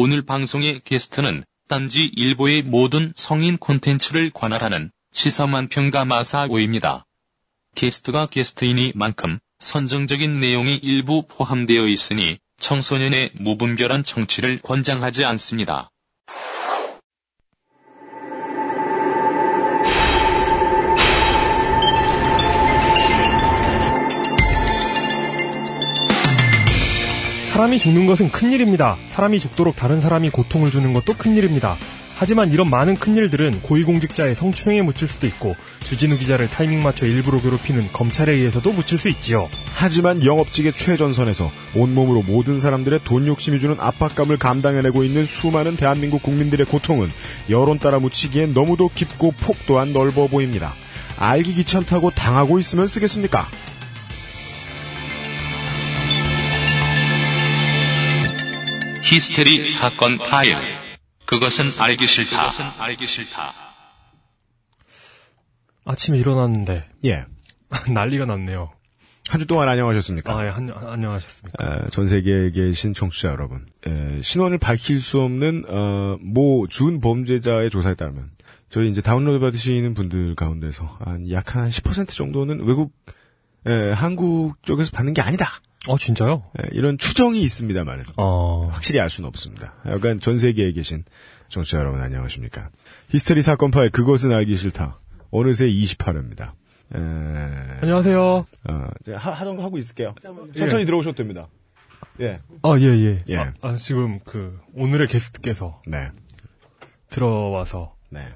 오늘 방송의 게스트는 딴지 일보의 모든 성인 콘텐츠를 관할하는 시사만 평가 마사오입니다. 게스트가 게스트이니만큼 선정적인 내용이 일부 포함되어 있으니 청소년의 무분별한 청취를 권장하지 않습니다. 사람이 죽는 것은 큰일입니다. 사람이 죽도록 다른 사람이 고통을 주는 것도 큰일입니다. 하지만 이런 많은 큰일들은 고위공직자의 성추행에 묻힐 수도 있고 주진우 기자를 타이밍 맞춰 일부러 괴롭히는 검찰에 의해서도 묻힐 수 있지요. 하지만 영업직의 최전선에서 온몸으로 모든 사람들의 돈 욕심이 주는 압박감을 감당해내고 있는 수많은 대한민국 국민들의 고통은 여론 따라 묻히기엔 너무도 깊고 폭 또한 넓어 보입니다. 알기 귀찮다고 당하고 있으면 쓰겠습니까? 히스테리 사건 파일. 그것은 알기 싫다. 그것은 알기 싫다. 아침에 일어났는데 예. 난리가 났네요. 한 주 동안 안녕하셨습니까? 아, 예, 한, 안녕하셨습니까? 에, 전 세계에 계신 청취자 여러분, 에, 신원을 밝힐 수 없는 어, 모 준 범죄자의 조사에 따르면 저희 이제 다운로드 받으시는 분들 가운데서 한 약 한 10% 정도는 외국 에, 한국 쪽에서 받는 게 아니다. 어, 진짜요? 에, 이런 추정이 있습니다만은 어, 확실히 알 수는 없습니다. 약간 전 세계에 계신 청취자 여러분 안녕하십니까? 히스테리 사건 파일 그것은 알기 싫다. 어느새 28회입니다. 에, 안녕하세요. 어, 제가 하, 하던 거 하고 있을게요. 천천히 들어오셔도 됩니다. 예. 아, 예, 예. 예. 아, 아, 지금 그, 오늘의 게스트께서 네. 들어와서 네.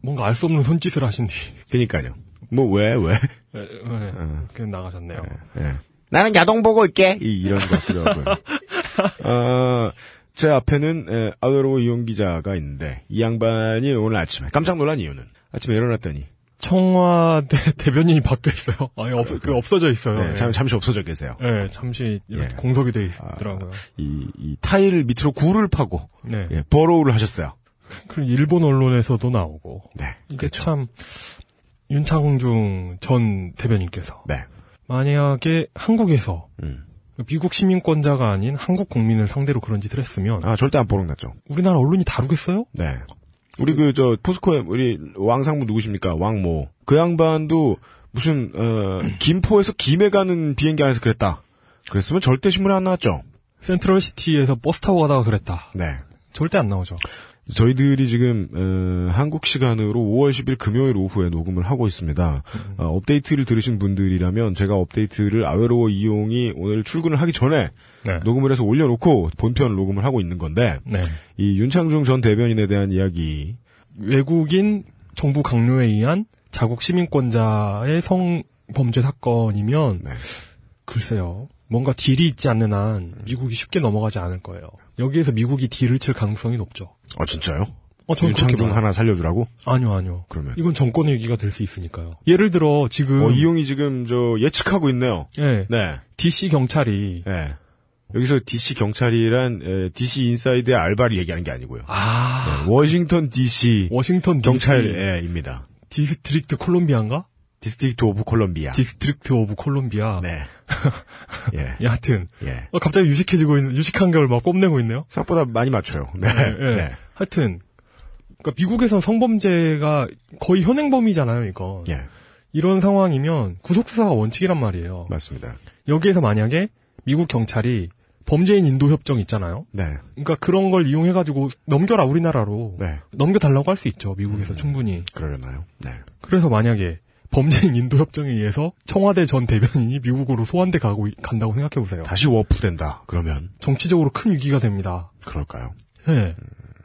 뭔가 알 수 없는 손짓을 하신 뒤, 그니까요. 뭐, 왜, 왜? 예, 예, 그냥 나가셨네요. 예. 나는 야동 보고 올게! 이, 이런 것 같기도 하고요. 어, 제 앞에는, 에, 아웨로 이용 기자가 있는데, 이 양반이 오늘 아침에, 깜짝 놀란 이유는, 아침에 일어났더니, 청와대 대변인이 바뀌어 있어요. 아예 없, 그 없어져 있어요. 네, 예. 잠, 잠시 없어져 계세요. 예, 잠시 예. 공석이 돼 있더라고요. 이, 이 타일 밑으로 굴을 파고, 네. 예, 버로우를 하셨어요. 그리고 일본 언론에서도 나오고 네. 이게 그렇죠. 참 윤창중 전 대변인께서 네. 만약에 한국에서 음. 미국 시민권자가 아닌 한국 국민을 상대로 그런 짓을 했으면 아, 절대 안 보록 났죠. 우리나라 언론이 다루겠어요? 네. 우리 그, 저, 포스코에, 우리, 왕상무 누구십니까? 왕모. 그 양반도, 무슨, 어, 김포에서 김해 가는 비행기 안에서 그랬다. 그랬으면 절대 신문에 안 나왔죠. 센트럴 시티에서 버스 타고 가다가 그랬다. 네. 절대 안 나오죠. 저희들이 지금, 어, 한국 시간으로 5월 10일 금요일 오후에 녹음을 하고 있습니다. 어, 업데이트를 들으신 분들이라면 제가 업데이트를 아웨로워 이용이 오늘 출근을 하기 전에 네. 녹음을 해서 올려놓고 본편 녹음을 하고 있는 건데, 네. 이 윤창중 전 대변인에 대한 이야기, 외국인 정부 강요에 의한 자국 시민권자의 성범죄 사건이면 네. 글쎄요. 뭔가 deal이 있지 않는 한 미국이 쉽게 넘어가지 않을 거예요. 여기에서 미국이 deal을 칠 가능성이 높죠. 아, 진짜요? 어, 저는 윤창중. 하나 살려주라고? 아니요, 아니요. 그러면. 이건 정권 위기가 될 수 있으니까요. 예를 들어 지금 어, 이용이 지금 저 예측하고 있네요. 예, 네. DC 경찰이 예. 여기서 DC 경찰이란 에, DC 인사이드의 알바를 얘기하는 게 아니고요. 아 네, 워싱턴 DC 워싱턴 DC 경찰입니다. District Columbia인가? District of Columbia. District of Columbia. 네. 예. 예, 하여튼 예. 어, 갑자기 유식해지고 있는 유식한 걸 막 뽐내고 있네요. 생각보다 많이 맞춰요. 네. 예. 네. 하여튼 그러니까 미국에서 성범죄가 거의 현행범이잖아요, 이거. 예. 이런 상황이면 구속 수사가 원칙이란 말이에요. 맞습니다. 여기에서 만약에 미국 경찰이 범죄인 인도 협정 있잖아요. 네. 그러니까 그런 걸 이용해 가지고 넘겨라 우리나라로 네. 넘겨 달라고 할 수 있죠. 미국에서 충분히. 그러려나요? 네. 그래서 만약에 범죄인 인도 협정에 의해서 청와대 전 대변인이 미국으로 소환돼 가고 간다고 생각해 보세요. 다시 워프된다. 그러면 정치적으로 큰 위기가 됩니다. 그럴까요? 예.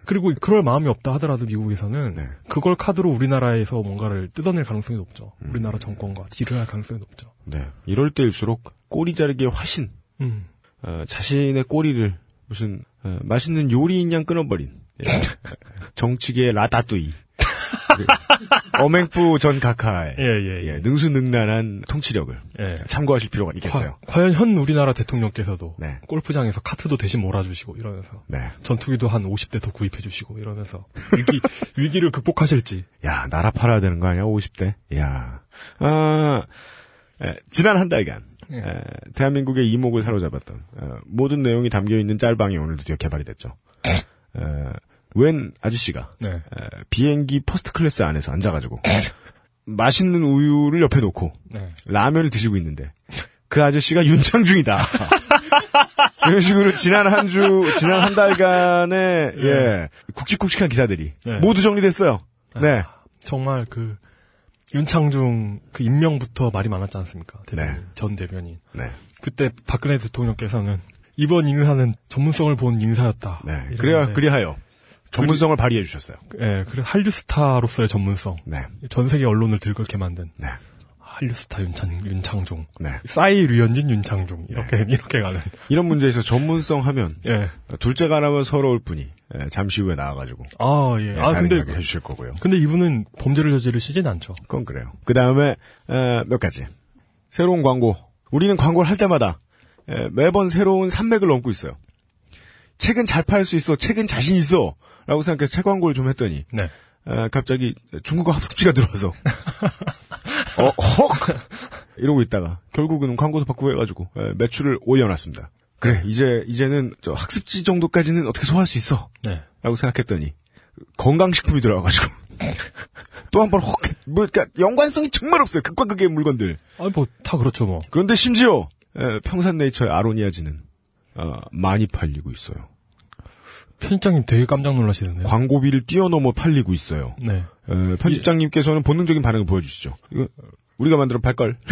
그리고 그럴 마음이 없다 하더라도 미국에서는 네. 그걸 카드로 우리나라에서 뭔가를 뜯어낼 가능성이 높죠. 음. 우리나라 정권과 딜을 할 가능성이 높죠. 네. 이럴 때일수록 꼬리 자르기의 화신. 음. 어, 자신의 꼬리를 무슨 어, 맛있는 요리인 양 끊어버린 예. 정치계의 라따뚜이 그 어맹부 전 각하의 예, 예, 예. 예, 능수능란한 통치력을 예. 참고하실 필요가 있겠어요. 과, 과연 현 우리나라 대통령께서도 네. 골프장에서 카트도 대신 몰아주시고 이러면서 네. 전투기도 한 50대 더 구입해주시고 이러면서 위기 위기를 극복하실지 야 나라 팔아야 되는 거 아니야 50대? 야 아, 에, 지난 한 달간 예. 에, 대한민국의 이목을 사로잡았던 어, 모든 내용이 담겨 있는 짤방이 오늘 드디어 개발이 됐죠. 에, 웬 아저씨가 네. 에, 비행기 first class 안에서 앉아가지고 맛있는 우유를 옆에 놓고 네. 라면을 드시고 있는데 그 아저씨가 윤창중이다. 이런 식으로 지난 한 주, 지난 한 달간의 예 굵직굵직한 기사들이 네. 모두 정리됐어요. 네, 정말 그 윤창중 그 임명부터 말이 많았지 않습니까? 대변인, 네. 전 대변인. 네, 그때 박근혜 대통령께서는 이번 인사는 전문성을 본 인사였다. 네. 그래야 그리하여 전문성을 발휘해 주셨어요. 예, 그래 한류 스타로서의 전문성. 네, 전 세계 언론을 들끓게 만든 네, 한류 스타 윤창 윤창중. 네. 싸이 류현진 윤창중 이렇게 이렇게 가는. 이런 문제에서 전문성 하면 예. 둘째가 하나면 서러울 뿐이 예, 잠시 후에 나와가지고 아 예. 예, 아 근데 해주실 거고요. 근데 이분은 범죄를 저지르시진 않죠. 그건 그래요. 그 다음에 몇 가지 새로운 광고. 우리는 광고를 할 때마다 에, 매번 새로운 산맥을 넘고 있어요. 책은 잘 팔 수 있어. 책은 자신 있어. 라고 생각해서 책 광고를 좀 했더니 네. 에, 갑자기 중국어 학습지가 들어와서 어, 헉! 이러고 있다가 결국은 광고도 바꾸고 해가지고 에, 매출을 올려놨습니다. 그래 이제 이제는 저 학습지 정도까지는 어떻게 소화할 수 있어. 네. 라고 생각했더니 건강식품이 들어와가지고 또 한 번 헉, 뭐 그러니까 연관성이 정말 없어요. 극과 극의 물건들. 아니 뭐 다 그렇죠 뭐. 그런데 심지어 에, 평산네이처의 아로니아진은 어, 많이 팔리고 있어요. 편집장님 되게 깜짝 놀라시던데요. 광고비를 뛰어넘어 팔리고 있어요. 네. 에, 편집장님께서는 본능적인 반응을 보여주시죠. 이거 우리가 만들어 팔걸.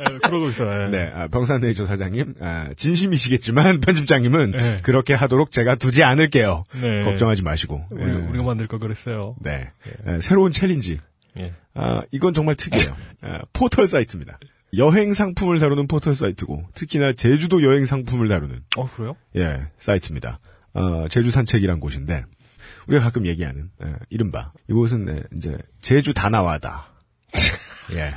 예, 그러고 있어요. 예. 네, 아, 평산네이처 사장님 아, 진심이시겠지만 편집장님은 네. 그렇게 하도록 제가 두지 않을게요. 네. 걱정하지 마시고. 우리, 예. 우리가 만들 걸 그랬어요. 네, 에, 새로운 challenge. 예. 아, 이건 정말 특이해요. 아, 포털 사이트입니다. 여행 상품을 다루는 포털 사이트고, 특히나 제주도 여행 상품을 다루는, 어 그래요? 예, 사이트입니다. 어, 제주 산책이란 곳인데, 우리가 가끔 얘기하는, 예, 이른바, 이곳은, 예, 이제, 제주 다나와다. 예.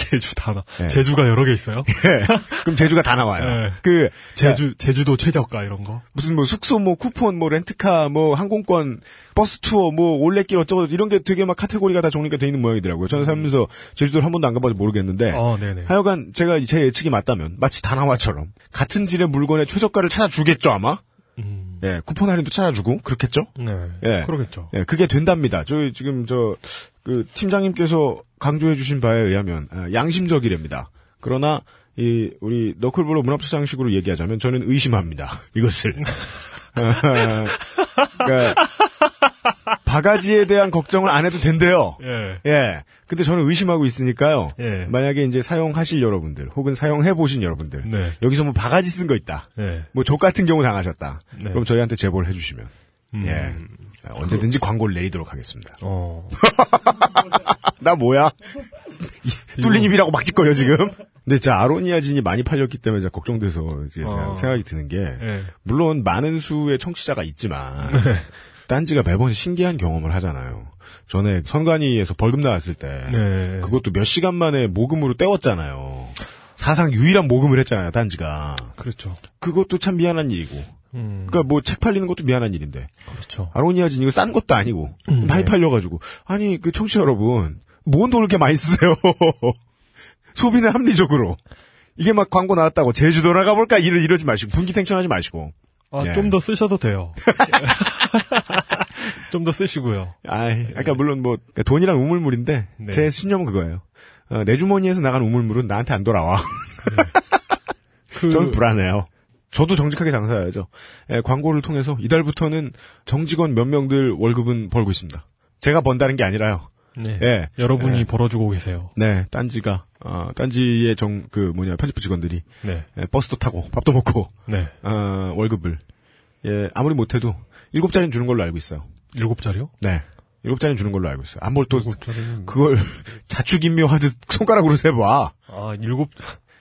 제주 다나와. 네. 제주가 여러 개 있어요. 예. 그럼 제주가 다 나와요. 네. 그, 제주 제주도 최저가 이런 거. 무슨 뭐 숙소 뭐 쿠폰 뭐 렌트카 뭐 항공권 버스 투어 뭐 올레길 어쩌고 이런 게 되게 막 카테고리가 다 정리가 돼 있는 모양이더라고요. 저는 살면서 제주도를 한 번도 안 가봐서 모르겠는데 어, 네네. 하여간 제가 제 예측이 맞다면 마치 다나와처럼 같은 질의 물건의 최저가를 찾아주겠죠 아마. 음, 예, 쿠폰 할인도 찾아주고 그렇겠죠. 네. 예. 그러겠죠. 예, 그게 된답니다. 저희 지금 저 그 팀장님께서 강조해주신 바에 의하면 아, 양심적이랍니다. 그러나 이 우리 너클볼로 문합차장식으로 얘기하자면 저는 의심합니다. 이것을. 그러니까 바가지에 대한 걱정을 안 해도 된대요. 예. 예. 근데 저는 의심하고 있으니까요. 예. 만약에 이제 사용하실 여러분들, 혹은 사용해 보신 여러분들, 네. 여기서 뭐 바가지 쓴 거 있다. 예. 뭐족 같은 경우 당하셨다. 네. 그럼 저희한테 제보를 해주시면 음. 예 언제든지 광고를 내리도록 하겠습니다. 어. 나 뭐야? 이 뚫린 입이라고 막 짓거려 지금. 근데 진짜 아로니아진이 많이 팔렸기 때문에 걱정돼서 이제 어. 생각이 드는 게 예. 물론 많은 수의 청취자가 있지만 딴지가 매번 신기한 경험을 하잖아요. 전에 선관위에서 벌금 나왔을 때 네. 그것도 몇 시간 만에 모금으로 때웠잖아요. 사상 유일한 모금을 했잖아요, 딴지가. 그렇죠. 그것도 참 미안한 일이고. 음. 그러니까 뭐 책 팔리는 것도 미안한 일인데. 그렇죠. 아로니아진 이거 싼 것도 아니고 음, 많이 네. 팔려가지고 아니 그 청취 자 여러분 뭔 돈을 이렇게 많이 쓰세요? 소비는 합리적으로 이게 막 광고 나왔다고 제주도 나가볼까 이러 이러지 마시고 분기탱천하지 마시고 아, 예. 좀더 쓰셔도 돼요. 좀 더 쓰시고요. 아이 아까 물론 뭐 돈이란 우물물인데 네. 제 신념은 그거예요. 어, 내 주머니에서 나간 우물물은 나한테 안 돌아와. 그, 저는 불안해요. 저도 정직하게 장사해야죠. 예, 광고를 통해서 이달부터는 정직원 몇 명들 월급은 벌고 있습니다. 제가 번다는 게 아니라요. 네. 예. 여러분이 예. 벌어주고 계세요. 네, 딴지가, 어, 딴지의 정, 그 뭐냐, 편집부 직원들이, 네. 예, 버스도 타고, 밥도 먹고, 네. 어, 월급을, 예, 아무리 못해도, 일곱 자리는 주는 걸로 알고 있어요. 일곱 자리요? 네. 일곱 자리는 주는 걸로 알고 있어요. 안뭘 또, 자리는. 그걸, 자축인묘하듯 손가락으로 세봐. 아, 일곱,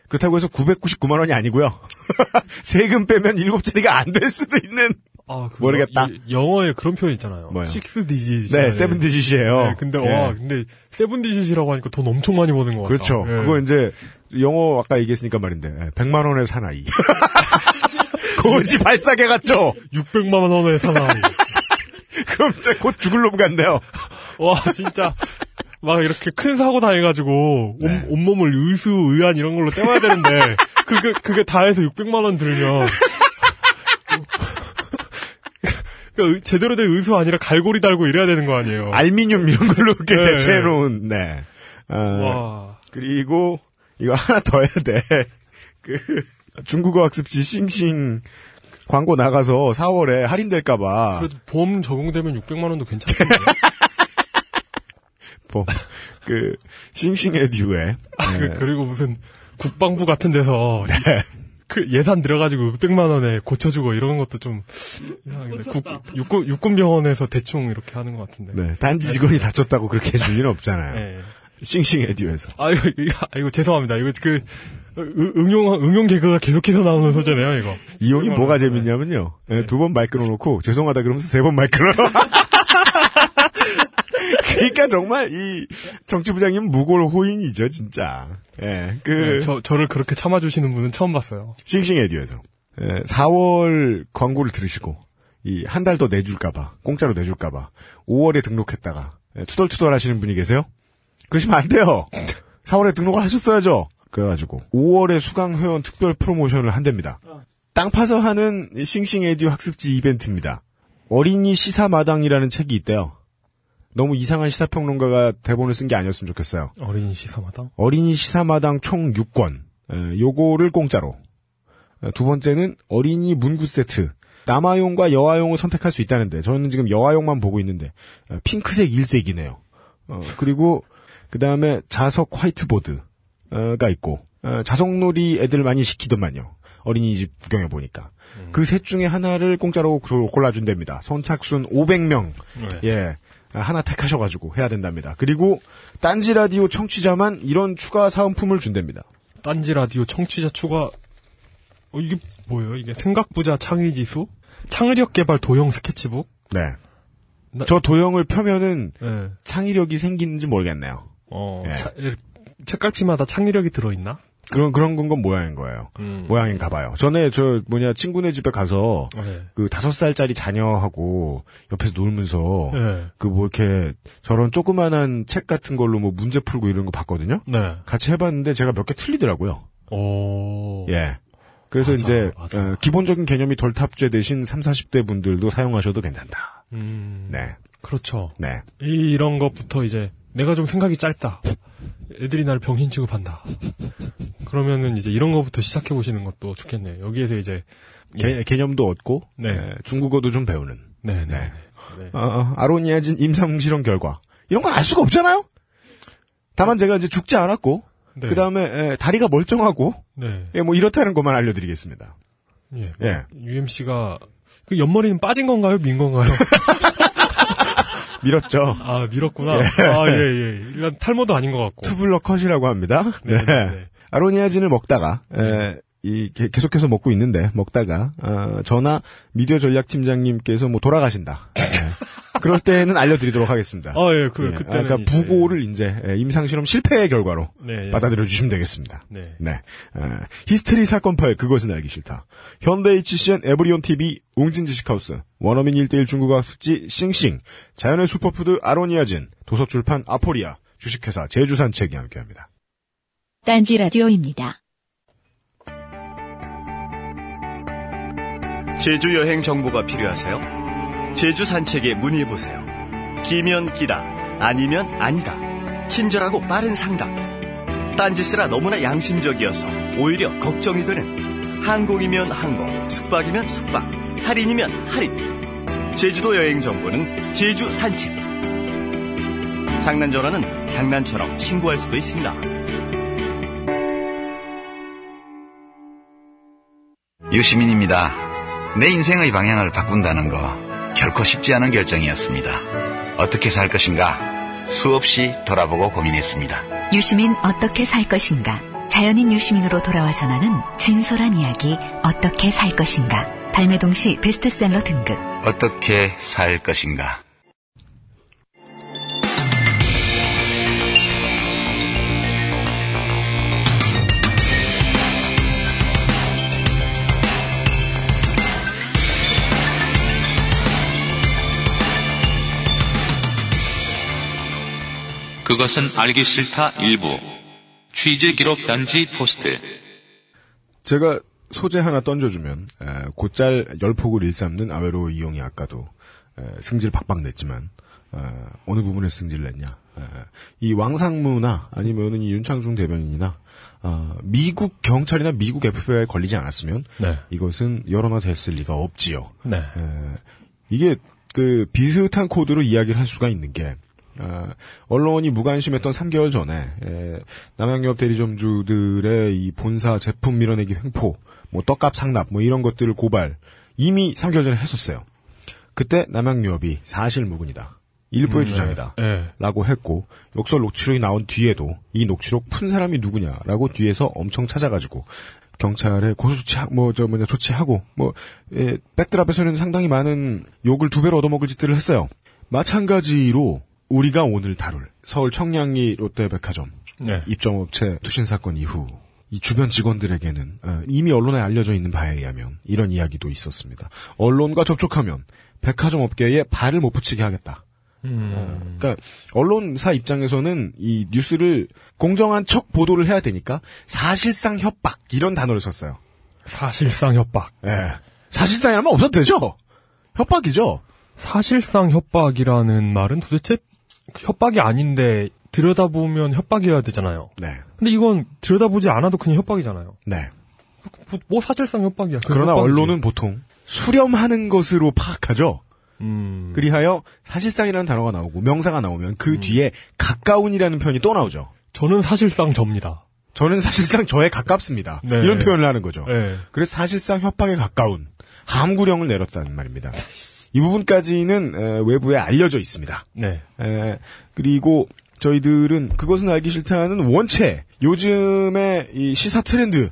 그렇다고 해서 999만 원이 아니고요. 세금 빼면 일곱 자리가 안 될 수도 있는, 아, 그 모르겠다. 이- 영어에 그런 표현 있잖아요. 뭐요? six digit. 네, seven digit이에요. 네, 근데, 예. 와, 근데, seven digit이라고 하니까 돈 엄청 많이 버는 것 같다. 그렇죠. 예. 그거 이제, 영어 아까 얘기했으니까 말인데, 100만 원의 사나이. 그것이 발사계 같죠? 600만 원의 사나이. 그럼 이제 곧 죽을 놈 같네요. 와, 진짜. 막 이렇게 큰 사고 당해가지고, 네. 온, 온몸을 의수, 의안 이런 걸로 때워야 되는데, 그게, 그게 다 해서 600만 원 들면, 그러니까 제대로 된 의수 아니라 갈고리 달고 이래야 되는 거 아니에요. 알미늄 이런 걸로 이렇게 네. 대체해놓은, 네. 어, 와. 그리고, 이거 하나 더 해야 돼. 그, 중국어 학습지 싱싱 광고 나가서 4월에 할인될까봐. 그래도 보험 적용되면 600만 원도 괜찮던데. 뭐, 그, 싱싱 에듀에. 그, 그리고 무슨 국방부 같은 데서 그 예산 들어가지고 600만 원에 고쳐주고 이런 것도 좀 이상한데 국, 육군, 육군병원에서 대충 이렇게 하는 것 같은데. 네, 단지 직원이 다쳤다고 그렇게 해줄 리는 없잖아요. 네. 싱싱 에듀에서. 아 이거 이거, 아, 이거 죄송합니다. 이거 그 응- 응용 응용 개그가 계속해서 나오는 소재네요. 이거. 이용이 뭐가 네. 재밌냐면요. 두번 말 끊어놓고 죄송하다 그러면서 세 번 말 끊어. 그러니까 정말 이 정치부장님 무골 호인이죠, 진짜. 예, 그 네, 저 저를 그렇게 참아주시는 분은 처음 봤어요. 싱싱 에듀에서 예, 4월 광고를 들으시고 이 한 달 더 내줄까봐 공짜로 내줄까봐 5월에 등록했다가 예, 투덜투덜 하시는 분이 계세요? 그러시면 안 돼요. 4월에 등록을 하셨어야죠. 그래가지고 5월에 수강 회원 특별 프로모션을 한답니다. 땅 파서 하는 이 싱싱 에듀 학습지 이벤트입니다. 어린이 시사마당이라는 책이 있대요. 너무 이상한 시사평론가가 대본을 쓴 게 아니었으면 좋겠어요. 어린이 시사마당. 어린이 시사마당 총 6권. 에, 요거를 공짜로. 에, 두 번째는 어린이 문구 세트. 남아용과 여아용을 선택할 수 있다는데 저는 지금 여아용만 보고 있는데 에, 핑크색 일색이네요. 어, 그리고 그 다음에 자석 화이트보드가 있고 어, 자석놀이 애들 많이 시키더만요. 어린이집 구경해 보니까 그셋 중에 하나를 공짜로 고- 골라준답니다. 선착순 500명 네. 예. 하나 택하셔가지고 해야 된답니다. 그리고 딴지 라디오 청취자만 이런 추가 사은품을 준답니다. 딴지 라디오 청취자 추가. 어 이게 뭐예요? 이게 생각부자 창의 지수? 창의력 개발 도형 스케치북? 네. 나- 저 도형을 펴면은 네. 창의력이 생기는지 모르겠네요. 어, 예. 차- 책갈피마다 창의력이 들어있나? 그런 그런 건건 모양인 거예요. 음. 모양인가 봐요. 전에 저 뭐냐 친구네 집에 가서 네. 그 다섯 살짜리 자녀하고 옆에서 놀면서 네. 그뭐 이렇게 저런 조그만한 책 같은 걸로 뭐 문제 풀고 이런 거 봤거든요. 네. 같이 해봤는데 제가 몇 개 틀리더라고요. 오. 예. 그래서 맞아, 이제 맞아. 어, 기본적인 개념이 덜 탑재되신 3, 40대 분들도 사용하셔도 괜찮다. 음. 네. 그렇죠. 네. 이, 이런 것부터 이제 내가 좀 생각이 짧다. 애들이 나를 병신 취급한다. 그러면은 이제 이런 것부터 시작해 보시는 것도 좋겠네요. 여기에서 이제 개, 개념도 얻고 네. 예, 중국어도 좀 배우는. 네, 네. 네. 네. 어, 어, 아로니아진 임상 실험 결과 이런 건 알 수가 없잖아요. 다만 제가 이제 죽지 않았고 네. 그 다음에 다리가 멀쩡하고 네. 예, 뭐 이렇다는 것만 알려드리겠습니다. 예. 예. UMC가 그 옆머리는 빠진 건가요? 민 건가요? 밀었죠. 아, 밀었구나. 아, 예, 예. 일단 탈모도 아닌 것 같고. 투블러 컷이라고 합니다. 네, 네, 네. 아로니아진을 먹다가 에, 이 게- 계속해서 먹고 있는데 먹다가 어, 전화 미디어 전략 팀장님께서 뭐 돌아가신다. 예. 그럴 때는 알려드리도록 하겠습니다. 아, 예, 그, 예, 그때는. 그러니까 이제- 부고를 이제 예, 임상실험 실패의 결과로 네, 예. 받아들여 주시면 되겠습니다. 네. 네. 어, 히스테리 사건 파일 그것은 알기 싫다. 현대 HCN 에브리온 TV 웅진 지식하우스 원어민 1대1 중국어 학습지 싱싱 자연의 슈퍼푸드 아로니아진 도서출판 아포리아 주식회사 제주 산책이 함께 합니다. 딴지 라디오입니다. 제주 여행 정보가 필요하세요? 제주 산책에 문의해 보세요. 기면 기다, 아니면 아니다. 친절하고 빠른 상담. 딴짓이라 너무나 양심적이어서 오히려 걱정이 되는 항공이면 항공, 숙박이면 숙박, 할인이면 할인. 제주도 여행 정보는 제주 산책. 장난 전화는 장난처럼 신고할 수도 있습니다. 유시민입니다. 내 인생의 방향을 바꾼다는 거 결코 쉽지 않은 결정이었습니다. 어떻게 살 것인가 수없이 돌아보고 고민했습니다. 유시민 어떻게 살 것인가? 자연인 유시민으로 돌아와 전하는 진솔한 이야기 어떻게 살 것인가? 발매 동시 베스트셀러 등급. 어떻게 살 것인가. 그것은 알기 싫다 일부. 취재 기록 단지 포스트. 제가 소재 하나 던져주면 에, 곧잘 열폭을 일삼는 아웨로 이용이 아까도 에, 승질 박박 냈지만 어, 어느 부분에 승질 냈냐 에, 이 왕상무나 아니면은 이 윤창중 대변인이나 어, 미국 경찰이나 미국 FBI에 걸리지 않았으면 네. 이것은 여론화됐을 리가 없지요. 네. 에, 이게 그 비슷한 코드로 이야기를 할 수가 있는 게 아, 언론이 무관심했던 3개월 전에 에, 남양유업 대리점주들의 이 본사 제품 밀어내기 횡포, 뭐 떡값 상납, 뭐 이런 것들을 고발 이미 3개월 전에 했었어요. 그때 남양유업이 사실 무근이다. 일부의 주장이다. 네. 라고 했고 욕설 녹취록이 나온 뒤에도 이 녹취록 푼 사람이 누구냐라고 뒤에서 엄청 찾아가지고 경찰에 고소조치 뭐 저 뭐냐 조치하고 뭐 예, 백드랍에서는 상당히 많은 욕을 두 배로 얻어먹을 짓들을 했어요. 마찬가지로 우리가 오늘 다룰 서울 청량리 롯데백화점 네. 입점업체 투신 사건 이후 이 주변 직원들에게는 어, 이미 언론에 알려져 있는 바에 의하면 이런 이야기도 있었습니다. 언론과 접촉하면 백화점 업계에 발을 못 붙이게 하겠다. 음. 그러니까 언론사 입장에서는 이 뉴스를 공정한 척 보도를 해야 되니까 사실상 협박 이런 단어를 썼어요. 사실상 협박. 예. 사실상이라면 없어도 되죠. 협박이죠. 사실상 협박이라는 말은 도대체 협박이 아닌데 들여다보면 협박이어야 되잖아요. 네. 근데 이건 들여다보지 않아도 그냥 협박이잖아요. 네. 뭐, 뭐 사실상 협박이야. 그러나 협박이지. 언론은 보통 수렴하는 것으로 파악하죠. 음. 그리하여 사실상이라는 단어가 나오고 명사가 나오면 그 뒤에 가까운이라는 표현이 또 나오죠. 저는 사실상 접니다. 저는 사실상 저에 가깝습니다. 네. 이런 표현을 하는 거죠. 네. 그래서 사실상 협박에 가까운 함구령을 내렸다는 말입니다. 이 부분까지는 에, 외부에 알려져 있습니다. 네. 에, 그리고 저희들은 그것은 알기 싫다는 원체 요즘의 이 시사 트렌드는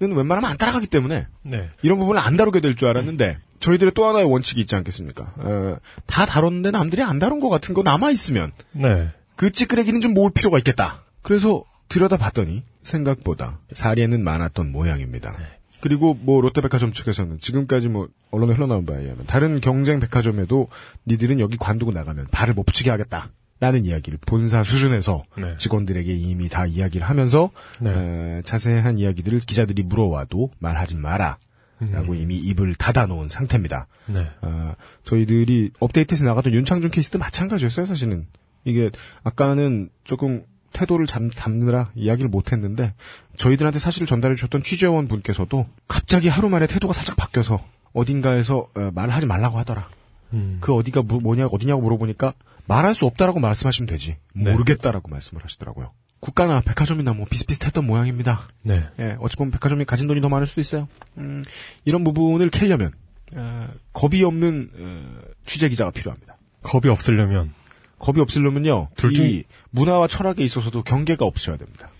웬만하면 안 따라가기 때문에 네. 이런 부분을 안 다루게 될 줄 알았는데 저희들의 또 하나의 원칙이 있지 않겠습니까? 에, 다 다뤘는데 남들이 안 다룬 것 같은 거 남아 있으면 네. 그 찌끄레기는 좀 모을 필요가 있겠다. 그래서 들여다봤더니 생각보다 사례는 많았던 모양입니다. 그리고 뭐 롯데백화점 측에서는 지금까지 뭐 언론에 흘러나온 바에 의하면 다른 경쟁 백화점에도 니들은 여기 관두고 나가면 발을 못 붙이게 하겠다. 라는 이야기를 본사 수준에서 네. 직원들에게 이미 다 이야기를 하면서 네. 에, 자세한 이야기들을 기자들이 물어와도 말하지 마라. 라고 이미 입을 닫아놓은 상태입니다. 네. 아, 저희들이 업데이트에서 나갔던 윤창준 케이스도 마찬가지였어요, 사실은. 이게, 아까는 조금 태도를 잠, 담느라 이야기를 못했는데, 저희들한테 사실을 전달해 주셨던 취재원 분께서도 갑자기 하루 만에 태도가 살짝 바뀌어서 어딘가에서 어, 말을 하지 말라고 하더라. 음. 그 어디가 뭐, 뭐냐, 어디냐고 물어보니까 말할 수 없다라고 말씀하시면 되지. 네. 모르겠다라고 말씀을 하시더라고요. 국가나 백화점이나 뭐 비슷비슷했던 모양입니다. 네. 예, 어찌 보면 백화점이 가진 돈이 더 많을 수도 있어요. 음, 이런 부분을 캐려면 어, 겁이 없는 어, 취재 기자가 필요합니다. 겁이 없으려면 겁이 없으려면요, 둘 중- 이 문화와 철학에 있어서도 경계가 없어야 됩니다.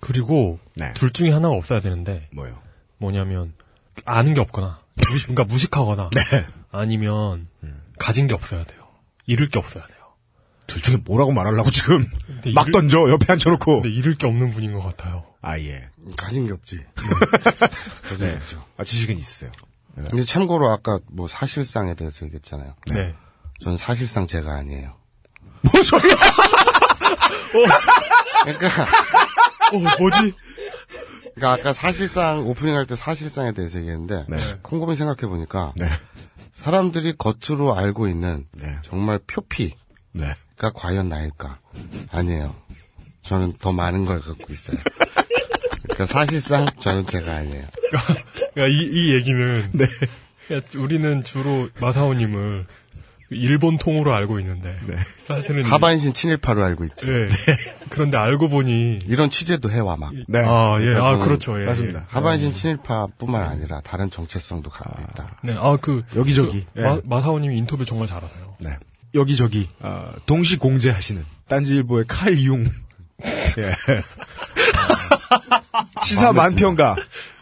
그리고 네, 둘 중에 하나가 없어야 되는데 뭐요? 뭐냐면 아는 게 없거나 무식 그러니까 무식하거나 네, 아니면 가진 게 없어야 돼요. 잃을 게 없어야 돼요. 둘 중에 뭐라고 말하려고 지금 막 잃을- 던져 옆에 앉혀놓고. 근데 잃을 게 없는 분인 것 같아요. 아 예, 가진 게 없지. 가진 게 네, 없죠. 아 지식은 있어요. 근데 참고로 아까 뭐 사실상에 대해서 얘기했잖아요. 네. 전 사실상 제가 아니에요. 뭔 소리야? 그러니까, 어, 뭐지? 그러니까 아까 사실상 오프닝 할 때 사실상에 대해서 얘기했는데 네. 곰곰이 생각해 보니까 네, 사람들이 겉으로 알고 있는 네, 정말 표피가 네. 과연 나일까? 아니에요. 저는 더 많은 걸 갖고 있어요. 그러니까 사실상 저는 제가 아니에요. 그러니까 이, 이 얘기는 네. 우리는 주로 마사오님을 일본 통으로 알고 있는데 네. 사실은 하반신 친일파로 알고 있지. 예. 그런데 알고 보니 이런 취재도 해와 막. 네. 아, 예. 아, 저는 그렇죠. 예. 맞습니다. 하반신 친일파뿐만 아니라 다른 정체성도 갖고 있다. 네. 아, 그 여기저기. 그 예. 마, 마사오님이 인터뷰 정말 잘하세요. 네. 여기저기 아, 동시 공제하시는 딴지일보의 칼융 예. 시사 만평가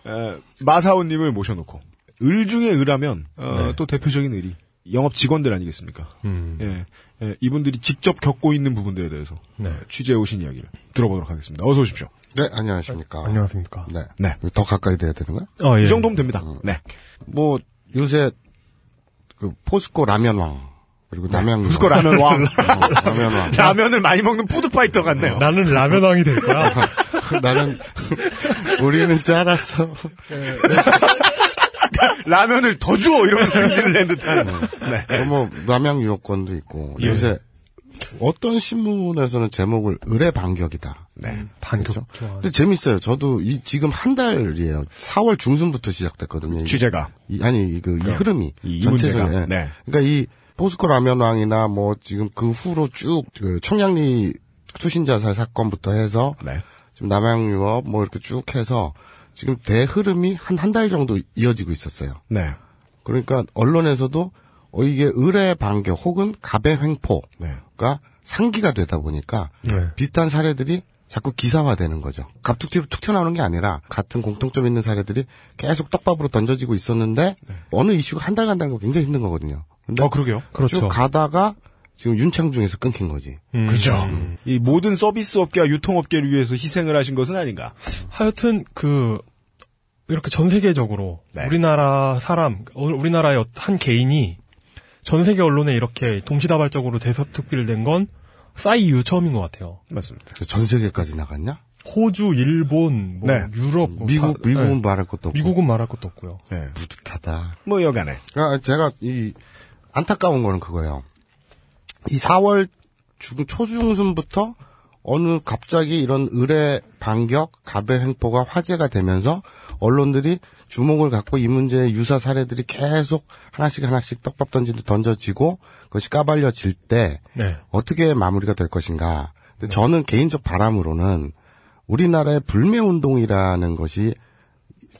에, 마사오님을 모셔놓고 을 중에 을하면 어, 네. 또 대표적인 을이 영업 직원들 아니겠습니까? 음. 예, 예, 이분들이 직접 겪고 있는 부분들에 대해서 네. 어, 취재해 오신 이야기를 들어보도록 하겠습니다. 어서 오십시오. 네, 안녕하십니까. 안녕하십니까. 네. 네. 더 가까이 돼야 되는 거야? 어, 예. 이 정도면 됩니다. 네. 뭐, 요새, 그, 포스코 라면왕, 그리고. 포스코 라면 왕. 어, 라면왕. 라면을 많이 먹는 푸드파이터 같네요. 나는 라면왕이 될 거야. 나는 우리는 짜라서 라면을 더 줘! 이러면서 승진을 낸 듯한. 네. 뭐 남양 유효권도 있고 예. 요새 어떤 신문에서는 제목을 의뢰 반격이다. 네. 반격 그렇죠. 근데 재밌어요. 저도 이 지금 한 달이에요. 4월 중순부터 시작됐거든요. 이- 취재가. 이- 아니 그이 흐름이 이- 이 전체적인. 예. 네. 그러니까 이 포스코 라면 왕이나 뭐 지금 그 후로 쭉 그 청량리 투신 자살 사건부터 해서 네. 지금 남양유업 뭐 이렇게 쭉 해서 지금 대 흐름이 한 한 달 정도 이어지고 있었어요. 네. 그러니까 언론에서도 어 이게 의뢰 반격 혹은 갑의 횡포가 네. 상기가 되다 보니까 네. 비슷한 사례들이 자꾸 기사화되는 거죠. 갑툭튀로 툭 튀어나오는 게 아니라 같은 공통점 있는 사례들이 계속 떡밥으로 던져지고 있었는데 어느 이슈가 한 달 간다는 거 굉장히 힘든 거거든요. 근데 어, 그러게요. 그렇죠. 쭉 가다가 지금 윤창중에서 끊긴 거지. 음. 그죠. 이 모든 서비스 업계와 유통업계를 위해서 희생을 하신 것은 아닌가. 하여튼 그 이렇게 전 세계적으로 네. 우리나라 사람 어, 우리나라의 어- 한 개인이 전 세계 언론에 이렇게 동시다발적으로 대서특필 된건 싸이 이후 처음인 것 같아요. 맞습니다. 전 세계까지 나갔냐? 호주, 일본, 뭐 네. 유럽, 뭐 미국 다- 미국은 네. 말할 것도 없고. 미국은 말할 것도 없고요. 네. 뿌듯하다. 뭐 여간에. 아, 제가 이 안타까운 거는 그거예요. 이 4월 중 초중순부터 어느 갑자기 이런 의뢰 반격, 갑의 횡포가 화제가 되면서 언론들이 주목을 갖고 이 문제의 유사 사례들이 계속 하나씩 하나씩 떡밥 던지듯 던져지고 그것이 까발려질 때 네. 어떻게 마무리가 될 것인가. 근데 저는 개인적 바람으로는 우리나라의 불매 운동이라는 것이 저-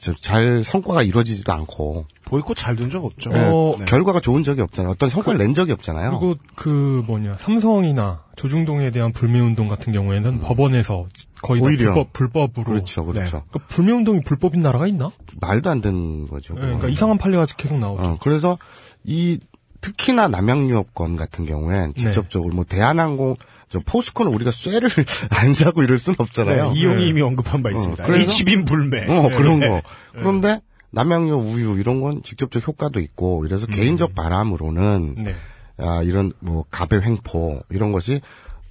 잘 성과가 이루어지지도 않고 보이콧 잘 된 적 없죠. 어, 네. 결과가 좋은 적이 없잖아요. 어떤 성과를 낸 적이 없잖아요. 그리고 그 뭐냐 삼성이나 조중동에 대한 불매운동 같은 경우에는 법원에서 거의 다 오히려. 불법 불법으로 그렇죠, 그렇죠. 그러니까 불매운동이 불법인 나라가 있나? 말도 안 되는 거죠. 네, 그러니까 이상한 판례가 계속 나오죠. 어, 그래서 이 특히나 남양유업권 같은 경우엔 네. 직접적으로 뭐 대한항공 저 포스코는 우리가 쇠를 안 사고 이럴 순 없잖아요. 네, 이용이 이미 언급한 바 있습니다. 그래서- H빔 불매. 어, 그런 네. 거. 그런데 남양유 우유 이런 건 직접적 효과도 있고 이래서 개인적 바람으로는 네. 아, 이런 뭐 갑의 횡포 이런 것이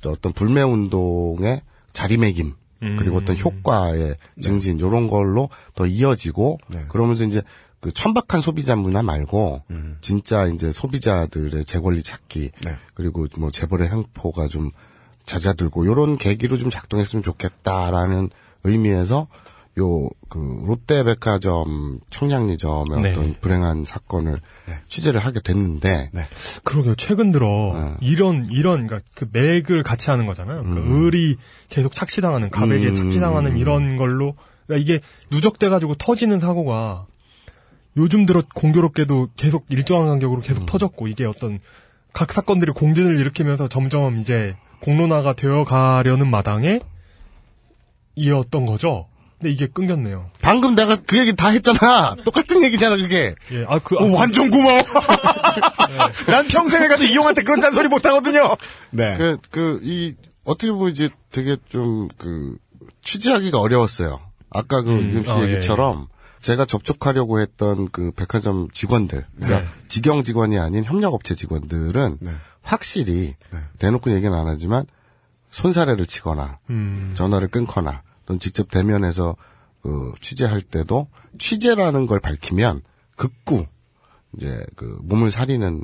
저 어떤 불매 운동의 자리매김 그리고 어떤 효과의 증진 이런 걸로 더 이어지고 네. 그러면서 이제 그 천박한 소비자 문화 말고 진짜 이제 소비자들의 재권리 찾기 네. 그리고 뭐 재벌의 횡포가 좀 잦아들고 요런 계기로 좀 작동했으면 좋겠다라는 의미에서 요 그 롯데백화점 청량리점의 네. 어떤 불행한 사건을 취재를 하게 됐는데 네. 그러게요. 최근 들어 네. 이런 이런 그러니까 그 맥을 같이 하는 거잖아요. 그러니까 을이 계속 착시당하는 가백에 음. 착시당하는 이런 걸로 그러니까 이게 누적돼 가지고 터지는 사고가 요즘 들어 공교롭게도 계속 일정한 간격으로 음. 계속 터졌고 이게 어떤 각 사건들이 공진을 일으키면서 점점 이제 공론화가 되어 가려는 마당에 이었던 거죠. 근데 이게 끊겼네요. 방금 내가 그 얘기 다 했잖아. 똑같은 얘기잖아 그게. 예, 아, 그, 오, 완전 고마워. 난 평생에 가도 이용한테 그런 잔소리 못 하거든요. 네. 그 그 이 어떻게 보면 이제 되게 좀 그 취재하기가 어려웠어요. 아까 그 음, 유임 씨 어, 예, 얘기처럼 제가 접촉하려고 했던 그 백화점 직원들, 그러니까 네. 직영 직원이 아닌 협력업체 직원들은 네. 확실히 대놓고 얘기는 안 하지만 손사래를 치거나 음, 전화를 끊거나 또는 직접 대면해서 그 취재할 때도 취재라는 걸 밝히면 극구 이제 그 몸을 사리는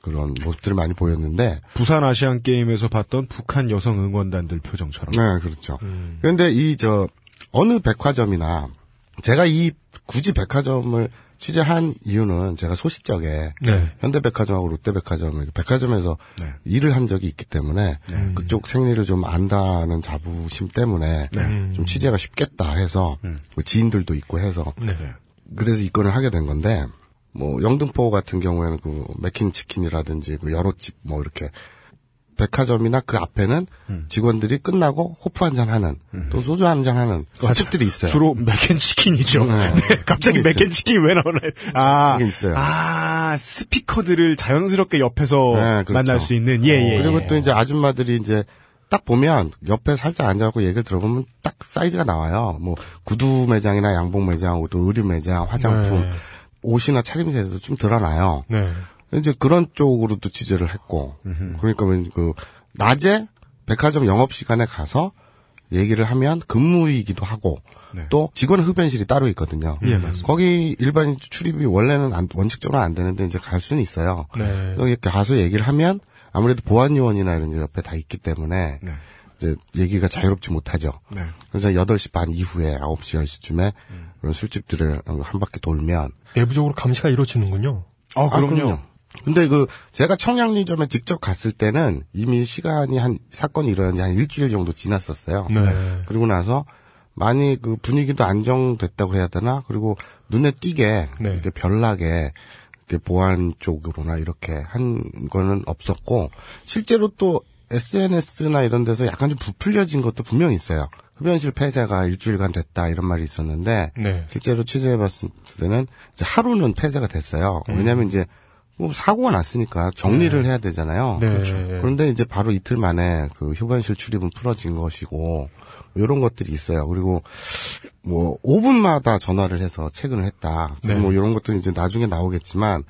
그런 모습들을 많이 보였는데 부산 아시안 게임에서 봤던 북한 여성 응원단들 표정처럼. 네 그렇죠. 음. 그런데 이 저 어느 백화점이나 제가 이 굳이 백화점을 취재한 이유는 제가 소시적에 네. 현대백화점하고 롯데백화점 백화점에서 네. 일을 한 적이 있기 때문에 그쪽 생리를 좀 안다는 자부심 때문에 음. 좀 취재가 쉽겠다 해서 뭐 지인들도 있고 해서 네. 그래서 입건을 하게 된 건데 뭐 영등포 같은 경우에는 그 맥킨 치킨이라든지 그 여러 집뭐 이렇게 백화점이나 그 앞에는 직원들이 끝나고 호프 한 잔 하는 또 소주 한 잔 하는 집들이 있어요. 주로 맥앤치킨이죠. 네. 네, 갑자기. 맥앤치킨이 왜 나오나요? 아, 있어요. 아, 스피커들을 자연스럽게 옆에서 네, 그렇죠. 만날 수 있는, 예, 예. 그리고 예. 또 이제 아줌마들이 이제 딱 보면 옆에 살짝 앉아갖고 얘기를 들어보면 딱 사이즈가 나와요. 뭐 구두 매장이나 양복 매장, 또 의류 매장, 화장품, 네. 옷이나 차림새에서 좀 드러나요. 네. 이제 그런 쪽으로도 취재를 했고, 그러니까 왠그 낮에 백화점 영업 시간에 가서 얘기를 하면 근무이기도 하고 네. 또 직원 흡연실이 따로 있거든요. 예, 맞습니다. 거기 일반 출입이 원래는 안- 원칙적으로 안 되는데 이제 갈 수는 있어요. 네. 여기 가서 얘기를 하면 아무래도 보안 요원이나 이런 게 옆에 다 있기 때문에 네. 이제 얘기가 자유롭지 못하죠. 네. 그래서 8시 반 이후에 9시, 10시쯤에 음. 그런 술집들을 한 바퀴 돌면 내부적으로 감시가 이루어지는군요. 아, 그럼요. 근데 그 제가 청량리점에 직접 갔을 때는 이미 시간이 한 사건이 일어난 지 한 일주일 정도 지났었어요. 네. 그리고 나서 많이 그 분위기도 안정됐다고 해야 되나? 그리고 눈에 띄게 네. 이렇게 별나게 이렇게 보안 쪽으로나 이렇게 한 거는 없었고 실제로 또 SNS나 이런 데서 약간 좀 부풀려진 것도 분명히 있어요. 흡연실 폐쇄가 일주일간 됐다 이런 말이 있었는데 네. 실제로 취재해봤을 때는 하루는 폐쇄가 됐어요. 음. 왜냐하면 이제 뭐 사고가 났으니까 정리를 해야 되잖아요. 네. 그런데 이제 바로 이틀 만에 그 휴관실 출입은 풀어진 것이고 이런 것들이 있어요. 그리고 뭐 5분마다 전화를 해서 체근을 했다. 네. 뭐 이런 것들은 이제 나중에 나오겠지만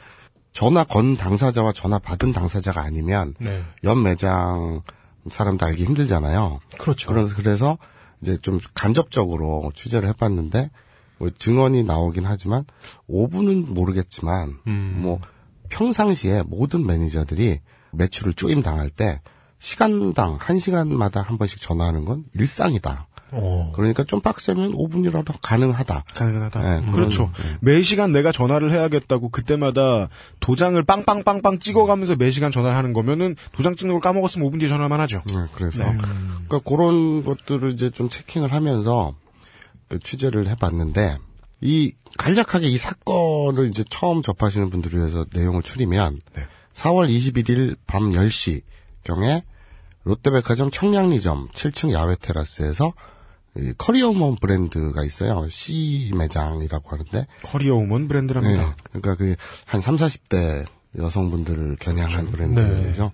전화 건 당사자와 전화 받은 당사자가 아니면 네. 옆 매장 사람도 알기 힘들잖아요. 그렇죠. 그래서 그래서 이제 좀 간접적으로 취재를 해봤는데 뭐 증언이 나오긴 하지만 5분은 모르겠지만 음. 뭐 평상시에 모든 매니저들이 매출을 쪼임 당할 때 시간당 한 시간마다 한 번씩 전화하는 건 일상이다. 어. 그러니까 좀 빡세면 5분이라도 가능하다. 가능하다. 네, 그렇죠. 매 시간 내가 전화를 해야겠다고 그때마다 도장을 빵빵빵빵 찍어가면서 매 시간 전화를 하는 거면은 도장 찍는 걸 까먹었으면 5분 뒤에 전화만 하죠. 네, 그래서 그러니까 그런 것들을 이제 좀 체킹을 하면서 그 취재를 해봤는데 이 간략하게 이 사건을 이제 처음 접하시는 분들을 위해서 내용을 추리면 네. 4월 21일 밤 10시 경에 롯데백화점 청량리점 7층 야외 테라스에서 이 커리어우먼 브랜드가 있어요. C 매장이라고 하는데 커리어우먼 브랜드랍니다. 네. 그러니까 그 한 3, 40대 여성분들을 겨냥한 브랜드죠.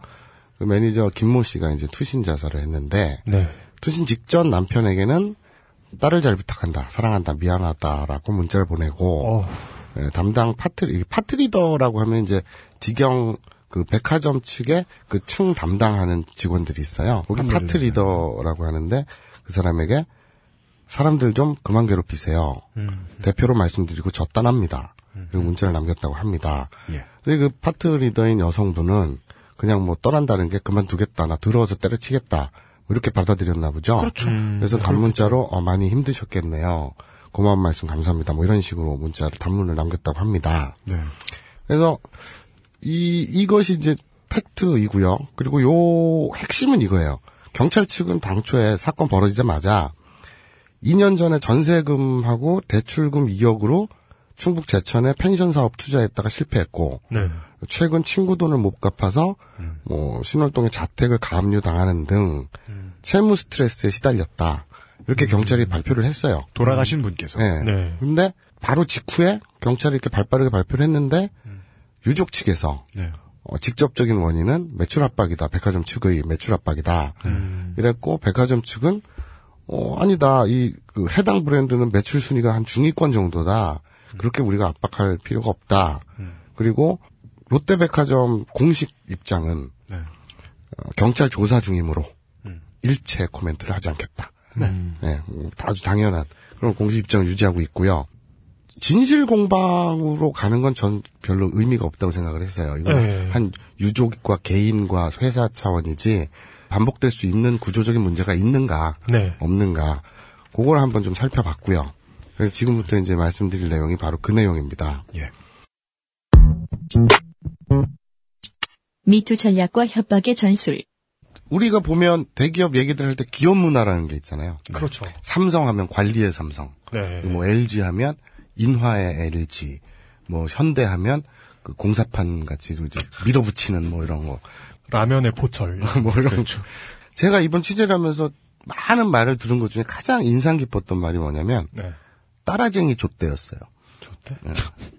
그 매니저 김모 씨가 이제 투신 자살을 했는데 네. 투신 직전 남편에게는 딸을 잘 부탁한다, 사랑한다, 미안하다라고 문자를 보내고 어. 예, 담당 파트 이게 part leader라고 하면 이제 직영 그 백화점 측에 그 층 담당하는 직원들이 있어요. 거기 part leader라고 하는데 그 사람에게 사람들 좀 그만 괴롭히세요. 대표로 말씀드리고 저 떠납니다. 그리고 문자를 남겼다고 합니다. 예. 근데 그 파트 리더인 여성분은 그냥 뭐 떠난다는 게 그만두겠다, 나 들어와서 때려치겠다, 뭐 이렇게 받아들였나 보죠. 그렇죠. 그래서 단문자로 어, 많이 힘드셨겠네요. 고마운 말씀 감사합니다. 뭐 이런 식으로 문자를 단문을 남겼다고 합니다. 네. 그래서 이 이것이 이제 팩트이고요. 그리고 요 핵심은 이거예요. 경찰 측은 당초에 사건 벌어지자마자 2년 전에 전세금하고 대출금 2억으로 충북 제천에 펜션 사업 투자했다가 실패했고 네. 최근 친구 돈을 못 갚아서 뭐 신월동에 자택을 가압류 당하는 등 채무 스트레스에 시달렸다. 이렇게 경찰이 발표를 했어요. 돌아가신 분께서. 네. 네. 근데 바로 직후에 경찰이 이렇게 발빠르게 발표를 했는데 유족 측에서 네. 어, 직접적인 원인은 매출 압박이다. 백화점 측의 매출 압박이다. 이랬고 백화점 측은 어 아니다. 이 그 해당 브랜드는 매출 순위가 한 중위권 정도다. 그렇게 우리가 압박할 필요가 없다. 그리고 롯데백화점 공식 입장은 네. 어, 경찰 조사 중이므로 일체 코멘트를 하지 않겠다. 네, 음, 아주 당연한 그런 공식 입장을 유지하고 있고요. 진실 공방으로 가는 건 전 별로 의미가 없다고 생각을 했어요. 이건 네. 한 유족과 개인과 회사 차원이지 반복될 수 있는 구조적인 문제가 있는가 네. 없는가 그걸 한번 좀 살펴봤고요. 그래서 지금부터 이제 말씀드릴 내용이 바로 그 내용입니다. 예. 미투 전략과 협박의 전술. 우리가 보면 대기업 얘기들 할 때 기업 문화라는 게 있잖아요. 그렇죠. 삼성 하면 관리의 삼성, 네. 뭐 LG 하면 인화의 LG, 뭐 현대 하면 그 공사판 같이 이제 밀어붙이는 뭐 이런 거, 라면의 포철. 뭐 이런 거. 제가 이번 취재를 하면서 많은 말을 들은 것 중에 가장 인상 깊었던 말이 뭐냐면 네. 따라쟁이 좆대였어요. 좋대. 예.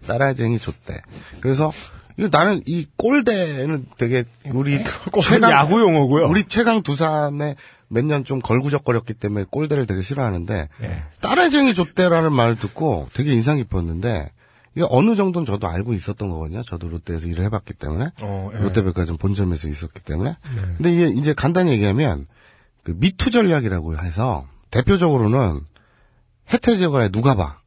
따라쟁이 좆대. 그래서 이거 나는 이 꼴대는 되게 우리 야구 용어고요. 우리 최강 두산에 몇년 좀 걸구적거렸기 때문에 꼴대를 되게 싫어하는데 네. 따라쟁이 좆대라는 말을 듣고 되게 인상 깊었는데 이게 어느 정도는 저도 알고 있었던 거거든요. 저도 롯데에서 일을 해봤기 때문에 어, 예. 롯데백화점 본점에서 있었기 때문에 네. 근데 이게 이제 간단히 얘기하면 그 미투 전략이라고 해서 대표적으로는 해태제거의 누가바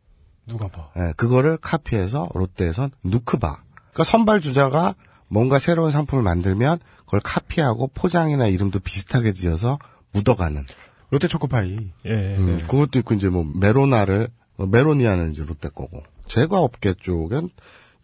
누가 봐. 예, 그거를 카피해서 롯데에선 누크바. 그러니까 선발 주자가 뭔가 새로운 상품을 만들면 그걸 카피하고 포장이나 이름도 비슷하게 지어서 묻어가는. 롯데 초코파이. 예. 음, 그것도 있고 이제 뭐 메로나를 어, 메로니아는 이제 롯데 거고 제과 업계 쪽은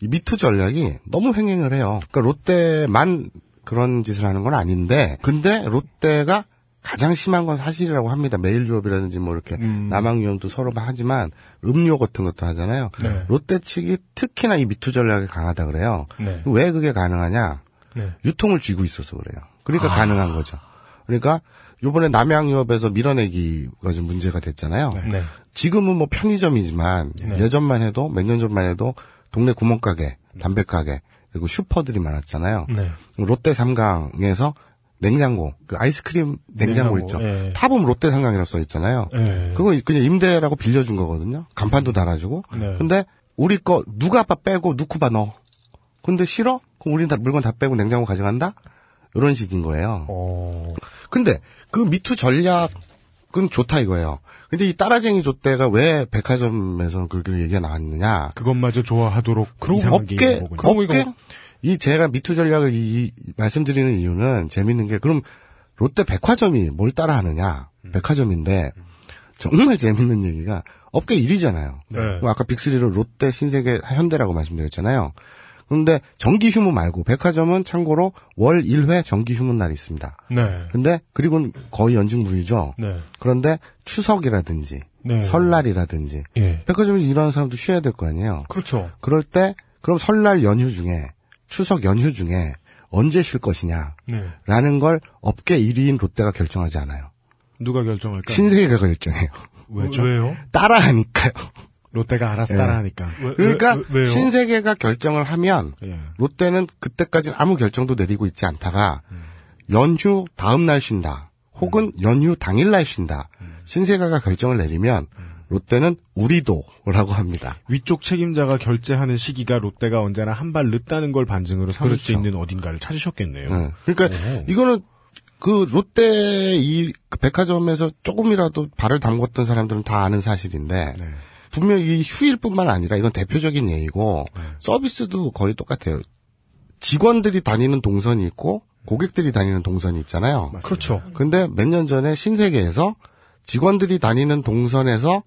이 미투 전략이 너무 횡행을 해요. 그러니까 롯데만 그런 짓을 하는 건 아닌데 근데 롯데가 가장 심한 건 사실이라고 합니다. 메일 유업이라든지 뭐 이렇게 남양 유업도 서로 하지만 음료 같은 것도 하잖아요. 네. 롯데 측이 특히나 이 미투 전략이 강하다 그래요. 네. 왜 그게 가능하냐? 네. 유통을 쥐고 있어서 그래요. 그러니까 가능한 거죠. 그러니까 요번에 남양유업에서 밀어내기가 좀 문제가 됐잖아요. 네. 지금은 뭐 편의점이지만 네. 예전만 해도 몇 년 전만 해도 동네 구멍가게, 담배가게 그리고 슈퍼들이 많았잖아요. 네. 롯데 삼강에서 냉장고, 그 아이스크림 냉장고, 냉장고, 있죠. 예. 탑은 롯데 삼강이라고 써 있잖아요. 예. 그거 그냥 임대라고 빌려준 거거든요. 간판도 달아주고. 네. 근데 우리 거 누가 아빠 빼고 누쿠바 넣어. 근데 싫어? 그럼 우린 다 물건 다 빼고 냉장고 가져간다? 이런 식인 거예요. 어. 근데 그 미투 전략은 좋다 이거예요. 근데 이 따라쟁이 족대가 왜 백화점에서 그렇게 얘기가 나왔느냐? 그것마저 좋아하도록 게 업계. 업계 이 제가 미투 전략을 이, 이 말씀드리는 이유는 재밌는 게 그럼 롯데 백화점이 뭘 따라하느냐? 백화점인데 정말 재밌는 얘기가 업계 1위잖아요. 네. 아까 빅3로 롯데, 신세계, 현대라고 말씀드렸잖아요. 그런데 정기 휴무 말고 백화점은 참고로 월 1회 정기 휴무 날이 있습니다. 네. 근데 그리고는 거의 연중무휴죠. 네. 그런데 추석이라든지 네. 설날이라든지 예. 백화점에서 일하는 사람도 쉬어야 될 거 아니에요. 그렇죠. 그럴 때 그럼 설날 연휴 중에 추석 연휴 중에 언제 쉴 것이냐라는 네. 걸 업계 1위인 롯데가 결정하지 않아요. 누가 결정할까? 신세계가 결정해요. 왜죠? 왜요? 따라하니까요. 롯데가 알아서 예. 따라하니까. 왜, 그러니까 왜? 신세계가 결정을 하면 예. 롯데는 그때까지는 아무 결정도 내리고 있지 않다가 음. 연휴 다음 날 쉰다. 혹은 연휴 당일 날 쉰다. 음. 신세계가 결정을 내리면 롯데는 우리도라고 합니다. 위쪽 책임자가 결제하는 시기가 롯데가 언제나 한 발 늦다는 걸 반증으로 삼을 수 그렇죠. 있는 어딘가를 찾으셨겠네요. 예. 그러니까 오. 이거는 그 롯데 이그 백화점에서 조금이라도 발을 담궜던 사람들은 다 아는 사실인데 네. 분명히 이 휴일뿐만 아니라 이건 대표적인 예이고 네. 서비스도 거의 똑같아요. 직원들이 다니는 동선이 있고 고객들이 다니는 동선이 있잖아요. 그렇죠. 근데 몇 년 전에 신세계에서 직원들이 다니는 동선에서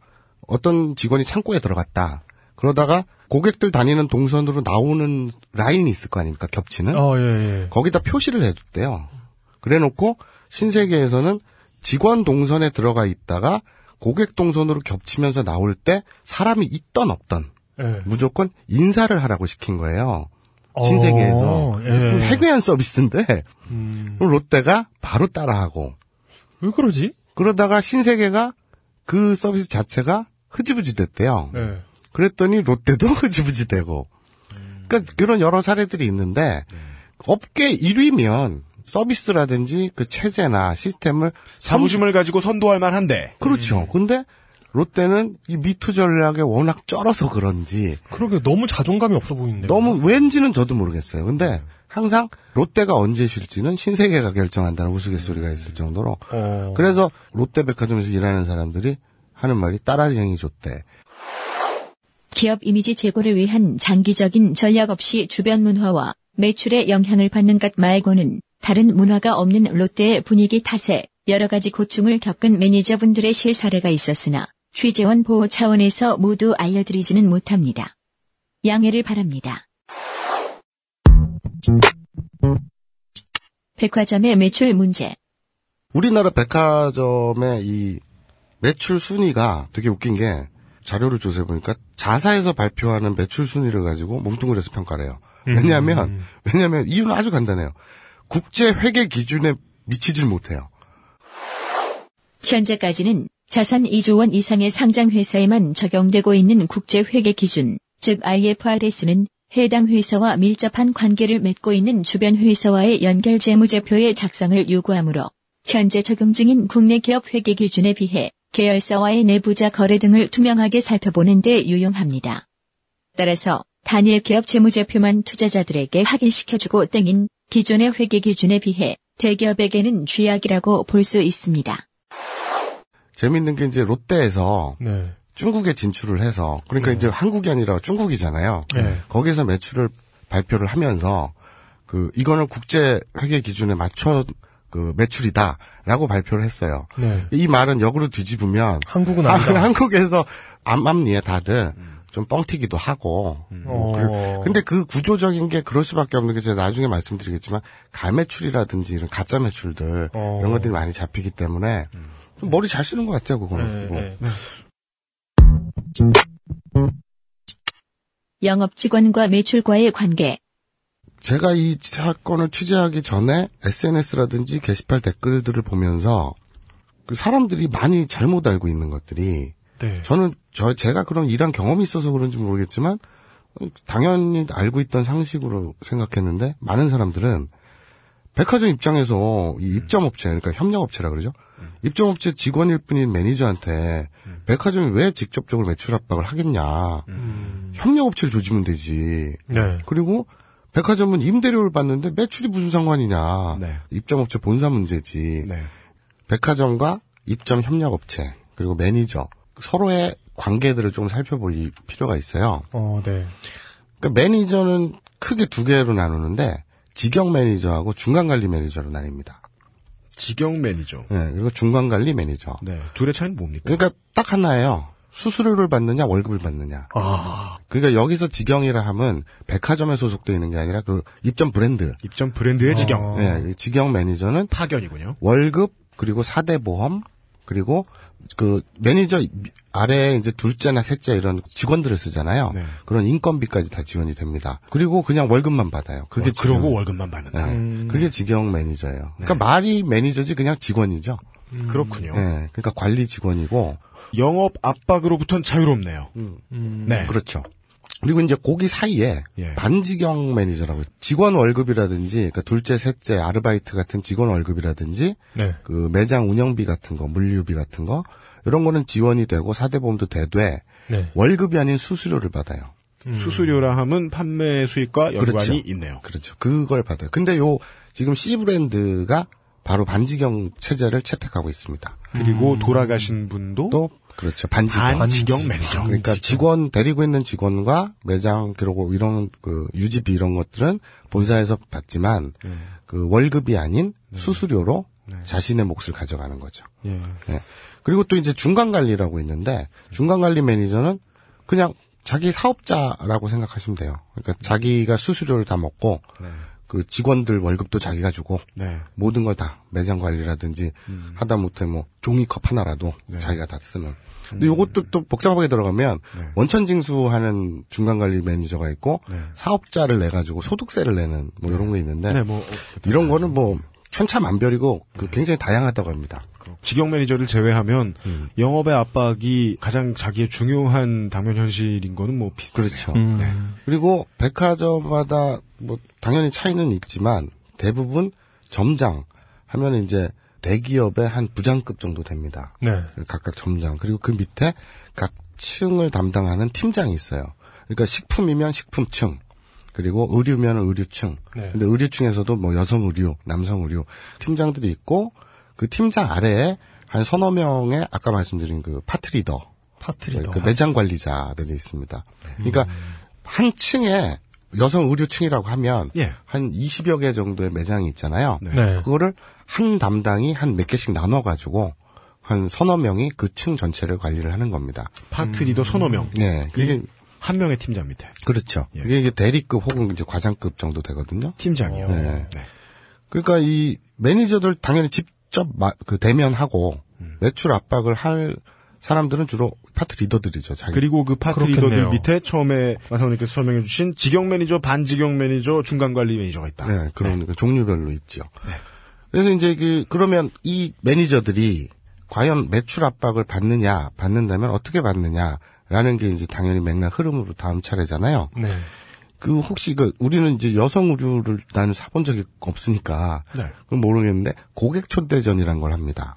어떤 직원이 창고에 들어갔다. 그러다가 고객들 다니는 동선으로 나오는 라인이 있을 거 아닙니까? 겹치는. 어, 예, 예. 거기다 표시를 해줬대요. 그래 놓고 신세계에서는 직원 동선에 들어가 있다가 고객 동선으로 겹치면서 나올 때 사람이 있던 없던 예. 무조건 인사를 하라고 시킨 거예요. 신세계에서. 어, 예. 좀 해괴한 서비스인데 음, 롯데가 바로 따라하고 왜 그러지? 그러다가 신세계가 그 서비스 자체가 흐지부지 됐대요. 예. 그랬더니 롯데도 흐지부지 되고. 그러니까 그런 여러 사례들이 있는데 업계 1위면 서비스라든지 그 체제나 시스템을 사무심을 가지고 선도할 만한데. 그렇죠. 근데 롯데는 이 미투 전략에 워낙 쩔어서 그런지 그러게 너무 자존감이 없어 보이는데. 너무 왠지는 저도 모르겠어요. 근데 항상 롯데가 언제 쉴지는 신세계가 결정한다는 우스갯소리가 있을 정도로 어. 그래서 롯데백화점에서 일하는 사람들이 하는 말이 따라쟁이 줬대. 기업 이미지 제고를 위한 장기적인 전략 없이 주변 문화와 매출에 영향을 받는 것 말고는 다른 문화가 없는 롯데의 분위기 탓에 여러 가지 고충을 겪은 매니저분들의 실사례가 있었으나 취재원 보호 차원에서 모두 알려드리지는 못합니다. 양해를 바랍니다. 백화점의 매출 문제. 우리나라 백화점의 이 매출 순위가 되게 웃긴 게 자료를 조사해 보니까 자사에서 발표하는 매출 순위를 가지고 뭉뚱그려서 평가를 해요. 왜냐하면 왜냐하면 이유는 아주 간단해요. 국제 회계 기준에 미치질 못해요. 현재까지는 자산 2조 원 이상의 상장 회사에만 적용되고 있는 국제 회계 기준, 즉 IFRS는 해당 회사와 밀접한 관계를 맺고 있는 주변 회사와의 연결 재무제표의 작성을 요구하므로 현재 적용 중인 국내 기업 회계 기준에 비해 계열사와의 내부자 거래 등을 투명하게 살펴보는 데 유용합니다. 따라서 단일 기업 재무제표만 투자자들에게 확인시켜주고 땡인 기존의 회계 기준에 비해 대기업에게는 쥐약이라고 볼 수 있습니다. 재밌는 게 이제 롯데에서 네. 중국에 진출을 해서 그러니까 이제 한국이 아니라 중국이잖아요. 네. 거기서 매출을 발표를 하면서 그 이거는 국제 회계 기준에 맞춰 그 매출이다라고 발표를 했어요. 네. 이 말은 역으로 뒤집으면 한국은 아. 한국에서 암암리에 다들 좀 뻥튀기도 하고. 어. 그- 근데 그 구조적인 게 그럴 수밖에 없는 게 제가 나중에 말씀드리겠지만 가매출이라든지 이런 가짜 매출들 어. 이런 것들이 많이 잡히기 때문에 좀 머리 잘 쓰는 것 같아요 그거는. 네, 뭐. 네. 영업 직원과 매출과의 관계, 제가 이 사건을 취재하기 전에 SNS라든지 게시판 댓글들을 보면서 그 사람들이 많이 잘못 알고 있는 것들이 네. 저는 저 제가 그런 일한 경험이 있어서 그런지 모르겠지만 당연히 알고 있던 상식으로 생각했는데 많은 사람들은 백화점 입장에서 이 입점업체 그러니까 협력업체라 그러죠. 입점업체 직원일 뿐인 매니저한테 백화점이 왜 직접적으로 매출 압박을 하겠냐. 협력업체를 조지면 되지. 네. 그리고 백화점은 임대료를 받는데 매출이 무슨 상관이냐. 네. 입점업체 본사 문제지. 네. 백화점과 입점 협력업체 그리고 매니저 서로의 관계들을 좀 살펴볼 이- 필요가 있어요. 어, 네. 그러니까 매니저는 크게 두 개로 나누는데 직영 매니저하고 중간 관리 매니저로 나뉩니다. 직영 매니저. 네, 그리고 중간 관리 매니저. 네. 둘의 차이는 뭡니까? 그러니까 딱 하나예요. 수수료를 받느냐 월급을 받느냐. 아, 그러니까 여기서 직영이라 하면 백화점에 소속되어 있는 게 아니라 그 입점 브랜드. 입점 브랜드의 직영. 어. 네, 이 직영 매니저는 파견이군요. 월급 그리고 사대 보험 그리고 그 매니저 아래에 이제 둘째나 셋째 이런 직원들을 쓰잖아요. 네. 그런 인건비까지 다 지원이 됩니다. 그리고 그냥 월급만 받아요. 그게 어, 그러고 직영. 월급만 받는다. 네. 음. 그게 직영 매니저예요. 그러니까 말이 매니저지 그냥 직원이죠. 그렇군요. 네. 그러니까 관리 직원이고 영업 압박으로부터는 자유롭네요. 음. 네. 그렇죠. 그리고 이제 거기 사이에 예. 반직영 매니저라고 직원 월급이라든지 그러니까 둘째, 셋째 아르바이트 같은 직원 월급이라든지 네. 그 매장 운영비 같은 거, 물류비 같은 거 이런 거는 지원이 되고 사대보험도 되되 네. 월급이 아닌 수수료를 받아요. 수수료라 함은 판매 수익과 연관이 그렇죠. 있네요. 그렇죠. 그걸 받아요. 근데 요 지금 C 브랜드가 바로 반직영 체제를 채택하고 있습니다. 그리고 돌아가신 분도 또 그렇죠. 반직영. 반직영 매니저. 그러니까 직원 데리고 있는 직원과 매장 그리고 이런 그 유지비 이런 것들은 본사에서 받지만 그 월급이 아닌 수수료로 자신의 몫을 가져가는 거죠. 예. 예. 그리고 또 이제 중간 관리라고 있는데 중간 관리 매니저는 그냥 자기 사업자라고 생각하시면 돼요. 그러니까 자기가 수수료를 다 먹고 그 직원들 월급도 자기가 주고 네. 모든 걸 다 매장 관리라든지 하다 못해 뭐 종이컵 하나라도 자기가 다 쓰는. 근데 요것도 또 복잡하게 들어가면 원천 징수하는 중간 관리 매니저가 있고 사업자를 내 가지고 소득세를 내는 뭐 이런 거 있는데 네, 뭐 어, 이런 거는 뭐 천차만별이고 그 굉장히 다양하다고 합니다. 직영 매니저를 제외하면 음. 영업의 압박이 가장 자기의 중요한 당면 현실인 거는 뭐 비슷하네요. 그렇죠. 음. 그리고 백화점마다 뭐 당연히 차이는 있지만 대부분 점장 하면 이제 대기업의 한 부장급 정도 됩니다. 네. 각각 점장 그리고 그 밑에 각 층을 담당하는 팀장이 있어요. 그러니까 식품이면 식품층 그리고 의류면 의류층. 네. 근데 의류층에서도 뭐 여성 의류, 남성 의류 팀장들이 있고 그 팀장 아래에 한 서너 명의 아까 말씀드린 그 파트리더 파트리더. 그 매장 관리자들이 있습니다. 그러니까 한 층에 여성 의류층이라고 하면 예. 한 20여 개 정도의 매장이 있잖아요. 네. 네. 그거를 한 담당이 한 몇 개씩 나눠 가지고 한 서너 명이 그 층 전체를 관리를 하는 겁니다. 파트 리더 서너 명. 네. 그게 한 명의 팀장 밑에. 그렇죠. 예. 이게 대리급 혹은 이제 과장급 정도 되거든요. 팀장이요. 네. 그러니까 이 매니저들 당연히 직접 마- 그 대면하고 음. 매출 압박을 할 사람들은 주로 파트 리더들이죠. 자기 그리고 그 파트 그렇겠네요. 리더들 밑에 처음에 마사오님께서 설명해 주신 직영 매니저, 반직영 매니저, 중간 관리 매니저가 있다. 네, 그런 그 종류별로 있죠. 그래서 이제 그 그러면 이 매니저들이 과연 매출 압박을 받느냐, 받는다면 어떻게 받느냐 라는 게 이제 당연히 맥락 흐름으로 다음 차례잖아요. 네. 그 혹시 그 우리는 이제 여성 의류를 나는 사본 적이 없으니까 네. 그건 모르겠는데 고객 초대전이란 걸 합니다.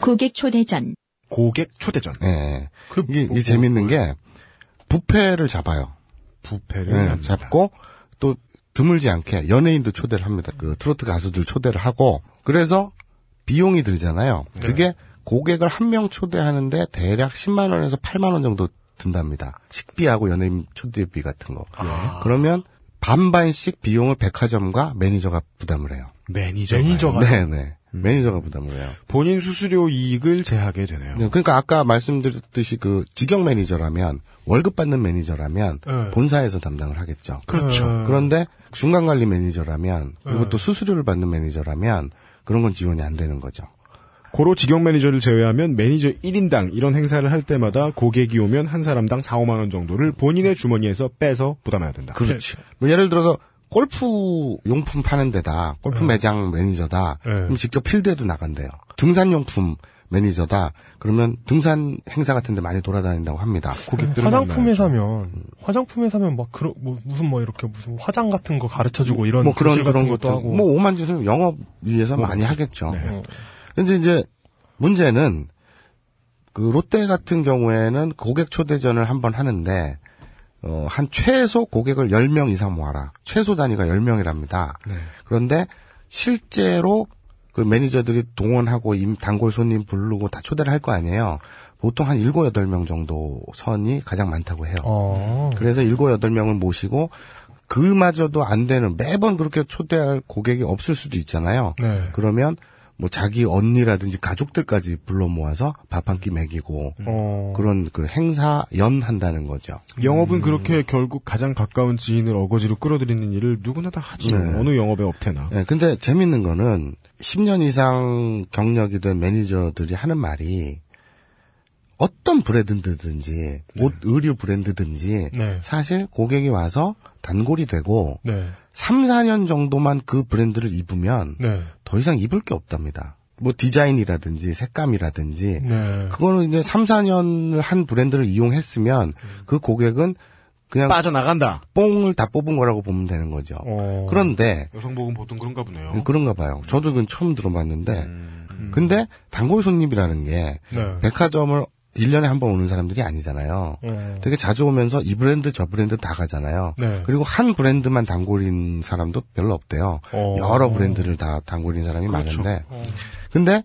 고객 초대전, 고객 초대전. 예. 그 이게, 뭐- 이게 재밌는 게 부페를 잡아요. 부페를 예, 합니다. 잡고 또 드물지 않게 연예인도 초대를 합니다. 그 트로트 가수들 초대를 하고 그래서 비용이 들잖아요. 그게 고객을 한 명 초대하는데 대략 10만 원에서 8만 원 정도 든답니다. 식비하고 연예인 초대비 같은 거. 그러면 반반씩 비용을 백화점과 매니저가 부담을 해요. 매니저. 매니저가 네네. 매니저가 부담을 해요. 본인 수수료 이익을 제하게 되네요. 네, 그러니까 아까 말씀드렸듯이 그 직영 매니저라면 월급 받는 매니저라면 네. 본사에서 담당을 하겠죠. 그렇죠. 음. 그런데 중간 관리 매니저라면 그리고 네. 또 수수료를 받는 매니저라면 그런 건 지원이 안 되는 거죠. 고로 직영 매니저를 제외하면 매니저 1인당 이런 행사를 할 때마다 고객이 오면 한 사람당 4, 5만 원 정도를 본인의 주머니에서 빼서 부담해야 된다. 그렇지. 뭐 예를 들어서 골프 용품 파는 데다 골프 네. 매장 매니저다. 네. 그럼 직접 필드에도 나간대요. 등산 용품 매니저다. 그러면 등산 행사 같은 데 많이 돌아다닌다고 합니다. 고객들을 화장품에 만나야죠. 사면 화장품에 사면 막 그런 뭐 무슨 뭐 이렇게 무슨 화장 같은 거 가르쳐 주고 이런 뭐 그런 그런 것도 것도 하고 뭐 오만 짓을 영업 위해서 뭐, 많이 하겠죠. 네. 어. 근데 이제 문제는 그 롯데 같은 경우에는 고객 초대전을 한 번 하는데 어, 한 최소 고객을 10명 이상 모아라. 최소 단위가 10명이랍니다. 네. 그런데 실제로 그 매니저들이 동원하고 임 단골 손님 부르고 다 초대를 할 거 아니에요. 보통 한 7, 8명 정도 선이 가장 많다고 해요. 어. 그래서 7, 8명을 모시고 그마저도 안 되는 매번 그렇게 초대할 고객이 없을 수도 있잖아요. 네. 그러면 뭐 자기 언니라든지 가족들까지 불러 모아서 밥 한 끼 먹이고 어. 그런 그 행사 연한다는 거죠. 영업은 그렇게 결국 가장 가까운 지인을 어거지로 끌어들이는 일을 누구나 다 하지. 네. 어느 영업에 업태나. 예, 근데 재밌는 거는 10년 이상 경력이 된 매니저들이 하는 말이 어떤 브랜드든지 옷 의류 브랜드든지 네. 사실 고객이 와서 단골이 되고 네. 3, 4년 정도만 그 브랜드를 입으면 네. 더 이상 입을 게 없답니다. 뭐 디자인이라든지 색감이라든지 네. 그거는 이제 3, 4년을 한 브랜드를 이용했으면 그 고객은 그냥 빠져나간다. 뽕을 다 뽑은 거라고 보면 되는 거죠. 어. 그런데 여성복은 보통 그런가 보네요. 그런가 봐요. 저도 그건 처음 들어봤는데 음. 근데 단골 손님이라는 게 네. 백화점을 1년에 한 번 오는 사람들이 아니잖아요. 어. 되게 자주 오면서 이 브랜드 저 브랜드 다 가잖아요. 네. 그리고 한 브랜드만 단골인 사람도 별로 없대요. 어. 여러 브랜드를 다 단골인 사람이 그렇죠. 많은데 어. 근데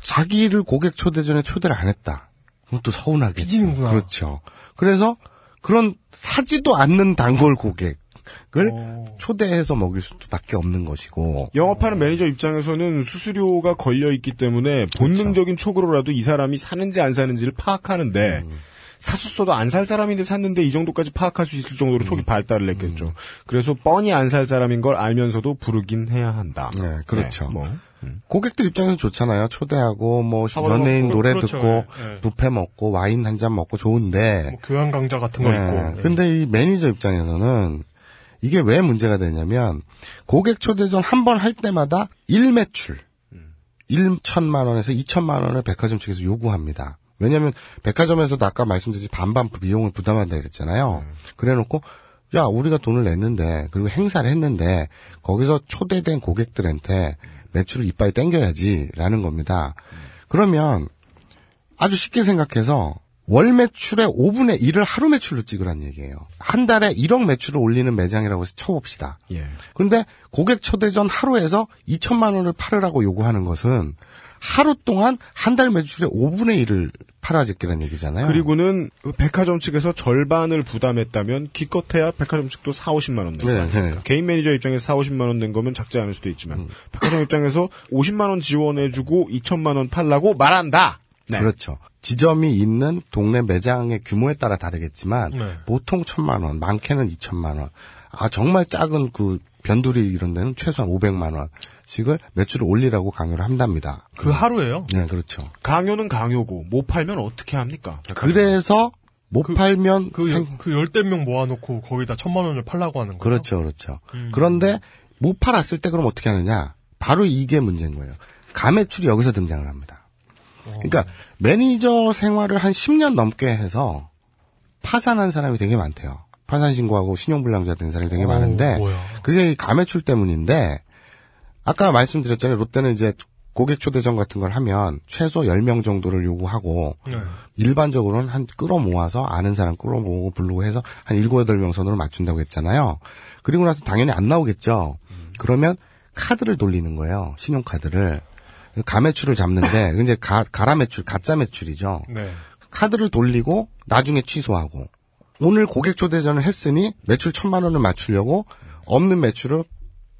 자기를 고객 초대전에 초대를 안 했다. 그럼 또 서운하겠죠. 그렇죠. 그래서 그런 사지도 않는 단골 고객 을 어. 초대해서 먹일 수밖에 없는 것이고 영업하는 매니저 입장에서는 수수료가 걸려 있기 때문에 본능적인 촉으로라도 이 사람이 사는지 안 사는지를 파악하는데 사sus어도 안 살 사람인데 샀는데 이 정도까지 파악할 수 있을 정도로 촉이 발달을 했겠죠. 그래서 뻔히 안 살 사람인 걸 알면서도 부르긴 해야 한다. 네, 그렇죠. 뭐. 고객들 입장에서 좋잖아요. 초대하고 뭐 밥을 연예인 먹고, 노래 그렇죠. 듣고 네. 뷔페 먹고 와인 한 잔 먹고 좋은데 뭐 교양 강좌 같은 거 네. 있고. 네. 근데 이 매니저 입장에서는 이게 왜 문제가 되냐면 고객 초대전 한 번 할 때마다 일 매출 1천만 원에서 2천만 원을 백화점 측에서 요구합니다. 왜냐하면 백화점에서도 아까 말씀드렸듯이 반반 비용을 부담한다 그랬잖아요. 그래놓고 야 우리가 돈을 냈는데 그리고 행사를 했는데 거기서 초대된 고객들한테 매출을 이빠이 땡겨야지라는 겁니다. 그러면 아주 쉽게 생각해서 월 매출의 5분의 1을 하루 매출로 찍으란 얘기예요. 한 달에 1억 매출을 올리는 매장이라고 해서 쳐봅시다. 예. 근데 고객 초대전 하루에서 2천만 원을 팔으라고 요구하는 것은 하루 동안 한 달 매출의 5분의 1을 팔아제끼란 얘기잖아요. 그리고는 그 백화점 측에서 절반을 부담했다면 기껏해야 백화점 측도 4, 50만 원낸 네, 거. 네. 개인 매니저 입장에서 4, 50만 원 낸 거면 작지 않을 수도 있지만 음. 백화점 입장에서 50만 원 지원해주고 2천만 원 팔라고 말한다. 네. 그렇죠. 지점이 있는 동네 매장의 규모에 따라 다르겠지만 네. 보통 천만 원, 많게는 2천만 원. 아 정말 작은 그 변두리 이런 데는 최소한 500만 원씩을 매출을 올리라고 강요를 한답니다. 그 하루에요? 네, 그렇죠. 강요는 강요고 못 팔면 어떻게 합니까? 그래서 못 그- 팔면 그, 생- 그 열댓 명 모아놓고 거기다 천만 원을 팔라고 하는 거예요? 그렇죠, 그렇죠. 음. 그런데 못 팔았을 때 그럼 어떻게 하느냐? 바로 이게 문제인 거예요. 가매출이 여기서 등장을 합니다. 그러니까 매니저 생활을 한 10년 넘게 해서 파산한 사람이 되게 많대요. 파산 신고하고 신용불량자 된 사람이 되게 어, 많은데 뭐야. 그게 이 가매출 때문인데 아까 말씀드렸잖아요. 롯데는 이제 고객 초대전 같은 걸 하면 최소 10명 정도를 요구하고 네. 일반적으로는 한 끌어모아서 아는 사람 끌어모으고 부르고 해서 한 7, 8명 선으로 맞춘다고 했잖아요. 그리고 나서 당연히 안 나오겠죠. 그러면 카드를 돌리는 거예요. 신용카드를. 가매출을 잡는데 이제 가, 가라 매출, 가짜 매출이죠. 네. 카드를 돌리고 나중에 취소하고 오늘 고객 초대전을 했으니 매출 천만 원을 맞추려고 없는 매출을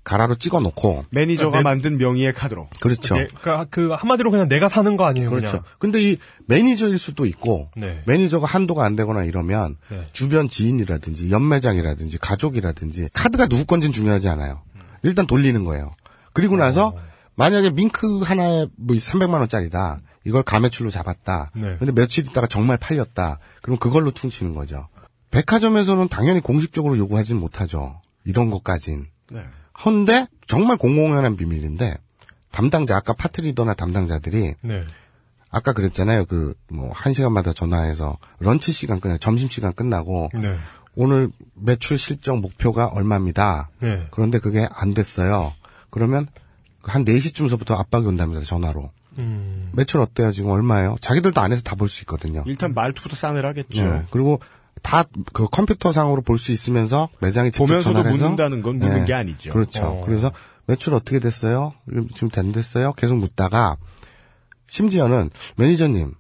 가라로 찍어 놓고 매니저가 네. 만든 명의의 카드로. 그렇죠. 네, 그러니까 그 한마디로 그냥 내가 사는 거 아니에요, 그렇죠. 그냥. 근데 이 매니저일 수도 있고 네. 매니저가 한도가 안 되거나 이러면 네. 주변 지인이라든지 옆매장이라든지 가족이라든지 카드가 누구 건지는 중요하지 않아요. 일단 돌리는 거예요. 그리고 나서 어. 만약에 밍크 하나에 뭐 300만 원짜리다. 이걸 가매출로 잡았다. 네. 근데 며칠 있다가 정말 팔렸다. 그럼 그걸로 퉁치는 거죠. 백화점에서는 당연히 공식적으로 요구하진 못하죠. 이런 것까진. 네. 헌데 정말 공공연한 비밀인데 담당자 아까 파트리더나 담당자들이 네. 아까 그랬잖아요. 그 뭐 한 시간마다 전화해서 런치 시간 끝나 점심 시간 끝나고 네. 오늘 매출 실적 목표가 얼마입니다. 네. 그런데 그게 안 됐어요. 그러면 한 4시쯤서부터 압박이 온답니다. 전화로. 음. 매출 어때요? 지금 얼마예요? 자기들도 안에서 다 볼 수 있거든요. 일단 말투부터 싸늘하겠죠. 네. 그리고 다 그 컴퓨터상으로 볼 수 있으면서 매장에 직접 보면서도 전화를 해서 묻는다는 건 묻는 네. 게 아니죠. 그렇죠. 어. 그래서 매출 어떻게 됐어요? 지금 됐어요? 계속 묻다가 심지어는 매니저님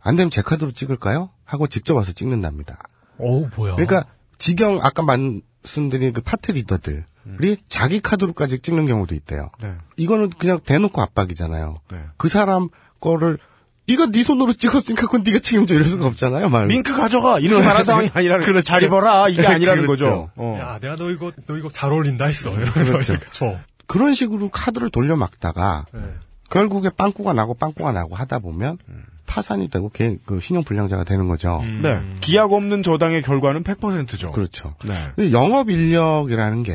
안 되면 제 카드로 찍을까요? 하고 직접 와서 찍는답니다. 어우, 뭐야. 그러니까 지경 아까 말씀드린 그 파트 리더들 이 자기 카드로까지 찍는 경우도 있대요. 네. 이거는 그냥 대놓고 압박이잖아요. 네. 그 사람 거를 네가 네 손으로 찍었으니까 그건 네가 책임져 이럴 수가 없잖아요. 말. 밍크 가져가 이렇게 말한 상황이 아니라는 그렇죠. 잘 입어라 이게 아니라는 그렇죠. 거죠. 어. 야, 내가 너 이거, 너 이거 잘 어울린다 했어. 이러면서. 그렇죠. 그쵸. 그런 식으로 카드를 돌려 막다가 네. 결국에 빵꾸가 나고 빵꾸가 나고 하다 보면 파산이 되고 개, 그 신용 불량자가 되는 거죠. 음. 네. 기약 없는 저당의 결과는 100%죠. 그렇죠. 네. 영업 인력이라는 게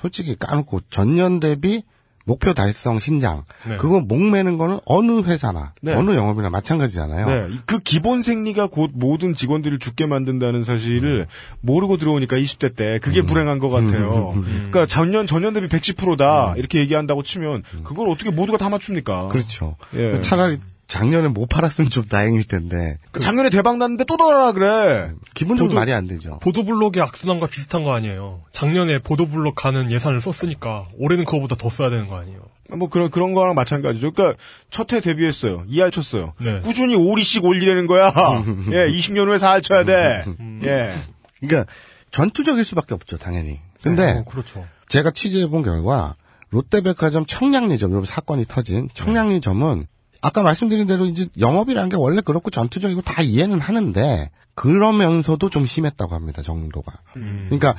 솔직히 까놓고 전년 대비 목표 달성 신장 네. 그거 목매는 거는 어느 회사나 네. 어느 영업이나 마찬가지잖아요. 네. 그 기본 생리가 곧 모든 직원들을 죽게 만든다는 사실을 모르고 들어오니까 20대 때 그게 불행한 것 같아요. 그러니까 작년 전년 대비 110%다 이렇게 얘기한다고 치면 그걸 어떻게 모두가 다 맞춥니까? 그렇죠. 예. 차라리 작년에 못 팔았으면 좀 다행일 텐데 그 작년에 대박 났는데 또 달라 그래. 기본적으로 보도- 말이 안 되죠. 보도블록의 악순환과 비슷한 거 아니에요. 작년에 보도블록 가는 예산을 썼으니까 올해는 그거보다 더 써야 되는 거 아니에요. 뭐 그런 그런 거랑 마찬가지죠. 그러니까 첫 해 데뷔했어요. 2할 쳤어요. 네. 꾸준히 5리씩 올리려는 거야. 예, 20년 후에 4할 쳐야 돼. 예. 그러니까 전투적일 수밖에 없죠, 당연히. 근데 어, 그렇죠. 제가 취재해 본 결과 롯데백화점 청량리점 요 사건이 터진 청량리점은 아까 말씀드린 대로 이제 영업이라는 게 원래 그렇고 전투적이고 다 이해는 하는데 그러면서도 좀 심했다고 합니다 정도가. 그러니까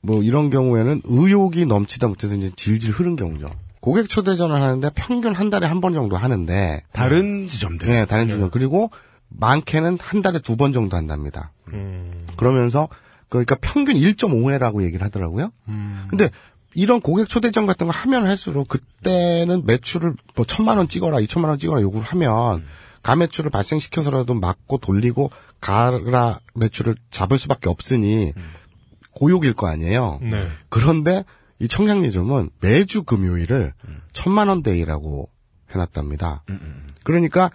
뭐 이런 경우에는 의욕이 넘치다 못해서 이제 질질 흐른 경우죠. 고객 초대전을 하는데 평균 한 달에 한 번 정도 하는데 다른 지점들. 네, 다른 주점 그리고 많게는 한 달에 두 번 정도 한답니다. 음. 그러면서 그러니까 평균 1.5회라고 얘기를 하더라고요. 음. 근데 이런 고객 초대전 같은 거 하면 할수록 그때는 매출을 뭐 천만 원 찍어라, 이천만 원 찍어라 요구를 하면 가매출을 발생시켜서라도 막고 돌리고 가라 매출을 잡을 수밖에 없으니 고역일 거 아니에요. 네. 그런데 이 청량리점은 매주 금요일을 천만 원 데이라고 해놨답니다. 그러니까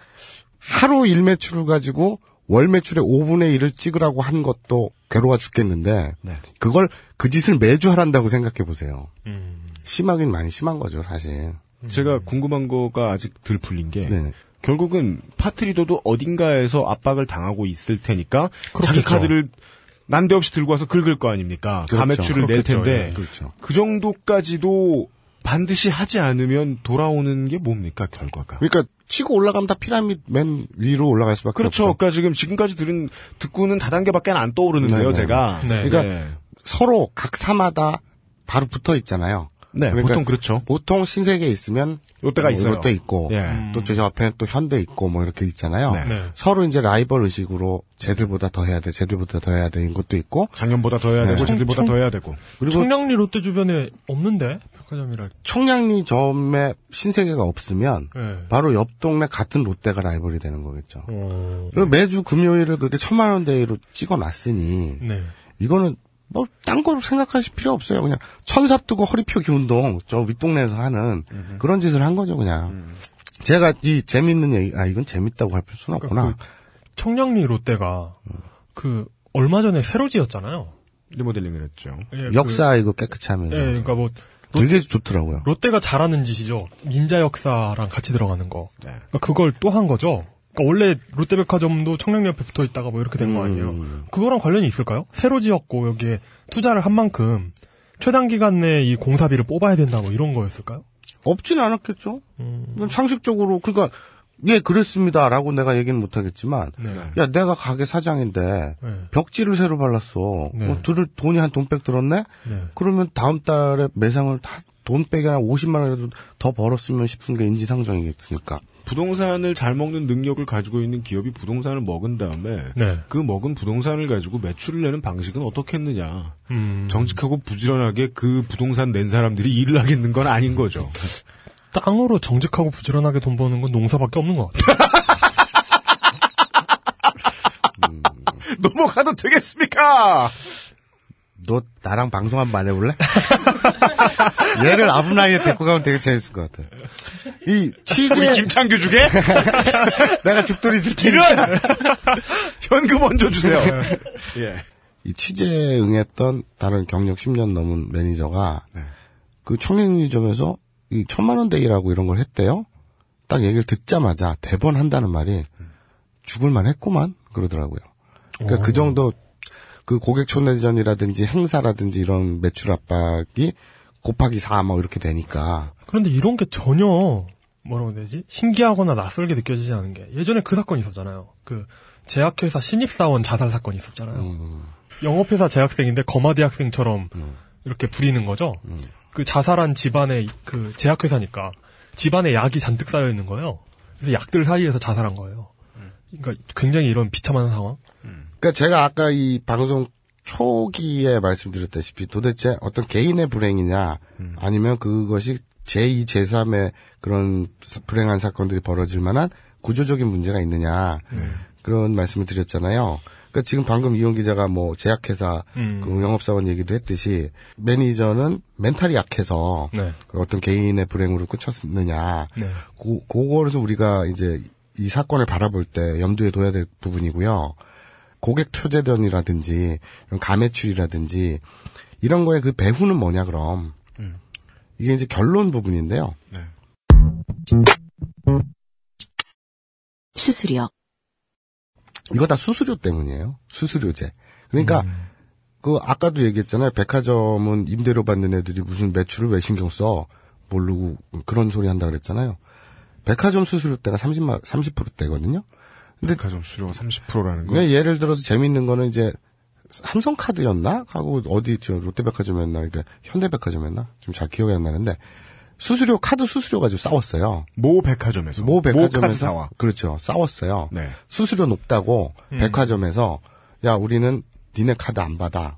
하루 일 매출을 가지고 월 매출의 5분의 1을 찍으라고 한 것도 괴로워 죽겠는데 네. 그걸 그 짓을 매주 하란다고 생각해 보세요. 음. 심하긴 많이 심한 거죠, 사실. 제가 궁금한 거가 아직 덜 풀린 게 네. 결국은 파트리더도 어딘가에서 압박을 당하고 있을 테니까 자기 그렇겠죠. 카드를 난데없이 들고 와서 긁을 거 아닙니까? 그렇죠. 가매출을 낼 그렇겠죠. 텐데 예. 그렇죠. 그 정도까지도 반드시 하지 않으면 돌아오는 게 뭡니까 결과가? 그러니까 치고 올라가면 다 피라미드 맨 위로 올라갈 수밖에 그렇죠. 없죠. 그러니까 지금 지금까지 들은 듣고는 다단계밖에 안 떠오르는데요, 네, 네. 제가. 네. 그러니까 네. 서로 각 사마다 바로 붙어 있잖아요. 네, 그러니까 보통 그렇죠. 보통 신세계에 있으면 롯데가 뭐 있어요. 롯데 있고 예. 또저 앞에 또 현대 있고 뭐 이렇게 있잖아요. 네. 네. 서로 이제 라이벌 의식으로 쟤들보다 더 해야 돼, 쟤들보다 더 해야 돼, 이런 것도 있고 작년보다 더 해야 네. 되고, 쟤들보다 청- 더 해야 되고. 그리고 청량리 롯데 주변에 없는데 백화점이라. 청량리점에 신세계가 없으면 네. 바로 옆 동네 같은 롯데가 라이벌이 되는 거겠죠. 어. 그리고 매주 금요일을 그렇게 천만 원 대로 찍어놨으니 네. 이거는 뭐 딴 거로 생각하실 필요 없어요. 그냥 천삽 두고 허리 펴기 운동 저 윗동네에서 하는 그런 짓을 한 거죠, 그냥. 제가 이 재밌는 얘기, 아, 이건 재밌다고 할 수는 없구나. 그러니까 청량리 롯데가 그 얼마 전에 새로 지었잖아요. 리모델링을 했죠. 예, 역사 이거 깨끗이 그, 하면서. 예, 그러니까 뭐 되게 좋더라고요. 롯데가 잘하는 짓이죠. 민자 역사랑 같이 들어가는 거. 네. 그러니까 그걸 또 한 거죠. 그러니까 원래 롯데백화점도 청량리 옆에 붙어 있다가 뭐 이렇게 된거 아니에요. 음. 그거랑 관련이 있을까요? 새로 지었고 여기에 투자를 한 만큼 최단 기간 내에 이 공사비를 뽑아야 된다 뭐 이런 거였을까요? 없진 않았겠죠. 음, 상식적으로, 그러니까, 예, 그랬습니다 라고 내가 얘기는 못하겠지만, 네. 야, 내가 가게 사장인데, 네. 벽지를 새로 발랐어. 네. 뭐 들을 돈이 한 돈백 들었네? 네. 그러면 다음 달에 매상을 다 돈백이나 50만 원이라도 더 벌었으면 싶은 게 인지상정이겠으니까. 부동산을 잘 먹는 능력을 가지고 있는 기업이 부동산을 먹은 다음에 네. 그 먹은 부동산을 가지고 매출을 내는 방식은 어떻겠느냐. 음, 정직하고 부지런하게 그 부동산 낸 사람들이 일을 하겠는 건 아닌 거죠. 땅으로 정직하고 부지런하게 돈 버는 건 농사밖에 없는 것 같아요. 넘어가도 되겠습니까? 너 나랑 방송 한번 안 해볼래? 얘를 아브나이에 데리고 가면 되게 재밌을 것 같아. 이 취재 김창규 주게? 내가 죽돌이 줄 테니까 현금 얹어 주세요. 예. 이 취재에 응했던 다른 경력 10년 넘은 매니저가 네. 그 청량리점에서 이 천만 원 데이라고 이런 걸 했대요. 딱 얘기를 듣자마자 대번 한다는 말이 죽을만 했구만 그러더라고요. 그러니까 그 정도 그 고객 초내전이라든지 행사라든지 이런 매출 압박이 곱하기 4뭐 이렇게 되니까 그런데 이런 게 전혀 뭐라고 해야 되지? 신기하거나 낯설게 느껴지지 않은 게 예전에 그 사건이 있었잖아요. 그 제약회사 신입사원 자살 사건이 있었잖아요. 음, 영업회사 재학생인데 거마 대학생처럼 이렇게 부리는 거죠. 그 자살한 집안의 그 제약회사니까 집안에 약이 잔뜩 쌓여 있는 거예요. 그래서 약들 사이에서 자살한 거예요. 그러니까 굉장히 이런 비참한 상황. 그러니까 제가 아까 이 방송 초기에 말씀드렸다시피 도대체 어떤 개인의 불행이냐 아니면 그것이 제2, 제3의 그런 사- 불행한 사건들이 벌어질 만한 구조적인 문제가 있느냐 그런 말씀을 드렸잖아요. 그러니까 지금 방금 이용 기자가 뭐 제약회사 음. 그 영업사원 얘기도 했듯이 매니저는 멘탈이 약해서 네. 그 어떤 개인의 불행으로 끝쳤느냐 네. 고, 그거에서 우리가 이제 이 사건을 바라볼 때 염두에 둬야 될 부분이고요. 고객 초재전이라든지 가매출이라든지 이런 거에 그 배후는 뭐냐 그럼 이게 이제 결론 부분인데요. 수수료, 이거 다 수수료 때문이에요. 수수료제. 그러니까 그 아까도 얘기했잖아요. 백화점은 임대료 받는 애들이 무슨 매출을 왜 신경 써 모르고 그런 소리 한다 그랬잖아요. 백화점 수수료대가 30만 30%대거든요. 근데 백화점 수료가 30%라는 거. 왜 예를 들어서 재밌는 거는 이제 삼성카드였나? 하고 어디 저 롯데백화점이었나? 그러니까 현대백화점이었나? 좀 잘 기억이 안 나는데 수수료 카드 수수료 가지고 싸웠어요. 모 백화점에서. 모 백화점에서 카드사와. 그렇죠. 싸웠어요. 네. 수수료 높다고 백화점에서 야 우리는 니네 카드 안 받아.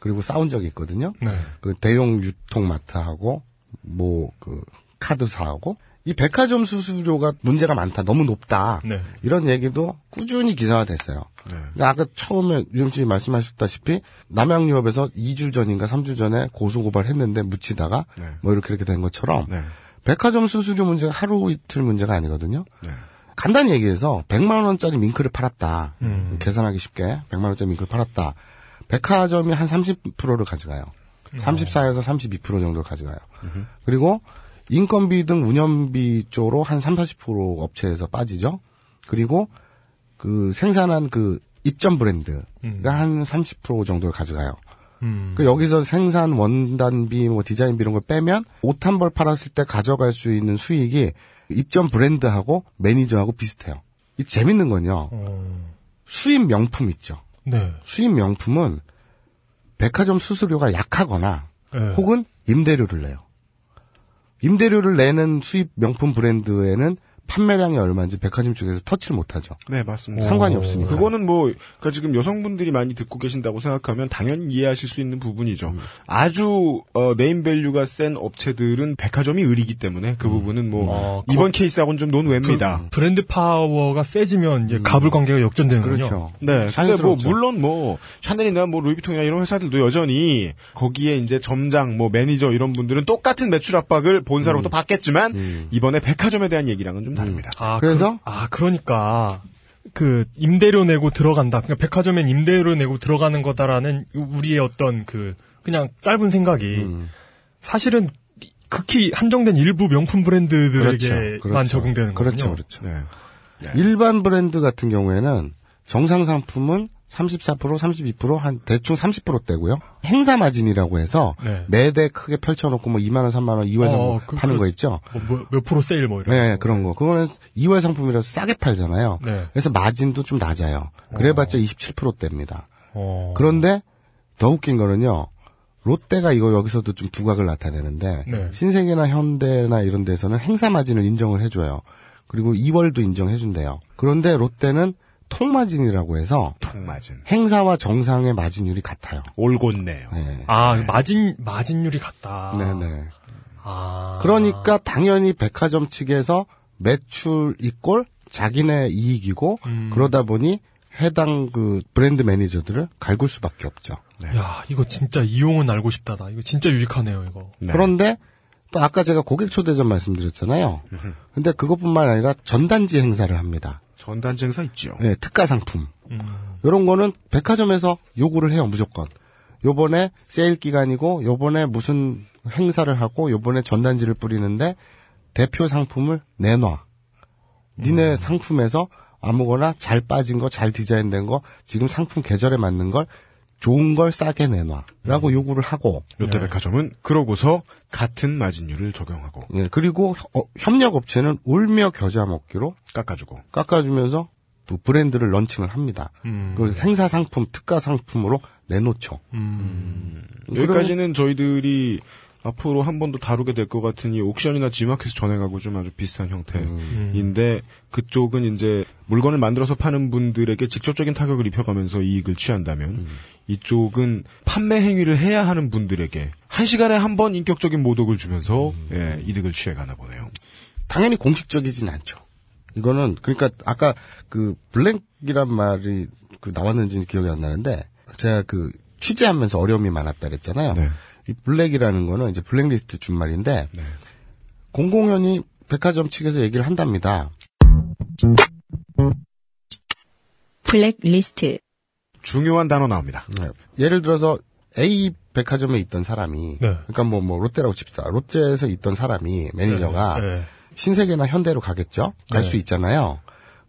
그리고 싸운 적이 있거든요. 네. 그 대용 유통마트하고 뭐 그 카드사하고 이 백화점 수수료가 문제가 많다. 너무 높다. 네. 이런 얘기도 꾸준히 기사화됐어요. 네. 그러니까 아까 처음에 유영 씨 말씀하셨다시피 남양유업에서 2주 전인가 3주 전에 고소고발했는데 묻히다가 네. 뭐 이렇게 이렇게 된 것처럼 네. 백화점 수수료 문제가 하루 이틀 문제가 아니거든요. 네. 간단히 얘기해서 100만 원짜리 밍크를 팔았다. 음. 계산하기 쉽게 100만 원짜리 밍크를 팔았다. 백화점이 한 30%를 가져가요. 34에서 32% 정도를 가져가요. 그리고 인건비 등 운영비 쪽으로 한 3, 40% 업체에서 빠지죠. 그리고 그 생산한 그 입점 브랜드가 한30% 정도를 가져가요. 음. 그 여기서 생산 원단비, 뭐 디자인비 이런 걸 빼면 옷 한 벌 팔았을 때 가져갈 수 있는 수익이 입점 브랜드하고 매니저하고 비슷해요. 이 재밌는 건요. 어, 수입 명품 있죠. 네. 수입 명품은 백화점 수수료가 약하거나 네. 혹은 임대료를 내요. 임대료를 내는 수입 명품 브랜드에는 판매량이 얼마인지 백화점 쪽에서 터치를 못하죠. 네, 맞습니다. 상관이 없으니까. 그거는 뭐, 그니까 지금 여성분들이 많이 듣고 계신다고 생각하면 당연히 이해하실 수 있는 부분이죠. 음. 아주, 어, 네임밸류가 센 업체들은 백화점이 을이기 때문에 그 부분은 뭐, 어, 이번 케이스하고는 좀 논외입니다. 브랜드 파워가 세지면 이제 갑을 관계가 역전되는군요. 음. 그렇죠. 네. 근데 뭐. 물론 뭐, 샤넬이나 뭐, 루이비통이나 이런 회사들도 여전히, 거기에 이제 점장, 뭐, 매니저 이런 분들은 똑같은 매출 압박을 본사로부터 받겠지만, 이번에 백화점에 대한 얘기랑은 좀 다릅니다. 아, 그래서? 그, 아 그러니까 그 임대료 내고 들어간다. 그러니까 백화점엔 임대료 내고 들어가는 거다라는 우리의 어떤 그 그냥 짧은 생각이 음. 사실은 극히 한정된 일부 명품 브랜드들에게만 그렇죠. 그렇죠. 적용되는 그렇죠, 거군요. 그렇죠. 네. 일반 브랜드 같은 경우에는 정상 상품은 34%, 32%한 대충 30%대고요. 행사 마진이라고 해서 네. 매대 크게 펼쳐놓고 뭐 2만 원, 3만 원, 2월 상품 어, 그- 파는 그- 거 있죠. 뭐, 뭐, 몇 프로 세일 뭐 이런. 네, 거. 그런 거. 그거는 2월 상품이라서 싸게 팔잖아요. 네. 그래서 마진도 좀 낮아요. 그래봤자 27%대입니다. 어. 그런데 더 웃긴 거는요. 롯데가 이거 여기서도 좀 두각을 나타내는데 네. 신세계나 현대나 이런 데서는 행사 마진을 인정을 해줘요. 그리고 2월도 인정해준대요. 그런데 롯데는 통마진이라고 해서 통마진. 행사와 정상의 마진율이 같아요. 올곧네요. 네. 아 마진 마진율이 같다. 네네. 아. 그러니까 당연히 백화점 측에서 매출 이꼴 자기네 이익이고 음. 그러다 보니 해당 그 브랜드 매니저들을 갈굴 수밖에 없죠. 야 이거 진짜 이용은 알고 싶다다. 이거 진짜 유익하네요 이거. 네. 그런데 또 아까 제가 고객 초대전 말씀드렸잖아요. 근데 그것뿐만 아니라 전단지 행사를 합니다. 행사 있죠. 네, 특가 상품. 음. 이런 거는 백화점에서 요구를 해요, 무조건. 요번에 세일 기간이고, 요번에 무슨 행사를 하고, 요번에 전단지를 뿌리는데, 대표 상품을 내놔. 니네 상품에서 아무거나 잘 빠진 거, 잘 디자인된 거, 지금 상품 계절에 맞는 걸, 좋은 걸 싸게 내놔. 라고 요구를 하고, 롯데백화점은 그러고서 같은 마진율을 적용하고 예, 그리고 혀- 어, 협력업체는 울며 겨자 먹기로 깎아주고 깎아주면서 또 브랜드를 런칭을 합니다. 음. 그 행사 상품, 특가 상품으로 내놓죠. 음. 여기까지는 저희들이 앞으로 한 번 더 다루게 될것이 옥션이나 지마켓에서 전해가고 좀 아주 비슷한 형태인데 그쪽은 이제 물건을 만들어서 파는 분들에게 직접적인 타격을 입혀가면서 이익을 취한다면 이쪽은 판매 행위를 해야 하는 분들에게 한 시간에 한 번 인격적인 모독을 주면서 예, 이득을 취해가나 보네요. 당연히 공식적이진 않죠. 이거는 그러니까 아까 그 블랙이란 말이 그 나왔는지 기억이 안 나는데 제가 그 취재하면서 어려움이 많았다 그랬잖아요. 네. 이 블랙이라는 거는 이제 블랙리스트 준 말인데 네. 공공연히 백화점 측에서 얘기를 한답니다. 블랙리스트, 중요한 단어 나옵니다. 네. 예를 들어서 A 백화점에 있던 사람이 네. 그러니까 뭐뭐 롯데라고 칩시다. 롯데에서 있던 사람이 매니저가 네. 신세계나 현대로 가겠죠. 갈 네. 수 있잖아요.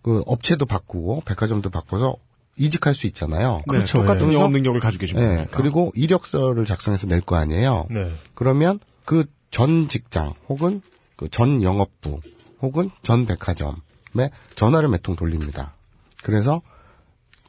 그 업체도 바꾸고 백화점도 바꿔서 이직할 수 있잖아요. 네, 그렇죠, 똑같은 예. 영업 능력을 가지고 계신 네, 분이니까. 그리고 이력서를 작성해서 낼 거 아니에요. 네. 그러면 그 전 직장 혹은 그 전 영업부 혹은 전 백화점에 전화를 몇 통 돌립니다. 그래서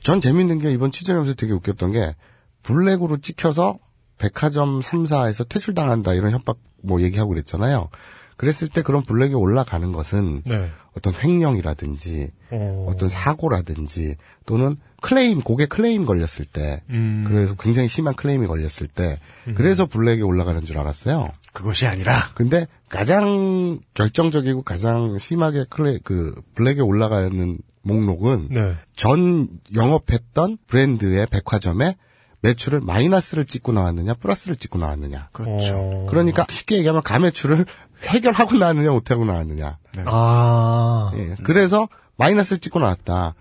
전 재밌는 게 이번 취재하면서 되게 웃겼던 게 블랙으로 찍혀서 백화점 3사에서 퇴출당한다 이런 협박 뭐 얘기하고 그랬잖아요. 그랬을 때 그런 블랙에 올라가는 것은 네. 어떤 횡령이라든지 어. 어떤 사고라든지 또는 클레임 고객 클레임 걸렸을 때 음. 그래서 굉장히 심한 클레임이 걸렸을 때 그래서 블랙에 올라가는 줄 알았어요. 그것이 아니라 근데 가장 결정적이고 가장 심하게 클레 그 블랙에 올라가는 목록은 네. 전 영업했던 브랜드의 백화점에 매출을 마이너스를 찍고 나왔느냐 플러스를 찍고 나왔느냐. 그렇죠. 어. 그러니까 쉽게 얘기하면 가매출을 해결하고 나왔느냐 못하고 나왔느냐. 아. 예, 그래서 마이너스를 찍고 나왔다.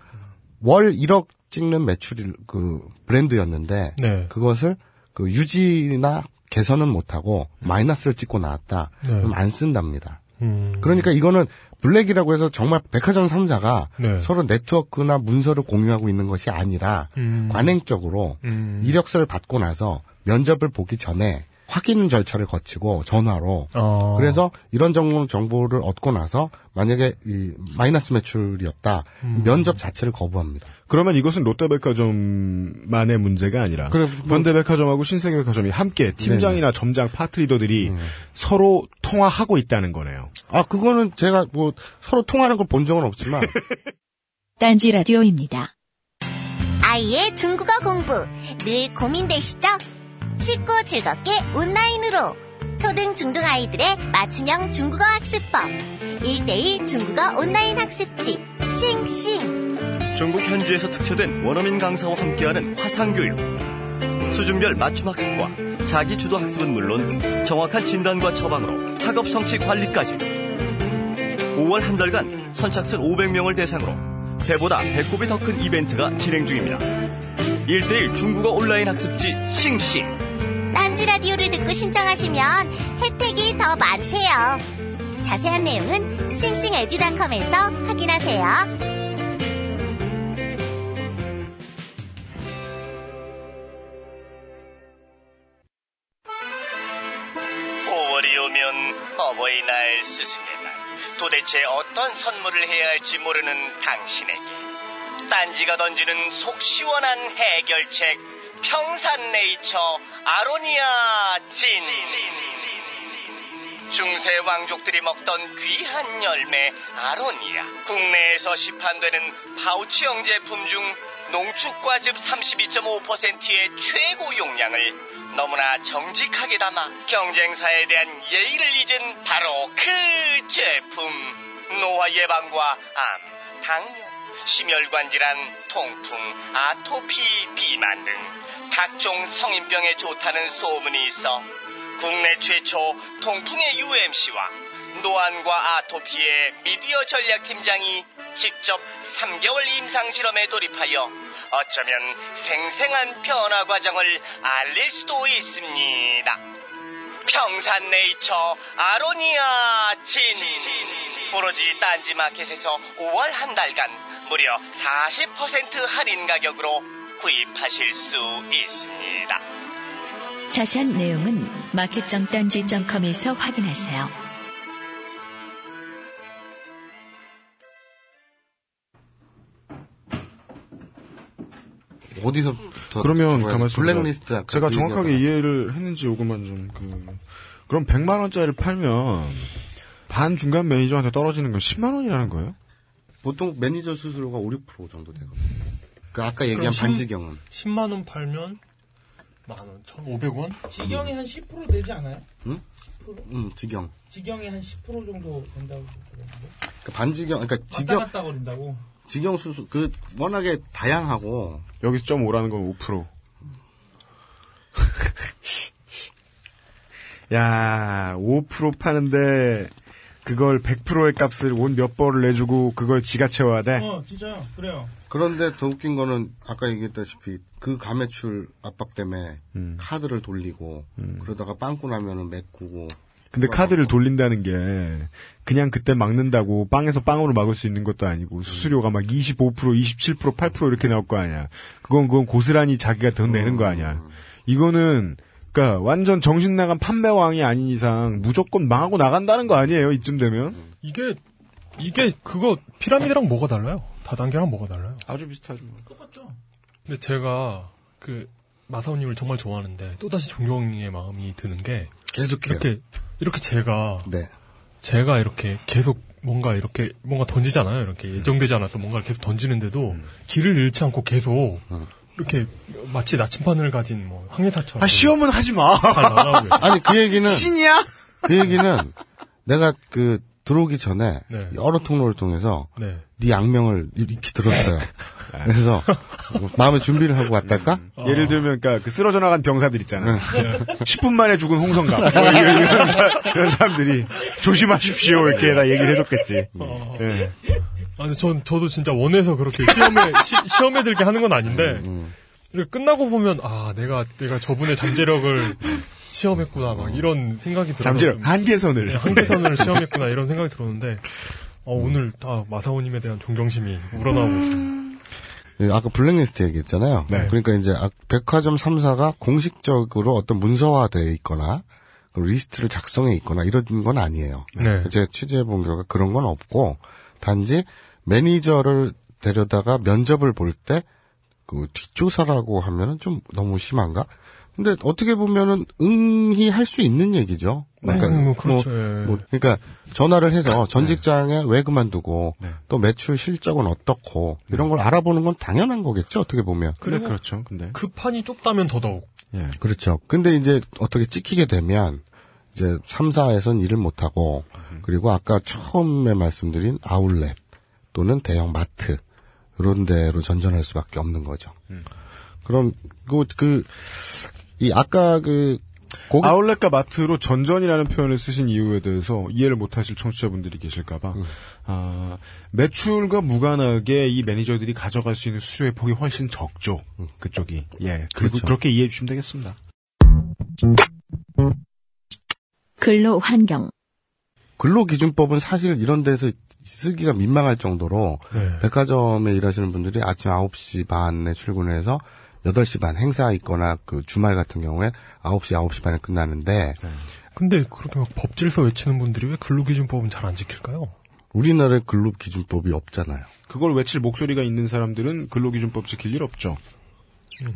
월 1억 찍는 매출이 그 브랜드였는데 네. 그것을 그 유지나 개선은 못하고 마이너스를 찍고 나왔다. 네. 그럼 안 쓴답니다. 음. 그러니까 이거는 블랙이라고 해서 정말 백화점 3사가 네. 서로 네트워크나 문서를 공유하고 있는 것이 아니라 음. 관행적으로 음. 이력서를 받고 나서 면접을 보기 전에 확인 절차를 거치고 전화로 어. 그래서 이런 정보, 정보를 얻고 나서 만약에 이 마이너스 매출이었다 음. 면접 자체를 거부합니다. 그러면 이것은 롯데백화점만의 문제가 아니라 그래, 뭐- 현대백화점하고 신세계백화점이 함께 팀장이나 점장 파트리더들이 서로 통화하고 있다는 거네요. 아 그거는 제가 뭐 서로 통하는 걸 본 적은 없지만 딴지 라디오입니다. 아이의 중국어 공부 늘 고민되시죠? 쉽고 즐겁게 온라인으로 초등 중등 아이들의 맞춤형 중국어 학습법 1대1 중국어 온라인 학습지 싱싱 중국 현지에서 특채된 원어민 강사와 함께하는 화상교육. 수준별 맞춤 학습과 자기 주도 학습은 물론 정확한 진단과 처방으로 학업 성취 관리까지. 5월 한 달간 선착순 500명을 대상으로 배보다 배꼽이 더 큰 이벤트가 진행 중입니다. 1대1 중국어 온라인 학습지 싱싱 딴지 라디오를 듣고 신청하시면 혜택이 더 많대요. 자세한 내용은 싱싱에듀닷컴에서 확인하세요. 5월이 오면 어버이날 스승의 날 도대체 어떤 선물을 해야 할지 모르는 당신에게 딴지가 던지는 속 시원한 해결책 평산네이처 아로니아 진. 중세 왕족들이 먹던 귀한 열매 아로니아. 국내에서 시판되는 파우치형 제품 중 농축과즙 32.5%의 최고 용량을 너무나 정직하게 담아 경쟁사에 대한 예의를 잊은 바로 그 제품. 노화 예방과 암, 당뇨, 심혈관 질환, 통풍, 아토피, 비만 등 각종 성인병에 좋다는 소문이 있어 국내 최초 통풍의 UMC와 노안과 아토피의 미디어 전략팀장이 직접 3개월 임상 실험에 돌입하여 어쩌면 생생한 변화 과정을 알릴 수도 있습니다. 평산네이처 아로니아 진 오로지 딴지마켓에서 5월 한 달간 무려 40% 할인 가격으로 구입하실 수 있습니다. 자세한 내용은 마켓.딴지.com에서 확인하세요. 어디서 더 그러면 가만 있어. 블랙리스트 아까 제가 그 정확하게 얘기하다가. 이해를 했는지 요것만 좀 그. 그럼 100만 원짜리를 팔면 반 중간 매니저한테 떨어지는 건 10만 원이라는 거예요? 보통 매니저 수수료가 5, 6% 정도 되거든요. 그 아까 얘기한 반지경은 10만 원 팔면 만 원, 1,500원? 지경이 한 10% 되지 않아요? 음, 지경. 지경이 한 10% 정도 된다고 그러는데 그 반지경, 그러니까 왔다 지경, 갔다 거린다고. 지경 수수, 그 워낙에 다양하고 여기서 점 5라는 건 5%. 야, 5% 파는데 그걸 100%의 값을 온 몇 벌을 내주고 그걸 지가 채워야 돼? 어, 진짜요. 그래요. 그런데 더 웃긴 거는 아까 얘기했다시피 그 가매출 압박 때문에 음. 카드를 돌리고 그러다가 빵꾸 나면은 메꾸고 근데 카드를 돌린다는 게 그냥 그때 막는다고 빵에서 빵으로 막을 수 있는 것도 아니고 수수료가 막 25%, 27%, 8% 이렇게 나올 거 아니야. 그건 그건 고스란히 자기가 돈 내는 거 아니야. 이거는 그러니까 완전 정신 나간 판매왕이 아닌 이상 무조건 망하고 나간다는 거 아니에요. 이쯤 되면 이게, 이게 그거 피라미드랑 뭐가 달라요? 다단계랑 뭐가 달라요? 아주 비슷하죠. 똑같죠. 근데 제가 그 마사오님을 정말 좋아하는데 또다시 존경의 마음이 드는 게 계속해요. 이렇게 이렇게 제가 네. 제가 이렇게 계속 뭔가 이렇게 뭔가 던지잖아요. 이렇게 예정되지 않았던 뭔가를 계속 던지는데도 길을 잃지 않고 계속 이렇게 마치 나침반을 가진 뭐 항해사처럼 아 시험은 하지 마. 아니 그 얘기는 신이야? 그 얘기는 내가 그 들어오기 전에 네. 여러 통로를 통해서 네. 네 악명을 이렇게 들었어요. 그래서 뭐 마음의 준비를 하고 왔달까? 예를 들면 그러니까 그 쓰러져 나간 병사들 있잖아. 네. 10분 만에 죽은 홍성갑 뭐 이런, 이런 사- 사람들이 조심하십시오 이렇게 다 얘기를 해줬겠지. 어. 예. 아, 근데 전, 저도 진짜 원해서 그렇게 시험에, 시, 험에 들게 하는 건 아닌데, 음, 이렇게 끝나고 보면, 아, 내가, 내가 저분의 잠재력을 시험했구나, 막 이런 생각이 들어서. 잠시만 좀- 한계선을 네, 한계선을 시험했구나, 이런 생각이 들었는데, 어, 오늘 다 마사오님에 대한 존경심이 우러나오고 있어요. 예, 아까 블랙리스트 얘기했잖아요. 네. 그러니까 이제 아- 백화점 3사가 공식적으로 어떤 문서화되어 있거나 그 리스트를 작성해 있거나 이런 건 아니에요. 네. 제가 취재해 본 결과 그런 건 없고 단지 매니저를 데려다가 면접을 볼 때 그 뒷조사라고 하면은 좀 너무 심한가? 근데 어떻게 보면은 응히 할 수 있는 얘기죠. 음, 뭐 그렇죠, 예. 뭐, 그러니까 전화를 해서 전 직장에 왜 그만두고 네. 또 매출 실적은 어떻고 이런 걸 알아보는 건 당연한 거겠죠. 어떻게 보면. 근데 그렇죠. 근데 그 판이 좁다면 더더욱. 예. 그렇죠. 근데 이제 어떻게 찍히게 되면 이제 3사에선 일을 못 하고 그리고 아까 처음에 말씀드린 아울렛 또는 대형 마트 이런 데로 전전할 수밖에 없는 거죠. 그럼 그 그 이 아까 그 아울렛과 마트로 전전이라는 표현을 쓰신 이유에 대해서 이해를 못하실 청취자분들이 계실까봐 음. 아, 매출과 무관하게 이 매니저들이 가져갈 수 있는 수수료의 폭이 훨씬 적죠. 그쪽이 예 그리고 그렇죠. 그렇게 이해해 주시면 되겠습니다. 근로 환경, 근로기준법은 사실 이런 데서 쓰기가 민망할 정도로 네. 백화점에 일하시는 분들이 아침 9시 반에 출근해서 8시 반 행사 있거나 그 주말 같은 경우에 9시, 9시 반에 끝나는데 근데 그렇게 막 법질서 외치는 분들이 왜 근로기준법은 잘 안 지킬까요? 우리나라에 근로기준법이 없잖아요. 그걸 외칠 목소리가 있는 사람들은 근로기준법 지킬 일 없죠.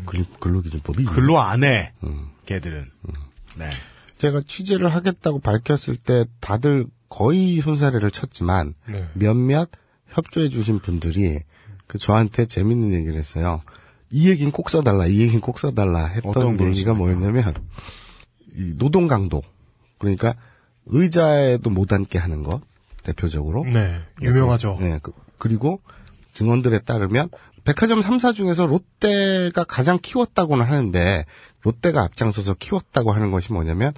근- 근로기준법이 근로 안 해. 음. 걔들은. 네. 제가 취재를 하겠다고 밝혔을 때 다들 거의 손사래를 쳤지만 네. 몇몇 협조해 주신 분들이 그 저한테 재밌는 얘기를 했어요. 이 얘기는 꼭 써달라, 이 얘기는 꼭 써달라 했던 얘기가? 뭐였냐면 이 노동 강도 그러니까 의자에도 못 앉게 하는 것 대표적으로 네, 유명하죠. 네, 그, 그리고 증언들에 따르면 백화점 3사 중에서 롯데가 가장 키웠다고는 하는데 롯데가 앞장서서 키웠다고 하는 것이 뭐냐면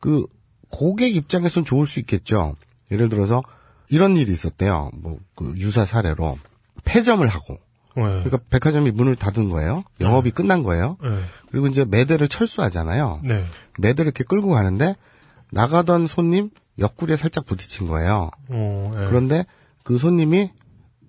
그 고객 입장에선 좋을 수 있겠죠. 예를 들어서 이런 일이 있었대요. 뭐 그 유사 사례로 폐점을 하고 네. 그러니까 백화점이 문을 닫은 거예요. 영업이 끝난 거예요. 네. 그리고 이제 매대를 철수하잖아요. 네. 매대를 이렇게 끌고 가는데 나가던 손님 옆구리에 살짝 부딪힌 거예요. 어, 네. 그런데 그 손님이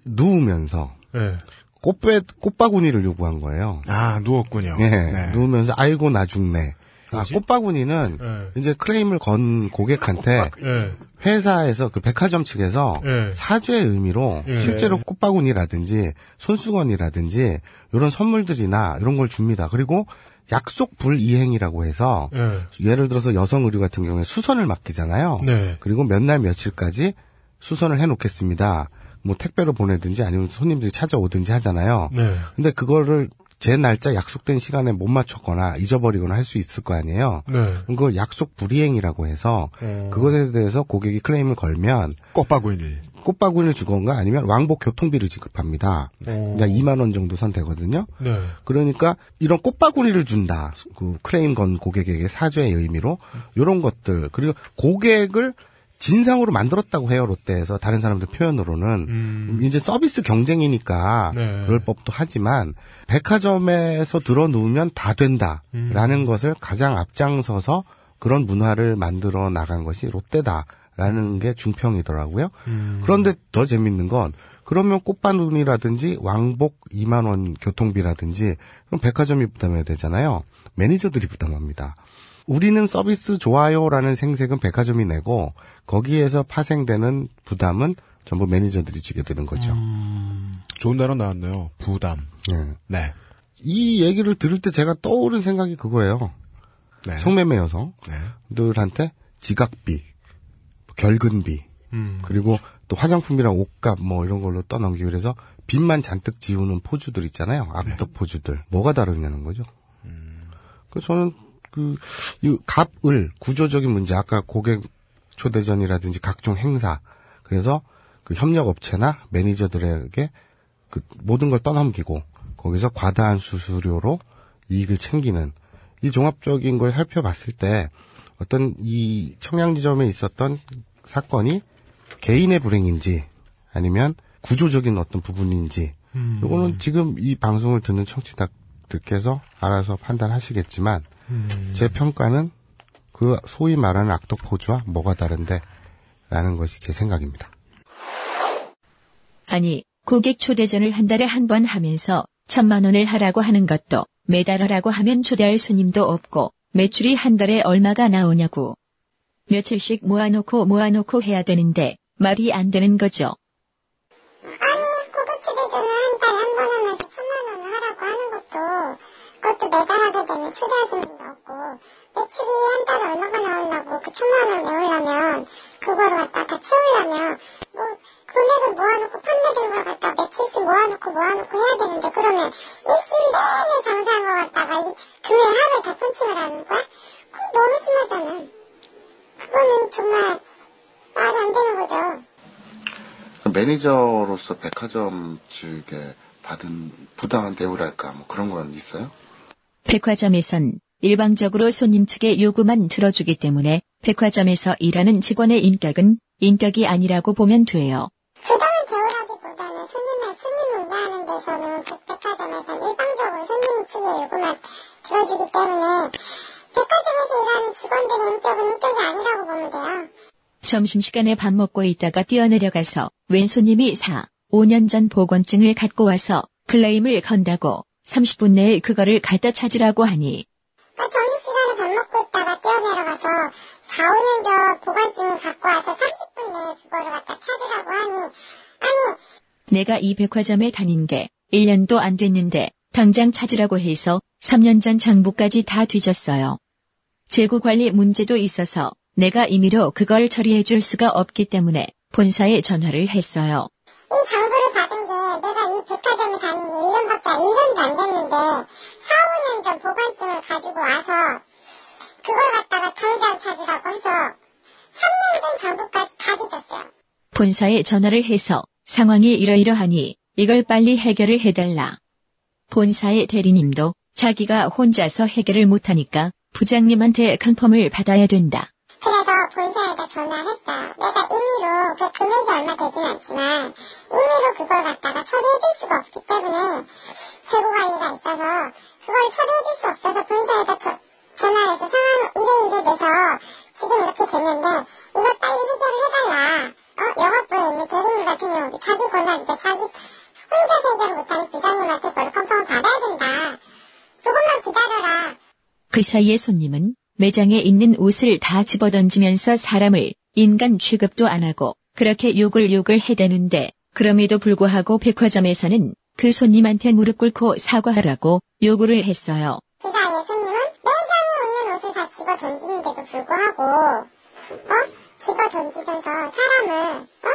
누우면서 네. 꽃배, 꽃바구니를 요구한 거예요. 아 누웠군요. 예, 네. 누우면서 아이고 나 죽네. 아? 꽃바구니는 네. 이제 클레임을 건 고객한테 네. 회사에서 그 백화점 측에서 네. 사죄의 의미로 네. 실제로 꽃바구니라든지 손수건이라든지 이런 선물들이나 이런 걸 줍니다. 그리고 약속 불이행이라고 해서 네. 예를 들어서 여성 의류 같은 경우에 수선을 맡기잖아요. 네. 그리고 몇 날 며칠까지 수선을 해놓겠습니다. 뭐 택배로 보내든지 아니면 손님들이 찾아오든지 하잖아요. 네. 근데 그거를 제 날짜 약속된 시간에 못 맞췄거나 잊어버리거나 할 수 있을 거 아니에요. 네. 그걸 약속 불이행이라고 해서 어. 그것에 대해서 고객이 클레임을 걸면 꽃바구니를. 꽃바구니를 주건가 아니면 왕복 교통비를 지급합니다. 어. 그러니까 2만 원 정도 선 되거든요. 네. 그러니까 이런 꽃바구니를 준다. 그 클레임 건 고객에게 사죄의 의미로 이런 것들 그리고 고객을 진상으로 만들었다고 해요 롯데에서 다른 사람들 표현으로는 음. 이제 서비스 경쟁이니까 네. 그럴 법도 하지만 백화점에서 들어 누우면 다 된다라는 음. 것을 가장 앞장서서 그런 문화를 만들어 나간 것이 롯데다라는 게 중평이더라고요. 음. 그런데 더 재밌는 건 그러면 꽃바구니라든지 왕복 2만 원 교통비라든지 그럼 백화점이 부담해야 되잖아요. 매니저들이 부담합니다. 우리는 서비스 좋아요라는 생색은 백화점이 내고 거기에서 파생되는 부담은 전부 매니저들이 지게 되는 거죠. 음. 좋은 단어 나왔네요. 부담. 네. 네. 이 얘기를 들을 때 제가 떠오른 생각이 그거예요. 네. 성매매 네. 여성들한테 지각비, 결근비, 음. 그리고 또 화장품이랑 옷값 뭐 이런 걸로 떠넘기기 위해서 빚만 잔뜩 지우는 포즈들 있잖아요. 악덕 포즈들. 뭐가 다르냐는 거죠. 그래서 저는 그, 이 갑을 구조적인 문제, 아까 고객 초대전이라든지 각종 행사, 그래서 그 협력업체나 매니저들에게 그 모든 걸 떠넘기고 거기서 과다한 수수료로 이익을 챙기는 이 종합적인 걸 살펴봤을 때 어떤 이 청량지점에 있었던 사건이 개인의 불행인지 아니면 구조적인 어떤 부분인지 음. 요거는 지금 이 방송을 듣는 청취자들께서 알아서 판단하시겠지만 음. 제 평가는 그 소위 말하는 악덕 포즈와 뭐가 다른데 라는 것이 제 생각입니다. 아니, 고객 초대전을 한 달에 한 번 하면서 천만 원을 하라고 하는 것도 매달 하라고 하면 초대할 손님도 없고 매출이 한 달에 얼마가 나오냐고. 며칠씩 모아놓고 모아놓고 해야 되는데 말이 안 되는 거죠. 아니 고객 초대전을 한 달에 한 번 하면서 천만 원을 하라고 하는 것도 그것도 매달 하게 되면 초대할 손님도 없고 매출이 한 달에 얼마가 나오려고 그 천만 원을 내우려면 그거를 갖다 다 채우려면 뭐 금액을 모아놓고 판매된 걸 갖다 며칠씩 모아놓고 모아놓고 해야 되는데 그러면 일주일 내내 장사한 거 갖다가 이 금요일 하루에 다 펀칭을 하는 거야? 그거 너무 심하잖아. 그거는 정말 말이 안 되는 거죠. 매니저로서 백화점 측에 받은 부당한 대우랄까 뭐 그런 건 있어요? 백화점에선 일방적으로 손님 측의 요구만 들어주기 때문에 백화점에서 일하는 직원의 인격은 인격이 아니라고 보면 돼요. 부담은 배우라기보다는 손님을 손님을 응대하는 데서는 백- 백화점에서는 일방적으로 손님 측의 요구만 들어주기 때문에 백화점에서 일하는 직원들의 인격은 인격이 아니라고 보면 돼요. 점심시간에 밥 먹고 있다가 뛰어내려가서 웬 손님이 4, 5년 전 보건증을 갖고 와서 클레임을 건다고 30분 내에 그거를 갖다 찾으라고 하니 그러니까 점심시간에 밥 먹고 있다가 뛰어내려가서 4, 5년 전 보관증을 갖고 와서 30분 내에 그거를 갖다 찾으라고 하니 아니 내가 이 백화점에 다닌 게 1년도 안 됐는데 당장 찾으라고 해서 3년 전 장부까지 다 뒤졌어요. 재고 관리 문제도 있어서 내가 임의로 그걸 처리해 줄 수가 없기 때문에 본사에 전화를 했어요. 이 장부를 게 내가 이 백화점에 다닌 게 1년밖에 1년도 안 됐는데 4, 5년 전 보관증을 가지고 와서 그걸 갖다가 당장 찾으라고 해서 3년 전 장부까지 다 뒤졌어요. 본사에 전화를 해서 상황이 이러이러하니 이걸 빨리 해결을 해달라. 본사의 대리님도 자기가 혼자서 해결을 못하니까 부장님한테 컨펌을 받아야 된다. 그래서 본사에다 전화했어요. 내가 임의로 그 금액이 얼마 되진 않지만 임의로 그걸 갖다가 처리해줄 수가 없기 때문에 재고 관리가 있어서 그걸 처리해줄 수 없어서 본사에다 저- 전화를 해서 상황이 이래 이래 돼서 지금 이렇게 됐는데 이걸 빨리 해결을 해달라. 어? 영업부에 있는 대리님 같은 경우도 자기 권한인데 자기 혼자서 해결을 못하니 부장님한테 그걸 컨펌을 받아야 된다. 조금만 기다려라. 그 사이에 손님은 매장에 있는 옷을 다 집어던지면서 사람을 인간 취급도 안 하고 그렇게 욕을 욕을 해대는데 그럼에도 불구하고 백화점에서는 그 손님한테 무릎 꿇고 사과하라고 요구를 했어요. 그 사이에 손님은 매장에 있는 옷을 다 집어 던지는데도 불구하고, 어? 집어 던지면서 사람을, 어?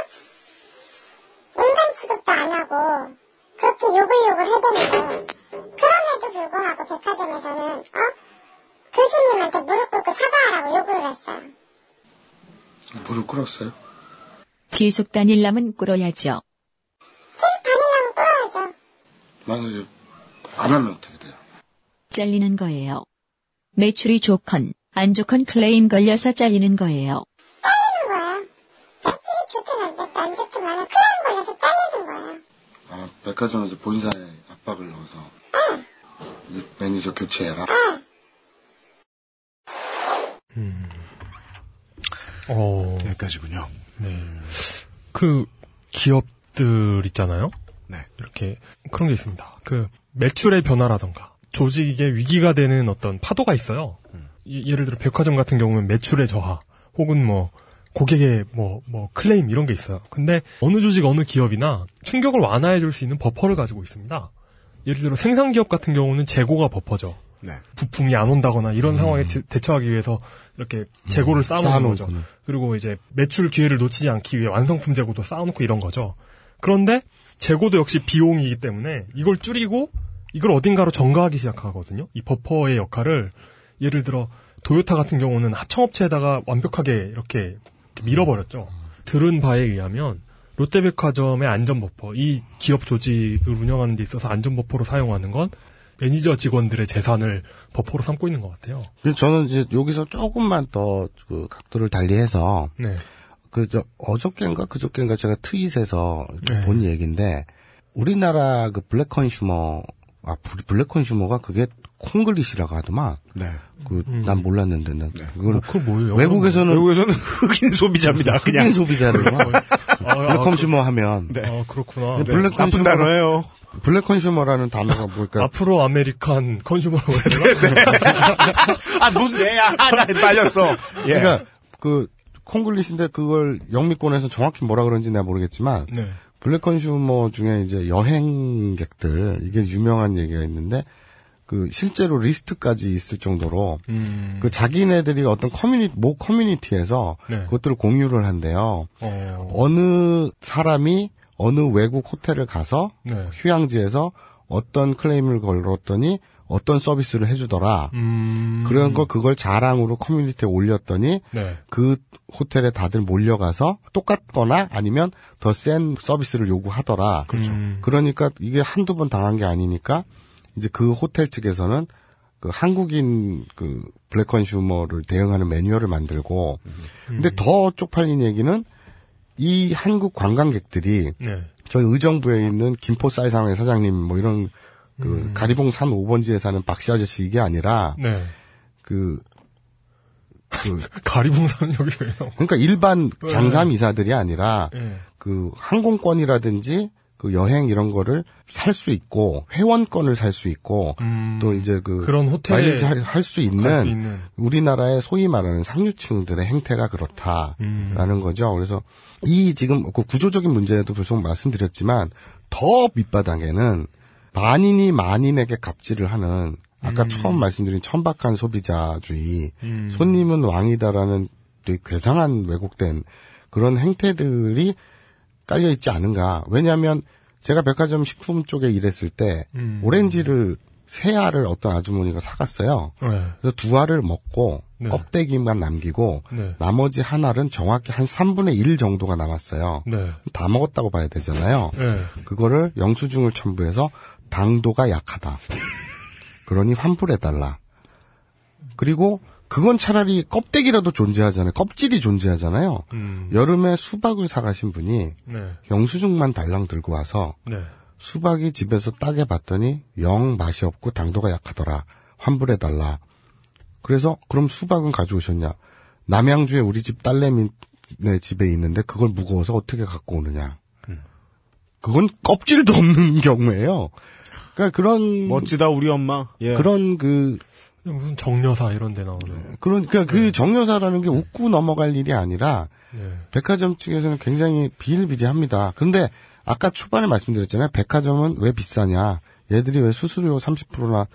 인간 취급도 안 하고, 그렇게 욕을 욕을 해대는데, 그럼에도 불구하고 백화점에서는, 어? 그 손님한테 무릎 꿇고 사과하라고 요구를 했어요. 무릎 꿇었어요? 계속 다닐라면 꿇어야죠. 계속 다니려면 꿇어야죠. 만약에 안 하면 어떻게 돼요? 잘리는 거예요. 매출이 좋건 안 좋건 클레임 걸려서 잘리는 거예요. 잘리는 거예요. 매출이 좋든 안 좋든 안 좋든 간에 클레임 걸려서 잘리는 거예요. 아, 백화점에서 본사에 압박을 넣어서 이 매니저 교체해라. 어. 여기까지군요. 네. 그 기업들 있잖아요. 네. 이렇게 그런 게 있습니다. 그 매출의 변화라던가 조직의 위기가 되는 어떤 파도가 있어요. 이- 예를 들어 백화점 같은 경우는 매출의 저하 혹은 뭐 고객의 뭐, 뭐, 클레임 이런 게 있어요. 근데 어느 조직, 어느 기업이나 충격을 완화해 줄 수 있는 버퍼를 가지고 있습니다. 예를 들어 생산기업 같은 경우는 재고가 버퍼죠. 네. 부품이 안 온다거나 이런 상황에 대- 대처하기 위해서 이렇게 재고를 쌓아놓는 쌓아놓은 거죠. 거는. 그리고 이제 매출 기회를 놓치지 않기 위해 완성품 재고도 쌓아놓고 이런 거죠. 그런데 재고도 역시 비용이기 때문에 이걸 줄이고 이걸 어딘가로 전가하기 시작하거든요. 이 버퍼의 역할을 예를 들어 도요타 같은 경우는 하청업체에다가 완벽하게 이렇게 밀어버렸죠. 들은 바에 의하면 롯데백화점의 안전버퍼, 이 기업 조직을 운영하는 데 있어서 안전버퍼로 사용하는 건 매니저 직원들의 재산을 버퍼로 삼고 있는 것 같아요. 저는 이제 여기서 조금만 더 그 각도를 달리해서 네. 그저 어저께인가 그저께인가 제가 트윗에서 네. 본 얘기인데 우리나라 그 black consumer 아 블- black consumer가 그게 콩글리시라고 하더만. 네. 그난 몰랐는데 난 그걸 그 뭐예요? 외국에서는 외국에서는 흑인 소비자입니다. 그냥 흑인 소비자를 아, black consumer 하면 아, 그렇구나. 네. black 나쁜 consumer가- 단어예요. black consumer라는 단어가 뭘까? 앞으로 American consumer라고 해야 되나? 아, 무슨 애야. 아, 나 빨렸어. 예. 그러니까 그 콩글리시인데 그걸 영미권에서 정확히 뭐라 그런지 내가 모르겠지만 네. black consumer 중에 이제 여행객들 이게 유명한 얘기가 있는데 그 실제로 리스트까지 있을 정도로 음. 그 자기네들이 어떤 커뮤니티 모 커뮤니티에서 네. 그것들을 공유를 한대요. 어. 어느 사람이 어느 외국 호텔을 가서 네. 휴양지에서 어떤 클레임을 걸었더니 어떤 서비스를 해주더라. 음. 그런 거 그걸 자랑으로 커뮤니티에 올렸더니 네. 그 호텔에 다들 몰려가서 똑같거나 아니면 더 센 서비스를 요구하더라. 그렇죠. 음. 그러니까 이게 한두 번 당한 게 아니니까 이제 그 호텔 측에서는 그 한국인 그 블랙 컨슈머를 대응하는 매뉴얼을 만들고 근데 더 쪽팔린 얘기는 이 한국 관광객들이 네. 저희 의정부에 있는 김포 쌀상회 사장님 뭐 이런 그 가리봉 산 5번지에 사는 박씨 아저씨 이게 아니라 네. 그, 그, 가리봉사는 여기 왜 나와? 그러니까 일반 네. 장삼 이사들이 아니라 네. 그 항공권이라든지 그 여행 이런 거를 살 수 있고 회원권을 살 수 있고 또 이제 그 음. 그런 호텔에 마일리지 할수 있는, 있는. 우리나라의 소위 말하는 상류층들의 행태가 그렇다라는 음. 거죠. 그래서 이 지금 그 구조적인 문제도 계속 말씀드렸지만 더 밑바닥에는 만인이 만인에게 갑질을 하는 아까 처음 말씀드린 천박한 소비자주의, 음. 손님은 왕이다라는 되게 괴상한 왜곡된 그런 행태들이 깔려 있지 않은가. 왜냐하면 제가 백화점 식품 쪽에 일했을 때 음. 오렌지를 세 알을 어떤 아주머니가 사갔어요. 네. 그래서 두 알을 먹고 네. 껍데기만 남기고 네. 나머지 한 알은 정확히 한 3분의 1 정도가 남았어요. 네. 다 먹었다고 봐야 되잖아요. 네. 그거를 영수증을 첨부해서 당도가 약하다. 그러니 환불해달라. 그리고 그건 차라리 껍데기라도 존재하잖아요. 껍질이 존재하잖아요. 음. 여름에 수박을 사가신 분이 네. 영수증만 달랑 들고 와서 네. 수박이 집에서 따게 봤더니 영 맛이 없고 당도가 약하더라. 환불해달라. 그래서 그럼 수박은 가져오셨냐? 남양주에 우리 집 딸내미네 집에 있는데 그걸 무거워서 어떻게 갖고 오느냐? 그건 껍질도 없는 경우예요. 그러니까 그런 멋지다 우리 엄마. 예. 그런 그 무슨 정여사 이런 데 나오는. 그러니까 그 정여사라는 게 웃고 넘어갈 일이 아니라 네. 백화점 측에서는 굉장히 비일비재합니다. 근데 아까 초반에 말씀드렸잖아요. 백화점은 왜 비싸냐? 얘들이 왜 수수료 30%나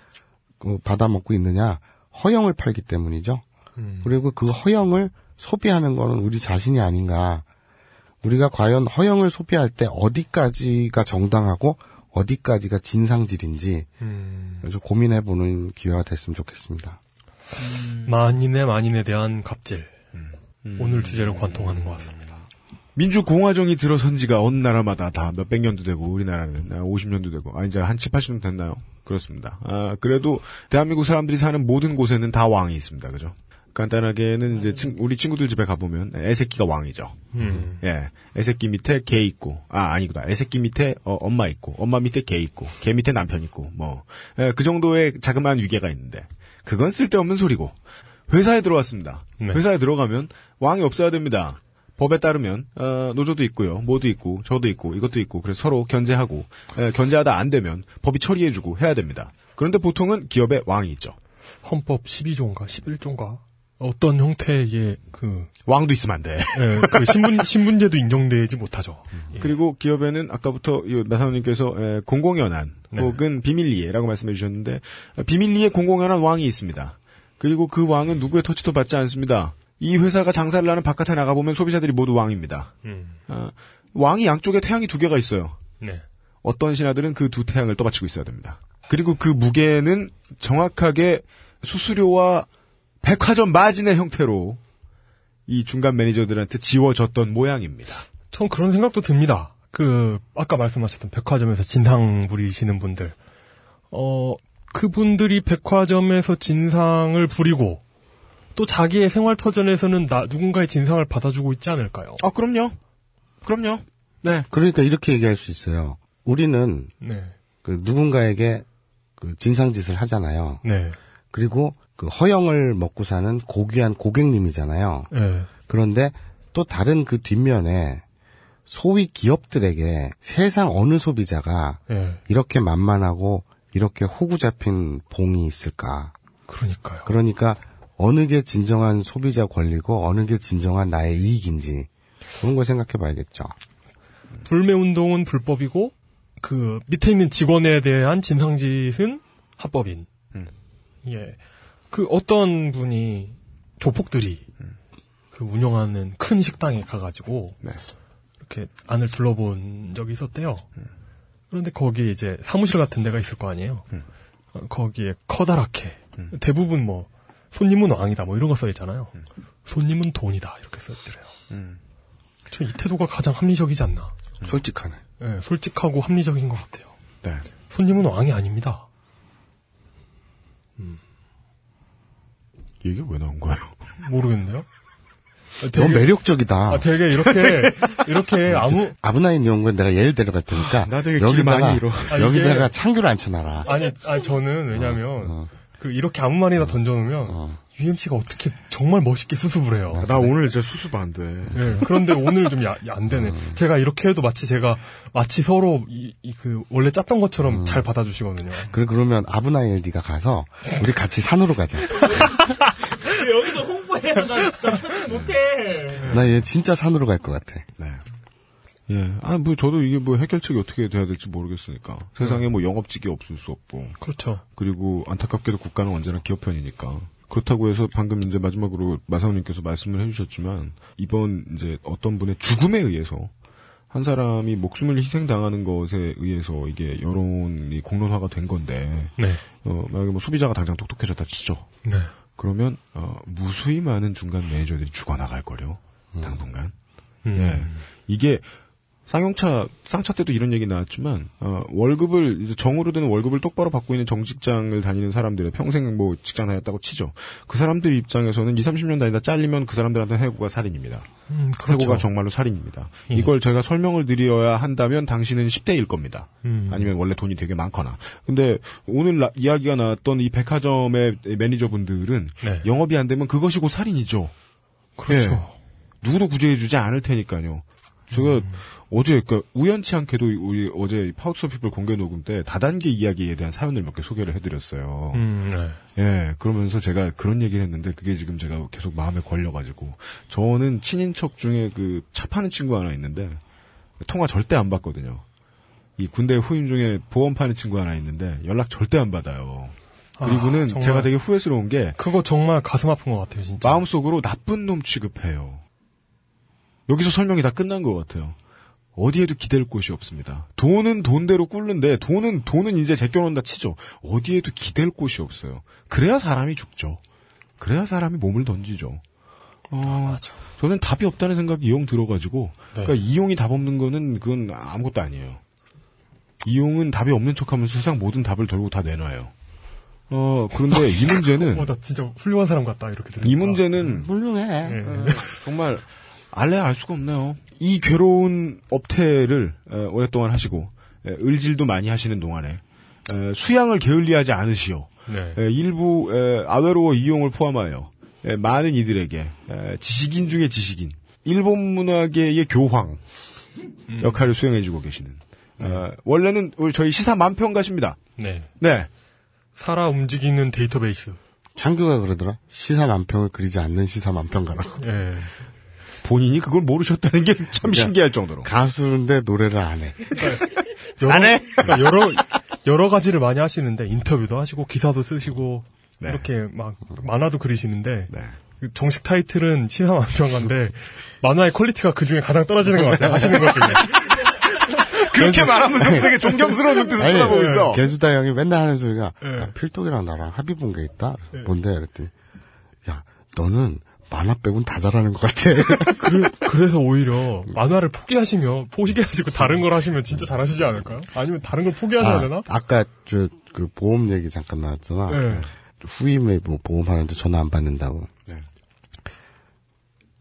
그 받아먹고 있느냐? 허영을 팔기 때문이죠. 음. 그리고 그 허영을 소비하는 거는 우리 자신이 아닌가. 우리가 과연 허영을 소비할 때 어디까지가 정당하고 어디까지가 진상질인지 음. 좀 고민해보는 기회가 됐으면 좋겠습니다. 만인의 만인에 대한 갑질. 음. 오늘 주제를 관통하는 것 같습니다. 민주공화정이 들어선 지가 어느 나라마다 다 몇백 년도 되고 우리나라는 50년도 되고 아 이제 한 7, 80년 됐나요? 그렇습니다. 아 그래도 대한민국 사람들이 사는 모든 곳에는 다 왕이 있습니다. 그죠? 간단하게는 이제 친- 우리 친구들 집에 가보면 애새끼가 왕이죠. 음. 예. 애새끼 밑에 개 있고, 아, 아니구나. 애새끼 밑에 어, 엄마 있고, 엄마 밑에 개 있고, 개 밑에 남편 있고, 뭐, 예, 그 정도의 자그마한 위계가 있는데, 그건 쓸데없는 소리고, 회사에 들어왔습니다. 네. 회사에 들어가면 왕이 없어야 됩니다. 법에 따르면 어, 노조도 있고요, 뭐도 있고, 저도 있고, 이것도 있고, 그래서 서로 견제하고 예, 견제하다 안 되면 법이 처리해주고 해야 됩니다. 그런데 보통은 기업에 왕이 있죠. 헌법 12조인가 11조인가 어떤 형태의 그 왕도 있으면 안 돼. 예, 그 신분 신분제도 인정되지 못하죠. 예. 그리고 기업에는 아까부터 이 나사원님께서 에, 공공연한 네. 혹은 비밀리에라고 말씀해 주셨는데 어, 비밀리에 공공연한 왕이 있습니다. 그리고 그 왕은 누구의 터치도 받지 않습니다. 이 회사가 장사를 하는 바깥에 나가 보면 소비자들이 모두 왕입니다. 음. 어, 왕이 양쪽에 태양이 두 개가 있어요. 네. 어떤 신하들은 그 두 태양을 떠받치고 있어야 됩니다. 그리고 그 무게는 정확하게 수수료와 백화점 마진의 형태로 이 중간 매니저들한테 지워졌던 모양입니다. 전 그런 생각도 듭니다. 그 아까 말씀하셨던 백화점에서 진상 부리시는 분들, 어 그분들이 백화점에서 진상을 부리고 또 자기의 생활 터전에서는 나 누군가의 진상을 받아주고 있지 않을까요? 아 그럼요. 그럼요. 네. 그러니까 이렇게 얘기할 수 있어요. 우리는 네. 그 누군가에게 그 진상짓을 하잖아요. 네. 그리고 그 허영을 먹고 사는 고귀한 고객님이잖아요. 네. 그런데 또 다른 그 뒷면에 소위 기업들에게 세상 어느 소비자가 네. 이렇게 만만하고 이렇게 호구 잡힌 봉이 있을까? 그러니까요. 그러니까 어느 게 진정한 소비자 권리고 어느 게 진정한 나의 이익인지 그런 걸 생각해 봐야겠죠. 불매 운동은 불법이고 그 밑에 있는 직원에 대한 진상짓은 합법인. 예. 그 어떤 분이 조폭들이 그 운영하는 큰 식당에 가가지고 이렇게 안을 둘러본 적이 있었대요. 그런데 거기에 이제 사무실 같은 데가 있을 거 아니에요. 어, 거기에 커다랗게 대부분 뭐 손님은 왕이다 뭐 이런 거 써 있잖아요. 손님은 돈이다 이렇게 써 있더래요. 저 이 태도가 가장 합리적이지 않나. 솔직하네. 예, 솔직하고 합리적인 것 같아요. 네. 손님은 왕이 아닙니다. 얘기 왜 나온 거예요? 모르겠는데요. 너무 매력적이다. 아, 되게 이렇게 이렇게 아무 아브나인 연구원 내가 예를 데려갈 테니까 나 되게 길 여기다가. 아, 이게- 여기다가 창규를 앉혀놔라. 아니, 아니 저는 왜냐면 어. 그 이렇게 아무 말이나 던져놓으면 UMC가 어떻게 정말 멋있게 수습을 해요. 나 오늘 진짜 수습 안 돼. 네, 그런데 오늘 좀 안 되네. 제가 이렇게 해도 마치 제가 마치 서로 이, 이 그 원래 짰던 것처럼 잘 받아주시거든요. 그래 그러면 아브나인 네가 가서 우리 같이 산으로 가자. 여기서 홍보해. 나, 나 못해. 나 얘 진짜 산으로 갈 것 같아. 네. 예. 아, 뭐, 저도 이게 뭐 해결책이 어떻게 돼야 될지 모르겠으니까. 세상에 뭐 영업직이 없을 수 없고. 그렇죠. 그리고 안타깝게도 국가는 언제나 기업 편이니까. 그렇다고 해서 방금 이제 마지막으로 마사오님께서 말씀을 해주셨지만, 이번 이제 어떤 분의 죽음에 의해서 한 사람이 목숨을 희생당하는 것에 의해서 이게 여론이 공론화가 된 건데, 네. 어, 만약에 뭐 소비자가 당장 똑똑해졌다 치죠. 네. 그러면, 어, 무수히 많은 중간 매니저들이 죽어나갈 거요. 당분간. 음. 예. 이게 쌍용차 쌍차 때도 이런 얘기 나왔지만 어, 월급을 이제 정으로 되는 월급을 똑바로 받고 있는 정직장을 다니는 사람들의 평생 뭐 직장 다녔다고 치죠. 그 사람들 입장에서는 2, 30년 다니다 잘리면 그 사람들한테 해고가 살인입니다. 음, 그렇죠. 해고가 정말로 살인입니다. 예. 이걸 제가 설명을 드려야 한다면 당신은 10대일 겁니다. 음. 아니면 원래 돈이 되게 많거나. 근데 오늘 나- 이야기가 나왔던 이 백화점의 매니저분들은 네. 영업이 안 되면 그것이 곧 살인이죠. 그렇죠. 예. 누구도 구제해주지 않을 테니까요. 제가 음. 어제 그 우연치 않게도 우리 어제 Power to the People 공개 녹음 때 다단계 이야기에 대한 사연을 몇 개 소개를 해드렸어요. 음, 네. 예, 그러면서 제가 그런 얘기를 했는데 그게 지금 제가 계속 마음에 걸려가지고 저는 친인척 중에 그 차 파는 친구 하나 있는데 통화 절대 안 받거든요. 이 군대 후임 중에 보험 파는 친구 하나 있는데 연락 절대 안 받아요. 그리고는 아. 제가 되게 후회스러운 게 그거 정말 가슴 아픈 것 같아요, 진짜. 마음속으로 나쁜 놈 취급해요. 여기서 설명이 다 끝난 것 같아요. 어디에도 기댈 곳이 없습니다. 돈은 돈대로 꿇는데 돈은 돈은 이제 제껴놓는다 치죠. 어디에도 기댈 곳이 없어요. 그래야 사람이 죽죠. 그래야 사람이 몸을 던지죠. 어, 저는 답이 없다는 생각이 이용 들어가지고 네. 그러니까 이용이 답 없는 거는 그건 아무것도 아니에요. 이용은 답이 없는 척하면서 세상 모든 답을 결국 다 내놔요. 어 그런데 이 문제는 어, 나 진짜 훌륭한 사람 같다, 이렇게 들으니까. 이 문제는 훌륭해. 예. 정말 알래야 알 수가 없네요. 이 괴로운 업태를 에, 오랫동안 하시고 에, 을질도 많이 하시는 동안에 에, 수양을 게을리하지 않으시오. 네. 에, 일부 에, 아웨로워 이용을 포함하여 에, 많은 이들에게 에, 지식인 중에 지식인 일본 문화계의 교황 음. 역할을 수행해주고 계시는 어, 원래는 우리 저희 시사 만평 가십니다. 네. 네. 살아 움직이는 데이터베이스. 창규가 그러더라. 시사 만평을 그리지 않는 시사 만평가라고. 예. 본인이 그걸 모르셨다는 게 참 신기할 정도로. 가수인데 노래를 안 해. 여러, 그러니까 여러, 여러 가지를 많이 하시는데, 인터뷰도 하시고, 기사도 쓰시고, 네. 이렇게 막, 만화도 그리시는데, 네. 그 정식 타이틀은 시사만평가인데, 만화의 quality가 그 중에 가장 떨어지는 것 같아요. 하시는 것 중에. 그렇게 말하면서 되게 존경스러운 눈빛을 아니, 쳐다보고 있어. 개수다 형이 맨날 하는 소리가 예. 야, 필독이랑 나랑 합의 본 게 있다. 뭔데? 그랬더니 야 너는 만화 빼곤 다 잘하는 것 같아. 그, 그래서 오히려 만화를 포기하시면, 포기하시고 다른 걸 하시면 진짜 잘하시지 않을까요? 아니면 다른 걸 포기하셔야 아, 되나? 아까 저 그 보험 얘기 잠깐 나왔잖아. 네. 후임에 뭐 보험하는데 전화 안 받는다고. 네.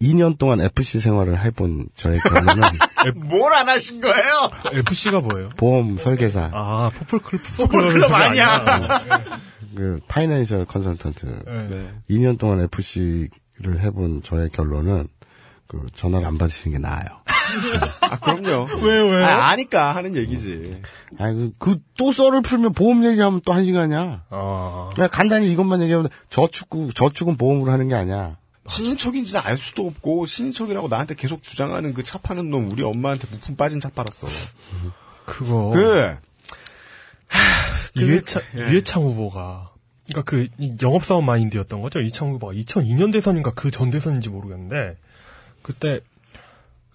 2년 동안 FC 생활을 해본 저의 경험은 뭘안 하신 거예요? FC가 뭐예요? 보험 설계사, 아, 포플클럽, 포플클럽 아니야. 그 파이낸셜 컨설턴트. 네. 2년 동안 FC 를 해본 저의 결론은 그 전화를 안 받으시는 게 나아요. 아, 그럼요. 왜, 왜? 아, 아니까 하는 얘기지. 아이, 그, 또 썰을 풀면 보험 얘기하면 또 한 시간이야. 아. 그냥 간단히 이것만 얘기하면 저축, 저축은 보험으로 하는 게 아니야. 신인척인지 알 수도 없고, 신인척이라고 나한테 계속 주장하는 그 차 파는 놈, 우리 엄마한테 부품 빠진 차 팔았어. 그거. 그, 유해창, 예. 유해창 후보가. 그니까 그, 이 영업사원 마인드였던 거죠. 이창 후보가 2002년 대선인가 그 전 대선인지 모르겠는데, 그때,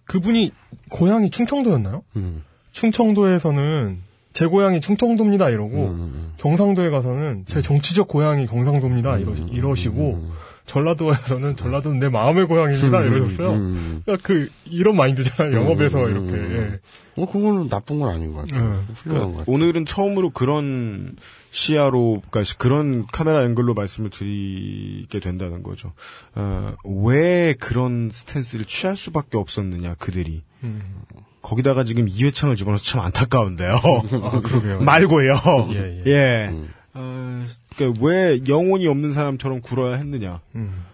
그분이 고향이 충청도였나요? 음. 충청도에서는 제 고향이 충청도입니다 이러고 음, 경상도에 가서는 제 정치적 고향이 경상도입니다 이러, 이러시고 전라도에서는 전라도는 내 마음의 고향입니다 음, 이러셨어요. 음. 그러니까 그 이런 마인드잖아요. 영업에서 음, 이렇게. 음, 예. 뭐 그거는 나쁜 건 아닌 것 같아요. 음. 훌륭한 것 같아요. 오늘은 처음으로 그런 시야로, 그러니까 그런 카메라 앵글로 말씀을 드리게 된다는 거죠. 어, 왜 그런 스탠스를 취할 수밖에 없었느냐, 그들이. 음. 거기다가 지금 이회창을 집어넣어서 참 안타까운데요. 아, 그러게요. 말고요. 예, 예. 예. 음. 어, 그러니까 왜 영혼이 없는 사람처럼 굴어야 했느냐. 음.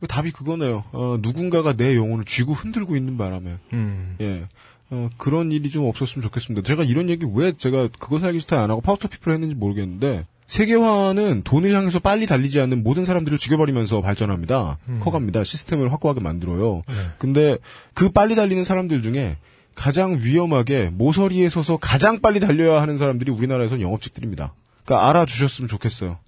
그 답이 그거네요. 어, 누군가가 내 영혼을 쥐고 흔들고 있는 바람에. 음. 예. 어, 그런 일이 좀 없었으면 좋겠습니다. 제가 이런 얘기 왜 제가 그것은 알기 싫다를 안 하고 Power to the People 했는지 모르겠는데, 세계화는 돈을 향해서 빨리 달리지 않는 모든 사람들을 죽여버리면서 발전합니다. 커갑니다. 시스템을 확고하게 만들어요. 근데 그 빨리 달리는 사람들 중에 가장 위험하게 모서리에 서서 가장 빨리 달려야 하는 사람들이 우리나라에서는 영업직들입니다. 그러니까 알아주셨으면 좋겠어요.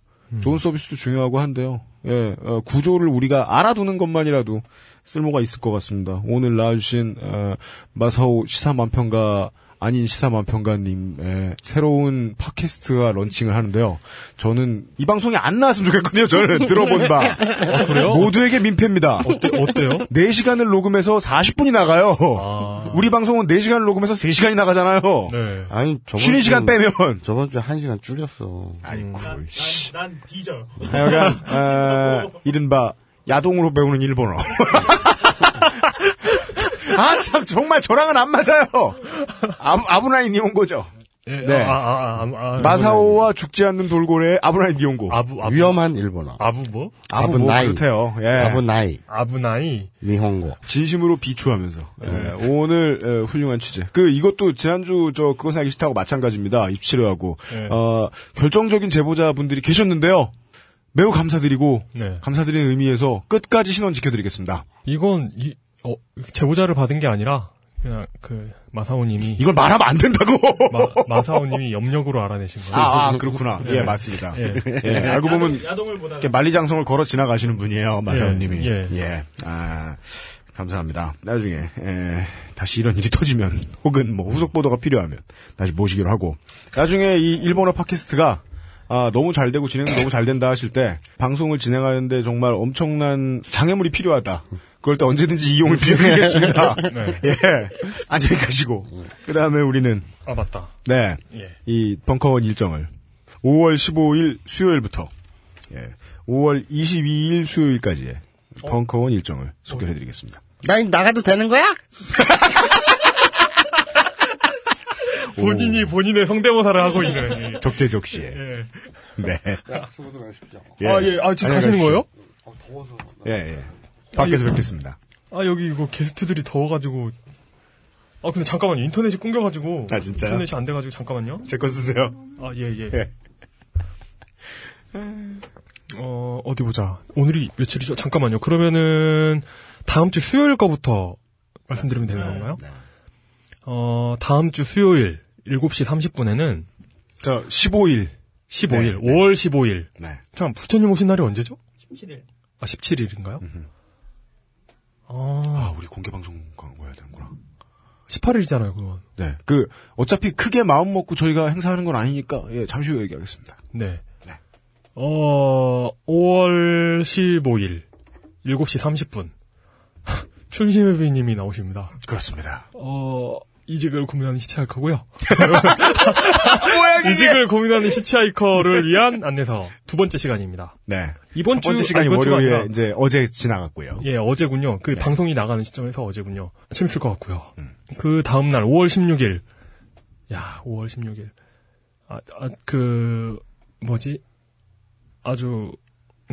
좋은 서비스도 중요하고 한데요. 예, 어, 구조를 우리가 알아두는 것만이라도 쓸모가 있을 것 같습니다. 오늘 나와주신 어, 마사오 시사 만평가 아닌 시사만 평가님의 새로운 팟캐스트가 런칭을 하는데요. 저는 이 방송이 안 나왔으면 좋겠거든요. 저는 들어본 바. 아, 그래요? 모두에게 민폐입니다. 어때, 어때요? 4시간을 녹음해서 40분이 나가요. 우리 방송은 4시간을 녹음해서 3시간이 나가잖아요. 네. 아니 저번 쉬는 주- 시간 빼면. 저번 주에 한 시간 줄였어. 아이고, 씨. 난 뒤져. 하여간, 어, 이른바, 야동으로 배우는 일본어. 아, 참, 정말 저랑은 안 맞아요. 아부, 아부나이 니온고죠. 예, 네. 아, 아, 아, 아, 아, 마사오와 죽지 않는 돌고래의 아부나이 니온고. 아부, 아부, 위험한 일본어. 아부 뭐? 아부 뭐 아부 나이. 그렇대요. 예. 아부 나이, 아부 나이. 니홍고. 진심으로 비추하면서 예, 오늘 예, 훌륭한 취재. 그 이것도 지난주 저 그것은 알기 싫다고 마찬가지입니다. 입치료하고 네. 어, 결정적인 제보자분들이 계셨는데요. 매우 감사드리고 네. 감사드리는 의미에서 끝까지 신원 지켜드리겠습니다. 이건, 이, 어, 제보자를 받은 게 아니라, 그냥, 그, 마사오님이. 이걸 말하면 안 된다고. 마, 마사오님이 염력으로 알아내신 거예요. 아, 아, 그렇구나. 네. 예, 맞습니다. 예. 예, 알고 보면 야동을 보다가 이렇게 만리장성을 걸어 지나가시는 분이에요, 마사오님이. 예, 예. 아, 감사합니다. 나중에 에, 다시 이런 일이 터지면 혹은 뭐 후속 보도가 필요하면 다시 모시기로 하고 나중에 이 일본어 팟캐스트가 아, 너무 잘 되고 진행 너무 잘 된다 하실 때 방송을 진행하는데 정말 엄청난 장애물이 필요하다. 그럴 때 언제든지 이용을 빌려드리겠습니다. 예. 안녕히 가시고. 그 다음에 우리는 아, 맞다. 네. 예. 이 벙커원 일정을 5월 15일 수요일부터 예, 5월 22일 수요일까지의 벙커원 일정을 소개해드리겠습니다. 나 이제 나가도 되는 거야? 본인이 본인의 성대모사를 하고 있는. 적재적시에. 예. 네. 야, 수고들 하십시오. 아, 예. 아, 지금 가시는 가십시오. 거예요? 어, 더워서. 예, 예. 밖에서 뵙겠습니다. 아, 여기 이거 게스트들이 더워가지고. 아, 근데 잠깐만요. 인터넷이 끊겨가지고. 아, 진짜요? 인터넷이 안 돼가지고 잠깐만요. 제 거 쓰세요. 아, 예, 예. 예. 어, 어디 보자. 오늘이 며칠이죠? 잠깐만요. 그러면은, 다음 주 수요일 거부터 말씀드리면 되는 건가요? 네. 어, 다음 주 수요일 7시 30분에는 저 15일. 15일, 네, 5월 15일. 네. 잠깐, 부처님 오신 날이 언제죠? 17일. 아, 17일인가요? 아, 아, 우리 공개 방송 광고해야 되는구나. 18일이잖아요, 그건. 네. 그 어차피 크게 마음 먹고 저희가 행사하는 건 아니니까 예, 잠시 후에 얘기하겠습니다. 네. 네. 어, 5월 15일 7시 30분. 춘심회비님이 나오십니다. 그렇습니다. 어, 이직을 고민하는 히치하이커고요. 이직을 고민하는 히치하이커를 위한 안내서 두 번째 시간입니다. 네. 이번 첫 번째 주- 시간이 아, 이번 월요일에 아니라- 이제 어제 지나갔고요. 예, 어제군요. 그 네. 방송이 나가는 시점에서 어제군요. 재밌을 것 같고요. 음. 그 다음 날 5월 16일. 야, 5월 16일. 아, 아, 그 뭐지? 아주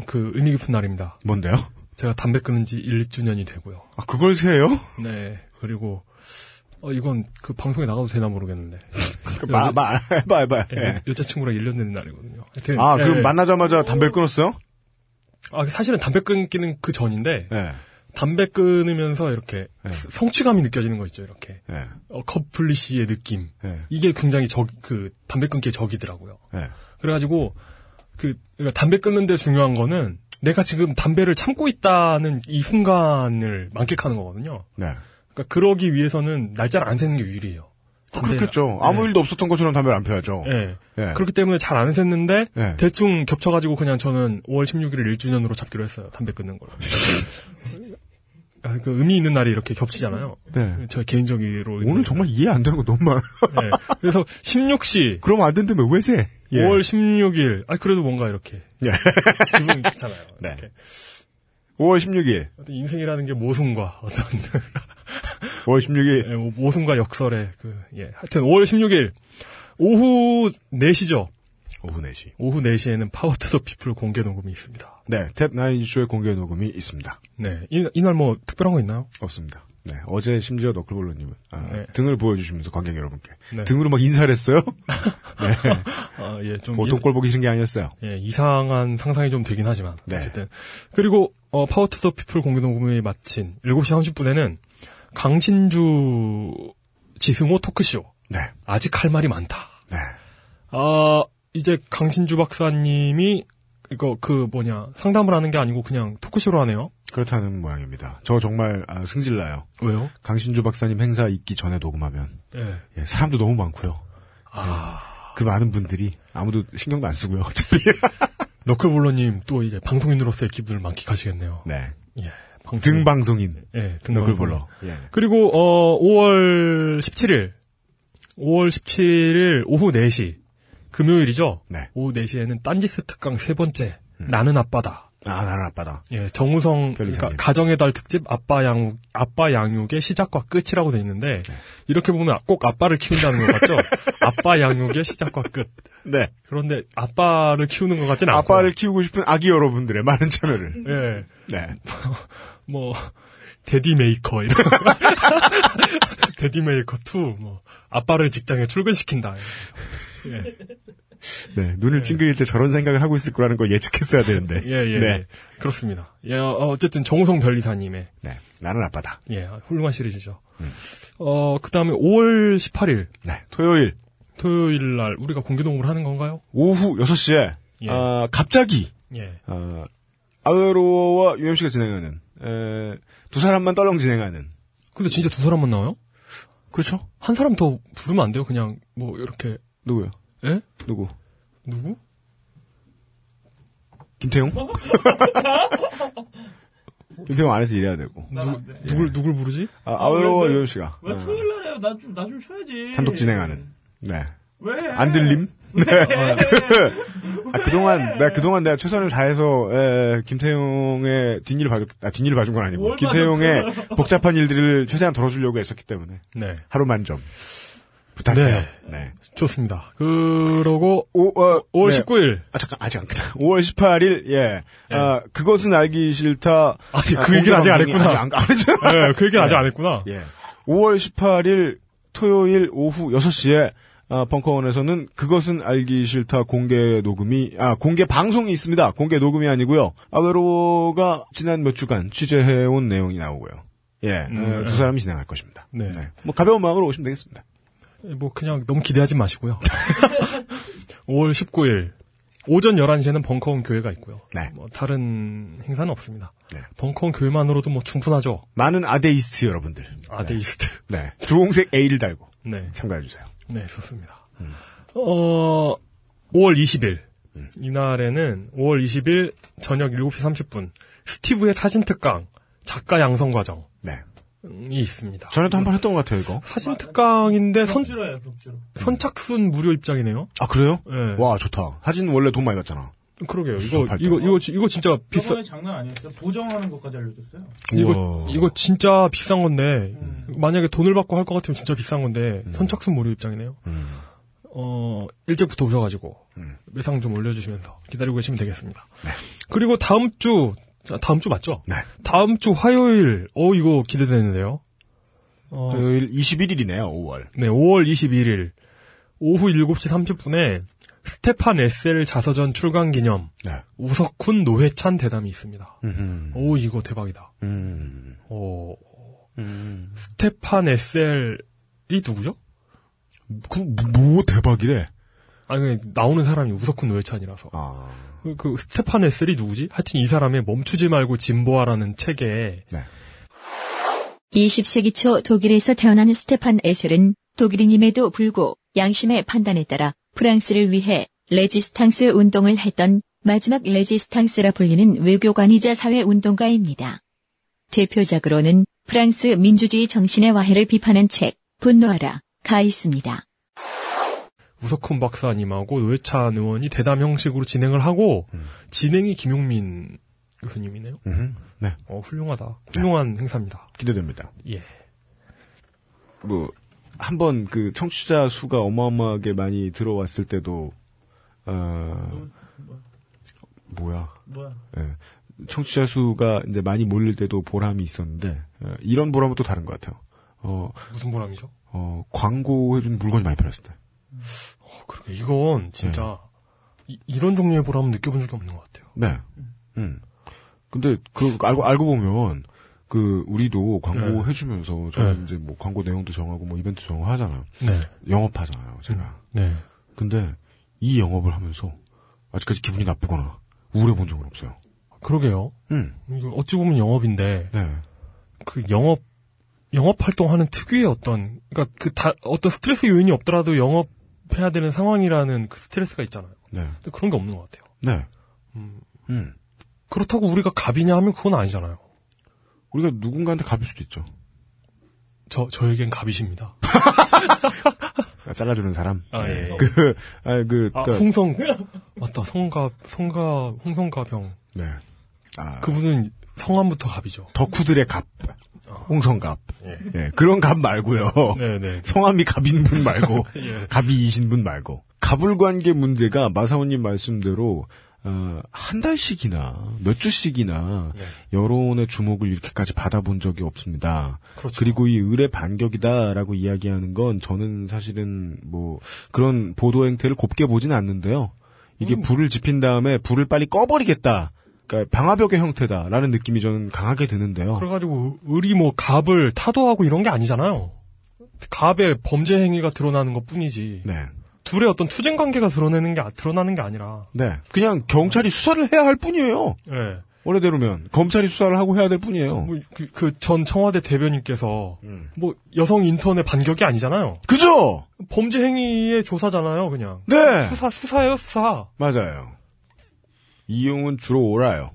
그 의미 깊은 날입니다. 뭔데요? 제가 담배 끊은 지 1주년이 되고요. 아, 그걸 세요? 네. 그리고 어 이건 그 방송에 나가도 되나 모르겠는데. 그 마, 마, 해봐, 해봐. 예, 예. 여자친구랑 1년 된 날이거든요. 하여튼, 아, 예, 그럼 예. 만나자마자 담배를 끊었어요? 아, 사실은 담배 끊기는 그 전인데 예. 담배 끊으면서 이렇게 네. 성취감이 느껴지는 거 있죠, 이렇게. 예. 어, 커플리시의 느낌. 예. 이게 굉장히 적, 그, 담배 끊기의 적이더라고요. 예. 그래가지고, 그, 그러니까 담배 끊는데 중요한 거는 내가 지금 담배를 참고 있다는 이 순간을 만끽하는 거거든요. 네. 그러니까 그러기 위해서는 날짜를 안 세는 게 유리해요. 담배- 그렇겠죠. 아무 네. 일도 없었던 것처럼 담배를 안 펴야죠. 예. 예. 그렇기 때문에 잘 안 샜는데 예. 대충 겹쳐가지고 그냥 저는 5월 16일을 1주년으로 잡기로 했어요. 담배 끊는 걸. 아, 그 의미 있는 날이 이렇게 겹치잖아요. 네. 저 개인적으로 오늘 정말 이해 안 되는 거 너무 많아. 네. 그래서 16시 그러면 안 된다면 왜 세? 예. 5월 16일. 아 그래도 뭔가 이렇게 예. 기분이 좋잖아요. 네. 이렇게. 5월 16일. 어떤 인생이라는 게 모순과 어떤 5월 16일. 예, 뭐 모순과 역설의 그 예. 하여튼 5월 16일 오후 4시죠. 오후 4시. 오후 4시에는 Power to the People 공개 녹음이 있습니다. 네, top nine 이슈의 공개 녹음이 있습니다. 네. 이, 이날 뭐 특별한 거 있나요? 없습니다. 네, 어제 심지어 너클볼러님은 아, 네. 등을 보여주시면서 관객 여러분께 네. 등으로 막 인사를 했어요. 네. 아, 예, 좀 보통 이- 꼴 보기 싫은 게 아니었어요. 예, 이상한 상상이 좀 되긴 하지만 네. 어쨌든 그리고 어, Power to the People 공개 녹음이 마친 7시 30분에는 강신주 지승호 토크쇼 네. 아직 할 말이 많다. 네. 아, 이제 강신주 박사님이 이거 그 뭐냐 상담을 하는 게 아니고 그냥 토크쇼로 하네요. 그렇다는 모양입니다. 저 정말 아, 승질나요. 왜요? 강신주 박사님 행사 있기 전에 녹음하면 예. 예, 사람도 너무 많고요. 아. 예, 그 많은 분들이 아무도 신경도 안 쓰고요. 어차피. 너클볼러님 또 이제 방송인으로서의 기분을 만끽하시겠네요. 네. 예. 등방송인. 예, 너클볼러. 등방송인. 예. 그리고 어 5월 17일 5월 17일 오후 4시 금요일이죠. 네. 오후 4시에는 딴지스 특강 세 번째 나는 아빠다. 아, 나는 아빠다. 예, 정우성. 그러니까 가정의 달 특집 아빠 양육 아빠 양육의 시작과 끝이라고 돼 있는데 네. 이렇게 보면 꼭 아빠를 키운다는 것 같죠? 아빠 양육의 시작과 끝. 네. 그런데 아빠를 키우는 것 같지는 않고 아빠를 키우고 싶은 아기 여러분들의 많은 참여를. 예. 네. 뭐 Daddy Maker 이런 Daddy Maker 2 뭐 아빠를 직장에 출근시킨다. 예. 네. 눈을 찡그릴 때 저런 생각을 하고 있을 거라는 걸 예측했어야 되는데. 예, 예, 네. 예. 그렇습니다. 예, 어, 어쨌든 정우성 변리사님의 네. 나는 아빠다. 예, 훌륭한 시리즈죠. 음. 어, 그 다음에 5월 18일 네. 토요일 토요일 날 우리가 공개 녹음을 하는 건가요? 오후 6시에 예. 아, 갑자기 예. 어, 아웨로와 UMC가 진행하는 에, 두 사람만 떨렁 진행하는 근데 진짜 두 사람만 나와요? 그렇죠? 한 사람 더 부르면 안 돼요? 그냥 뭐 이렇게 누구요? 예? 누구? 누구? 김태용? 김태용 안에서 일해야 되고 누, 누굴 누굴 부르지? 아, 아웨로와 왜, 왜, UMC가 왜 토요일 날에요? 나 좀, 나 좀 쉬어야지. 단독 진행하는 네. 왜? 안 들림? 네. 아, 그동안, 내가 그동안 내가 최선을 다해서, 에, 김태용의 뒷일을 봐줄, 아, 뒷일을 봐준 건 아니고, 뭘 김태용의? 복잡한 일들을 최대한 덜어주려고 했었기 때문에, 네. 하루만 좀, 부탁해요. 네. 네. 좋습니다. 그러고 오, 어, 5월 네. 19일. 아, 잠깐, 아직 안 끝나. 5월 18일, 예. 아, 그것은 알기 싫다. 아니, 아, 그 얘기를 아직 안 했구나. 아직 안, 안 했죠? 예, 그 얘기는 아직 안 했구나. 예. 5월 18일 토요일 오후 6시에 아, 벙커원에서는 그것은 알기 싫다 공개 녹음이 아 공개 방송이 있습니다. 공개 녹음이 아니고요. 아베로가 지난 몇 주간 취재해 온 내용이 나오고요. 예, 음, 어, 두 네. 사람이 진행할 것입니다. 네. 뭐 가벼운 마음으로 오시면 되겠습니다. 뭐 그냥 너무 기대하지 마시고요. 5월 19일 오전 11시에는 벙커원 교회가 있고요. 네. 뭐 다른 행사는 없습니다. 네. 벙커원 교회만으로도 뭐 충분하죠. 많은 atheist 여러분들. atheist. 네. 주홍색 A를 달고 네. 참가해 주세요. 네, 좋습니다. 어, 5월 20일. 이날에는 5월 20일 저녁 7시 30분 스티브의 사진 특강 작가 양성 과정이 네. 있습니다. 전에도 한 번 했던 것 같아요, 이거. 사진 특강인데 선, 격주로예요, 격주로. 선착순 무료 입장이네요. 아, 그래요? 네. 와, 좋다. 사진 원래 돈 많이 받잖아. 그러게요. 이거. 이거 이거 지- 이거 진짜 비싸. 저번에 장난 아니었어요. 보정하는 것까지 알려줬어요. 이거 우와. 이거 진짜 비싼 건데 만약에 돈을 받고 할 것 같으면 진짜 비싼 건데 음. 선착순 무료 입장이네요. 어 일찍부터 오셔가지고 음. 매상 좀 올려주시면서 기다리고 계시면 되겠습니다. 그리고 다음 주 자, 다음 주 맞죠? 네. 다음 주 화요일 어 이거 기대되는데요. 어, 토요일 21일이네요, 5월. 네 5월 21일 오후 7시 30분에 스테판 에셀 자서전 출간 기념 네. 우석훈 노회찬 대담이 있습니다. 음. 오 이거 대박이다. 음. 오 음. 스테판 에셀이 누구죠? 그, 뭐, 대박이래. 아니 나오는 사람이 우석훈 노회찬이라서 아. 그, 그 스테판 에셀이 누구지? 하여튼 이 사람의 멈추지 말고 진보하라는 책에 네. 20세기 초 독일에서 태어난 스테판 에셀은 독일인임에도 불구 양심의 판단에 따라 프랑스를 위해 레지스탕스 운동을 했던 마지막 레지스탕스라 불리는 외교관이자 사회운동가입니다. 대표작으로는 프랑스 민주주의 정신의 와해를 비판한 책 분노하라 가 있습니다. 우석훈 박사님하고 노회찬 의원이 대담 형식으로 진행을 하고 음. 진행이 김용민 교수님이네요. 음, 네. 어, 훌륭하다. 훌륭한 행사입니다. 기대됩니다. 예. 뭐, 한번 그 청취자 수가 어마어마하게 많이 들어왔을 때도, 어, 뭐야. 뭐야? 예. 청취자 수가 이제 많이 몰릴 때도 보람이 있었는데, 어, 이런 보람은 또 다른 것 같아요. 어, 무슨 보람이죠? 어, 광고해준 물건이 많이 팔렸을 때. 어, 그러게 이건 진짜 이, 런 종류의 보람은 느껴본 적이 없는 것 같아요. 네. 음. 근데 그 알고 알고 보면 그 우리도 광고 네. 해주면서 저는 네. 이제 뭐 광고 내용도 정하고 뭐 이벤트 정하잖아요. 네. 영업하잖아요, 제가. 네. 근데 이 영업을 하면서 아직까지 기분이 나쁘거나 우울해 본 적은 없어요. 그러게요. 음. 이거 어찌 보면 영업인데 네. 그 영업 영업 활동하는 특유의 어떤 그러니까 그 다 어떤 스트레스 요인이 없더라도 영업 해야 되는 상황이라는 그 스트레스가 있잖아요. 네. 근데 그런 게 없는 것 같아요. 네. 음. 음. 그렇다고 우리가 갑이냐 하면 그건 아니잖아요. 우리가 누군가한테 갑일 수도 있죠. 저 저에겐 갑이십니다. 아, 잘라주는 사람. 아, 예. 그, 아, 그, 아, 그러니까- 홍성 맞다 성갑 성가 홍성가병. 네. 아, 그분은 성함부터 갑이죠. 덕후들의 갑. 홍성갑. 예. 예, 그런 갑 말고요. 네네. 성함이 갑인 분 말고, 예. 갑이이신 분 말고. 갑을 관계 문제가 마사오님 말씀대로 어, 한 달씩이나 몇 주씩이나 네. 여론의 주목을 이렇게까지 받아본 적이 없습니다. 그렇죠. 리고 이 의뢰 반격이다라고 이야기하는 건 저는 사실은 뭐 그런 보도 행태를 곱게 보진 않는데요. 이게 음. 불을 지핀 다음에 불을 빨리 꺼버리겠다. 그러니까 방화벽의 형태다라는 느낌이 저는 강하게 드는데요. 그래가지고 을이 뭐 갑을 타도하고 이런 게 아니잖아요. 갑의 범죄 행위가 드러나는 것 뿐이지. 네. 둘의 어떤 투쟁 관계가 드러내는 게 아- 드러나는 게 아니라. 네. 그냥 경찰이 수사를 해야 할 뿐이에요. 예. 원래대로면 검찰이 수사를 하고 해야 될 뿐이에요. 뭐그전 청와대 대변인께서 음. 뭐 여성 인턴의 반격이 아니잖아요. 그죠? 범죄 행위의 조사잖아요, 그냥. 네. 수사 수사예요, 수사. 맞아요. 이용은 주로 오라요.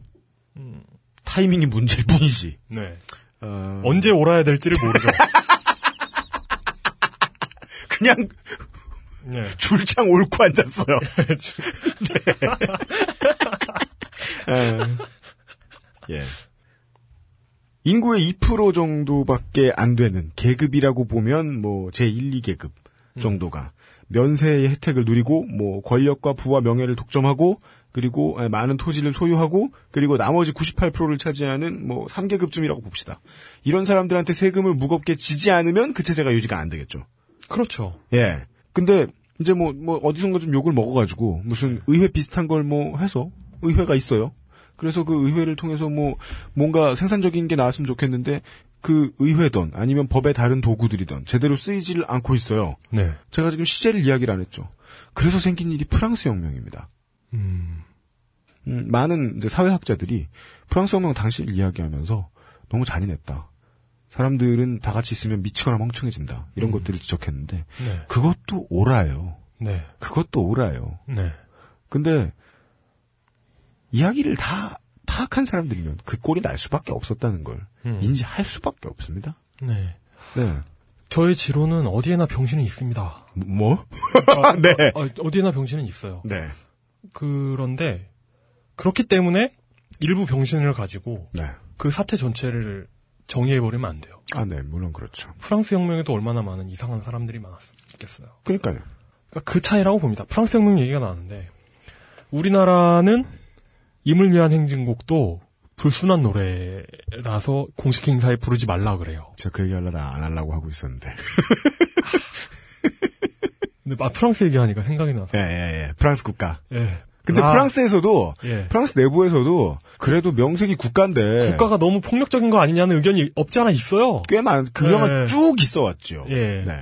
음. 타이밍이 문제일 뿐이지. 네. 어, 언제 오라야 될지를 모르죠. 그냥 네. 줄창 옳고 앉았어요. 네. 예. 인구의 2% 정도밖에 안 되는 계급이라고 보면 뭐 제1, 2계급 정도가 면세의 혜택을 누리고 뭐 권력과 부와 명예를 독점하고 그리고 많은 토지를 소유하고 그리고 나머지 98%를 차지하는 뭐 3계급쯤이라고 봅시다. 이런 사람들한테 세금을 무겁게 지지 않으면 그 체제가 유지가 안 되겠죠. 그렇죠. 예. 근데 이제 뭐, 뭐 어디선가 좀 욕을 먹어가지고 무슨 의회 비슷한 걸 뭐 해서 의회가 있어요. 그래서 그 의회를 통해서 뭐 뭔가 생산적인 게 나왔으면 좋겠는데 그 의회든 아니면 법의 다른 도구들이든 제대로 쓰이지를 않고 있어요. 네. 제가 지금 시제를 이야기를 안 했죠. 그래서 생긴 일이 프랑스 혁명입니다. 음. 음, 많은 이제 사회학자들이 프랑스 혁명 당시를 이야기하면서 너무 잔인했다. 사람들은 다 같이 있으면 미치거나 멍청해진다. 이런 것들을 지적했는데 네. 그것도 오라요. 네. 그것도 오라요. 네. 근데 이야기를 다 파악한 사람들이면 그 꼴이 날 수밖에 없었다는 걸 음. 인지할 수밖에 없습니다. 네. 네. 저의 지론은 어디에나 병신은 있습니다. 뭐? 아, 네. 어, 어디에나 병신은 있어요. 네. 그런데 그렇기 때문에 일부 병신을 가지고 네. 그 사태 전체를 정의해버리면 안 돼요. 아, 네, 물론 그렇죠. 프랑스 혁명에도 얼마나 많은 이상한 사람들이 많았겠어요. 그러니까요. 그러니까 그 차이라고 봅니다. 프랑스 혁명 얘기가 나왔는데 우리나라는 임을 위한 행진곡도 불순한 노래라서 공식 행사에 부르지 말라 그래요. 제가 그 얘기 하려다 안 하려고 하고 있었는데. 근데 아, 프랑스 얘기하니까 생각이 나서. 예, 예, 예. 프랑스 국가. 예. 근데 아, 프랑스에서도 예. 프랑스 내부에서도 그래도 명색이 국가인데 국가가 너무 폭력적인 거 아니냐는 의견이 없지 않아 있어요. 꽤 많, 그거가 예. 쭉 있어 왔죠. 예. 네.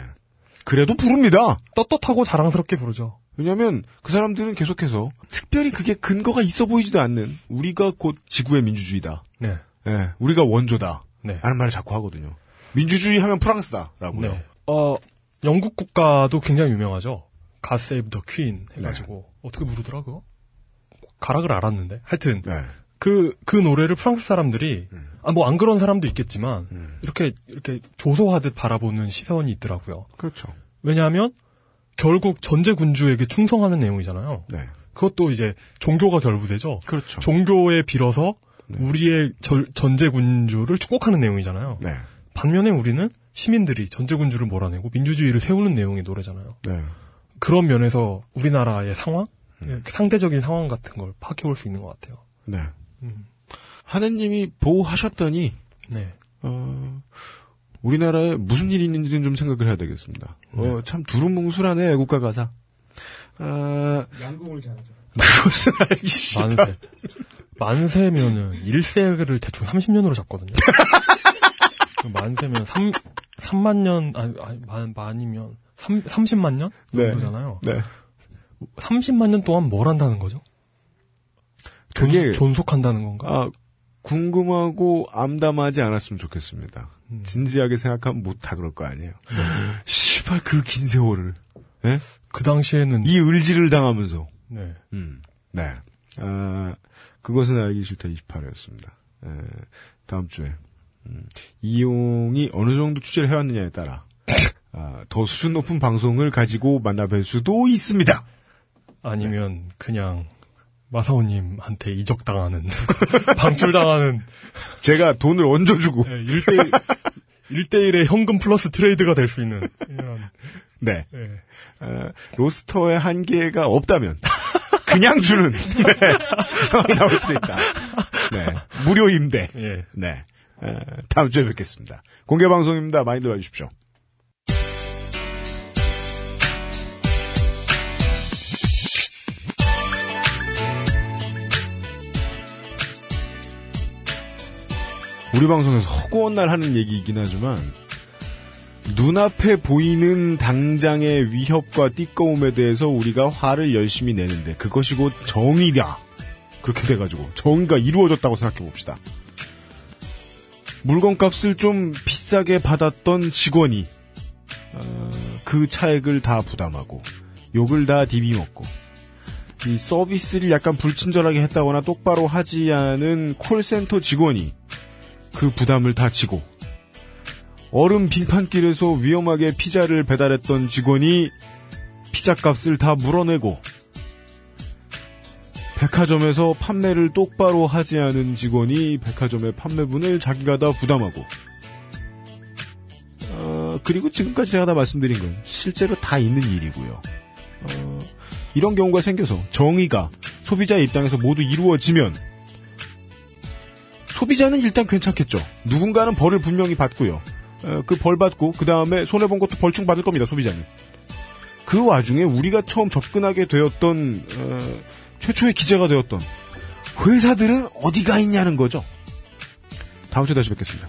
그래도 부릅니다. 떳떳하고 자랑스럽게 부르죠. 왜냐면 그 사람들은 계속해서 특별히 그게 근거가 있어 보이지도 않는 우리가 곧 지구의 민주주의다. 네. 예, 우리가 원조다. 네. 라는 말을 자꾸 하거든요. 민주주의 하면 프랑스다라고요. 네. 어, 영국 국가도 굉장히 유명하죠. Save the Queen 해가지고 어떻게 부르더라 그거? 가락을 알았는데 하여튼 네. 그 그 노래를 프랑스 사람들이 아뭐 안 그런 사람도 있겠지만 이렇게 이렇게 조소하듯 바라보는 시선이 있더라고요. 그렇죠. 왜냐하면 결국 전제 군주에게 충성하는 내용이잖아요. 네. 그것도 이제 종교가 결부되죠. 그렇죠. 종교에 빌어서 우리의 절- 전제 군주를 축복하는 내용이잖아요. 네. 반면에 우리는 시민들이 전제 군주를 몰아내고 민주주의를 세우는 내용의 노래잖아요. 네. 그런 면에서 우리나라의 상황, 예, 상대적인 상황 같은 걸 파악해 볼 수 있는 것 같아요. 네. 음. 하느님이 보호하셨더니 네. 어, 우리나라에 무슨 일이 있는지는 좀 생각을 해야 되겠습니다. 어, 참 두루뭉술하네 애국가 가사. 아, 양궁을 잘하죠. 그것은 알기 싫다. 만세. 만세면은 1세를 대충 30년으로 잡거든요. 그 만세면 3, 3만 년, 아니, 아니 만, 만이면 3, 30만 년? 네. 정도잖아요. 네. 30만 년 동안 뭘 한다는 거죠? 존, 그게 존속한다는 건가? 아, 궁금하고 암담하지 않았으면 좋겠습니다. 음. 진지하게 생각하면 못하 그럴 거 아니에요. 씨발 그 긴 세월을. 예? 그 당시에는 이 을지를 당하면서. 네. 음. 네. 아, 그것은 알기 싫다 28회였습니다. 다음 주에 음, 이용이 어느 정도 취재를 해왔느냐에 따라 아, 더 수준 높은 방송을 가지고 만나뵐 수도 있습니다. 아니면 그냥 마사오님한테 이적당하는 방출당하는 제가 돈을 얹어주고 네, 1대 1대1의 현금 플러스 트레이드가 될 수 있는 이런 네. 네. 아, 로스터의 한계가 없다면 그냥 주는 네, 상황이 나올 수도 있다. 네. 무료 임대. 예. 네. 아, 다음 주에 뵙겠습니다. 공개 방송입니다. 많이 들어와 주십시오. 우리 방송에서 허구한 날 하는 얘기이긴 하지만 눈앞에 보이는 당장의 위협과 띠꺼움에 대해서 우리가 화를 열심히 내는데 그것이 곧 정의다. 그렇게 돼가지고 정의가 이루어졌다고 생각해 봅시다. 물건값을 좀 비싸게 받았던 직원이 어, 그 차액을 다 부담하고 욕을 다 디비먹고 이 서비스를 약간 불친절하게 했다거나 똑바로 하지 않은 콜센터 직원이 그 부담을 다 지고 얼음 빙판길에서 위험하게 피자를 배달했던 직원이 피자 값을 다 물어내고 백화점에서 판매를 똑바로 하지 않은 직원이 백화점의 판매분을 자기가 다 부담하고 어, 그리고 지금까지 제가 다 말씀드린 건 실제로 다 있는 일이고요. 어, 이런 경우가 생겨서 정의가 소비자의 입장에서 모두 이루어지면 소비자는 일단 괜찮겠죠. 누군가는 벌을 분명히 받고요. 어, 그벌 받고 그 다음에 손해 본 것도 벌충 받을 겁니다. 소비자는. 그 와중에 우리가 처음 접근하게 되었던 어, 최초의 기재가 되었던 회사들은 어디가 있냐는 거죠. 다음 주에 다시 뵙겠습니다.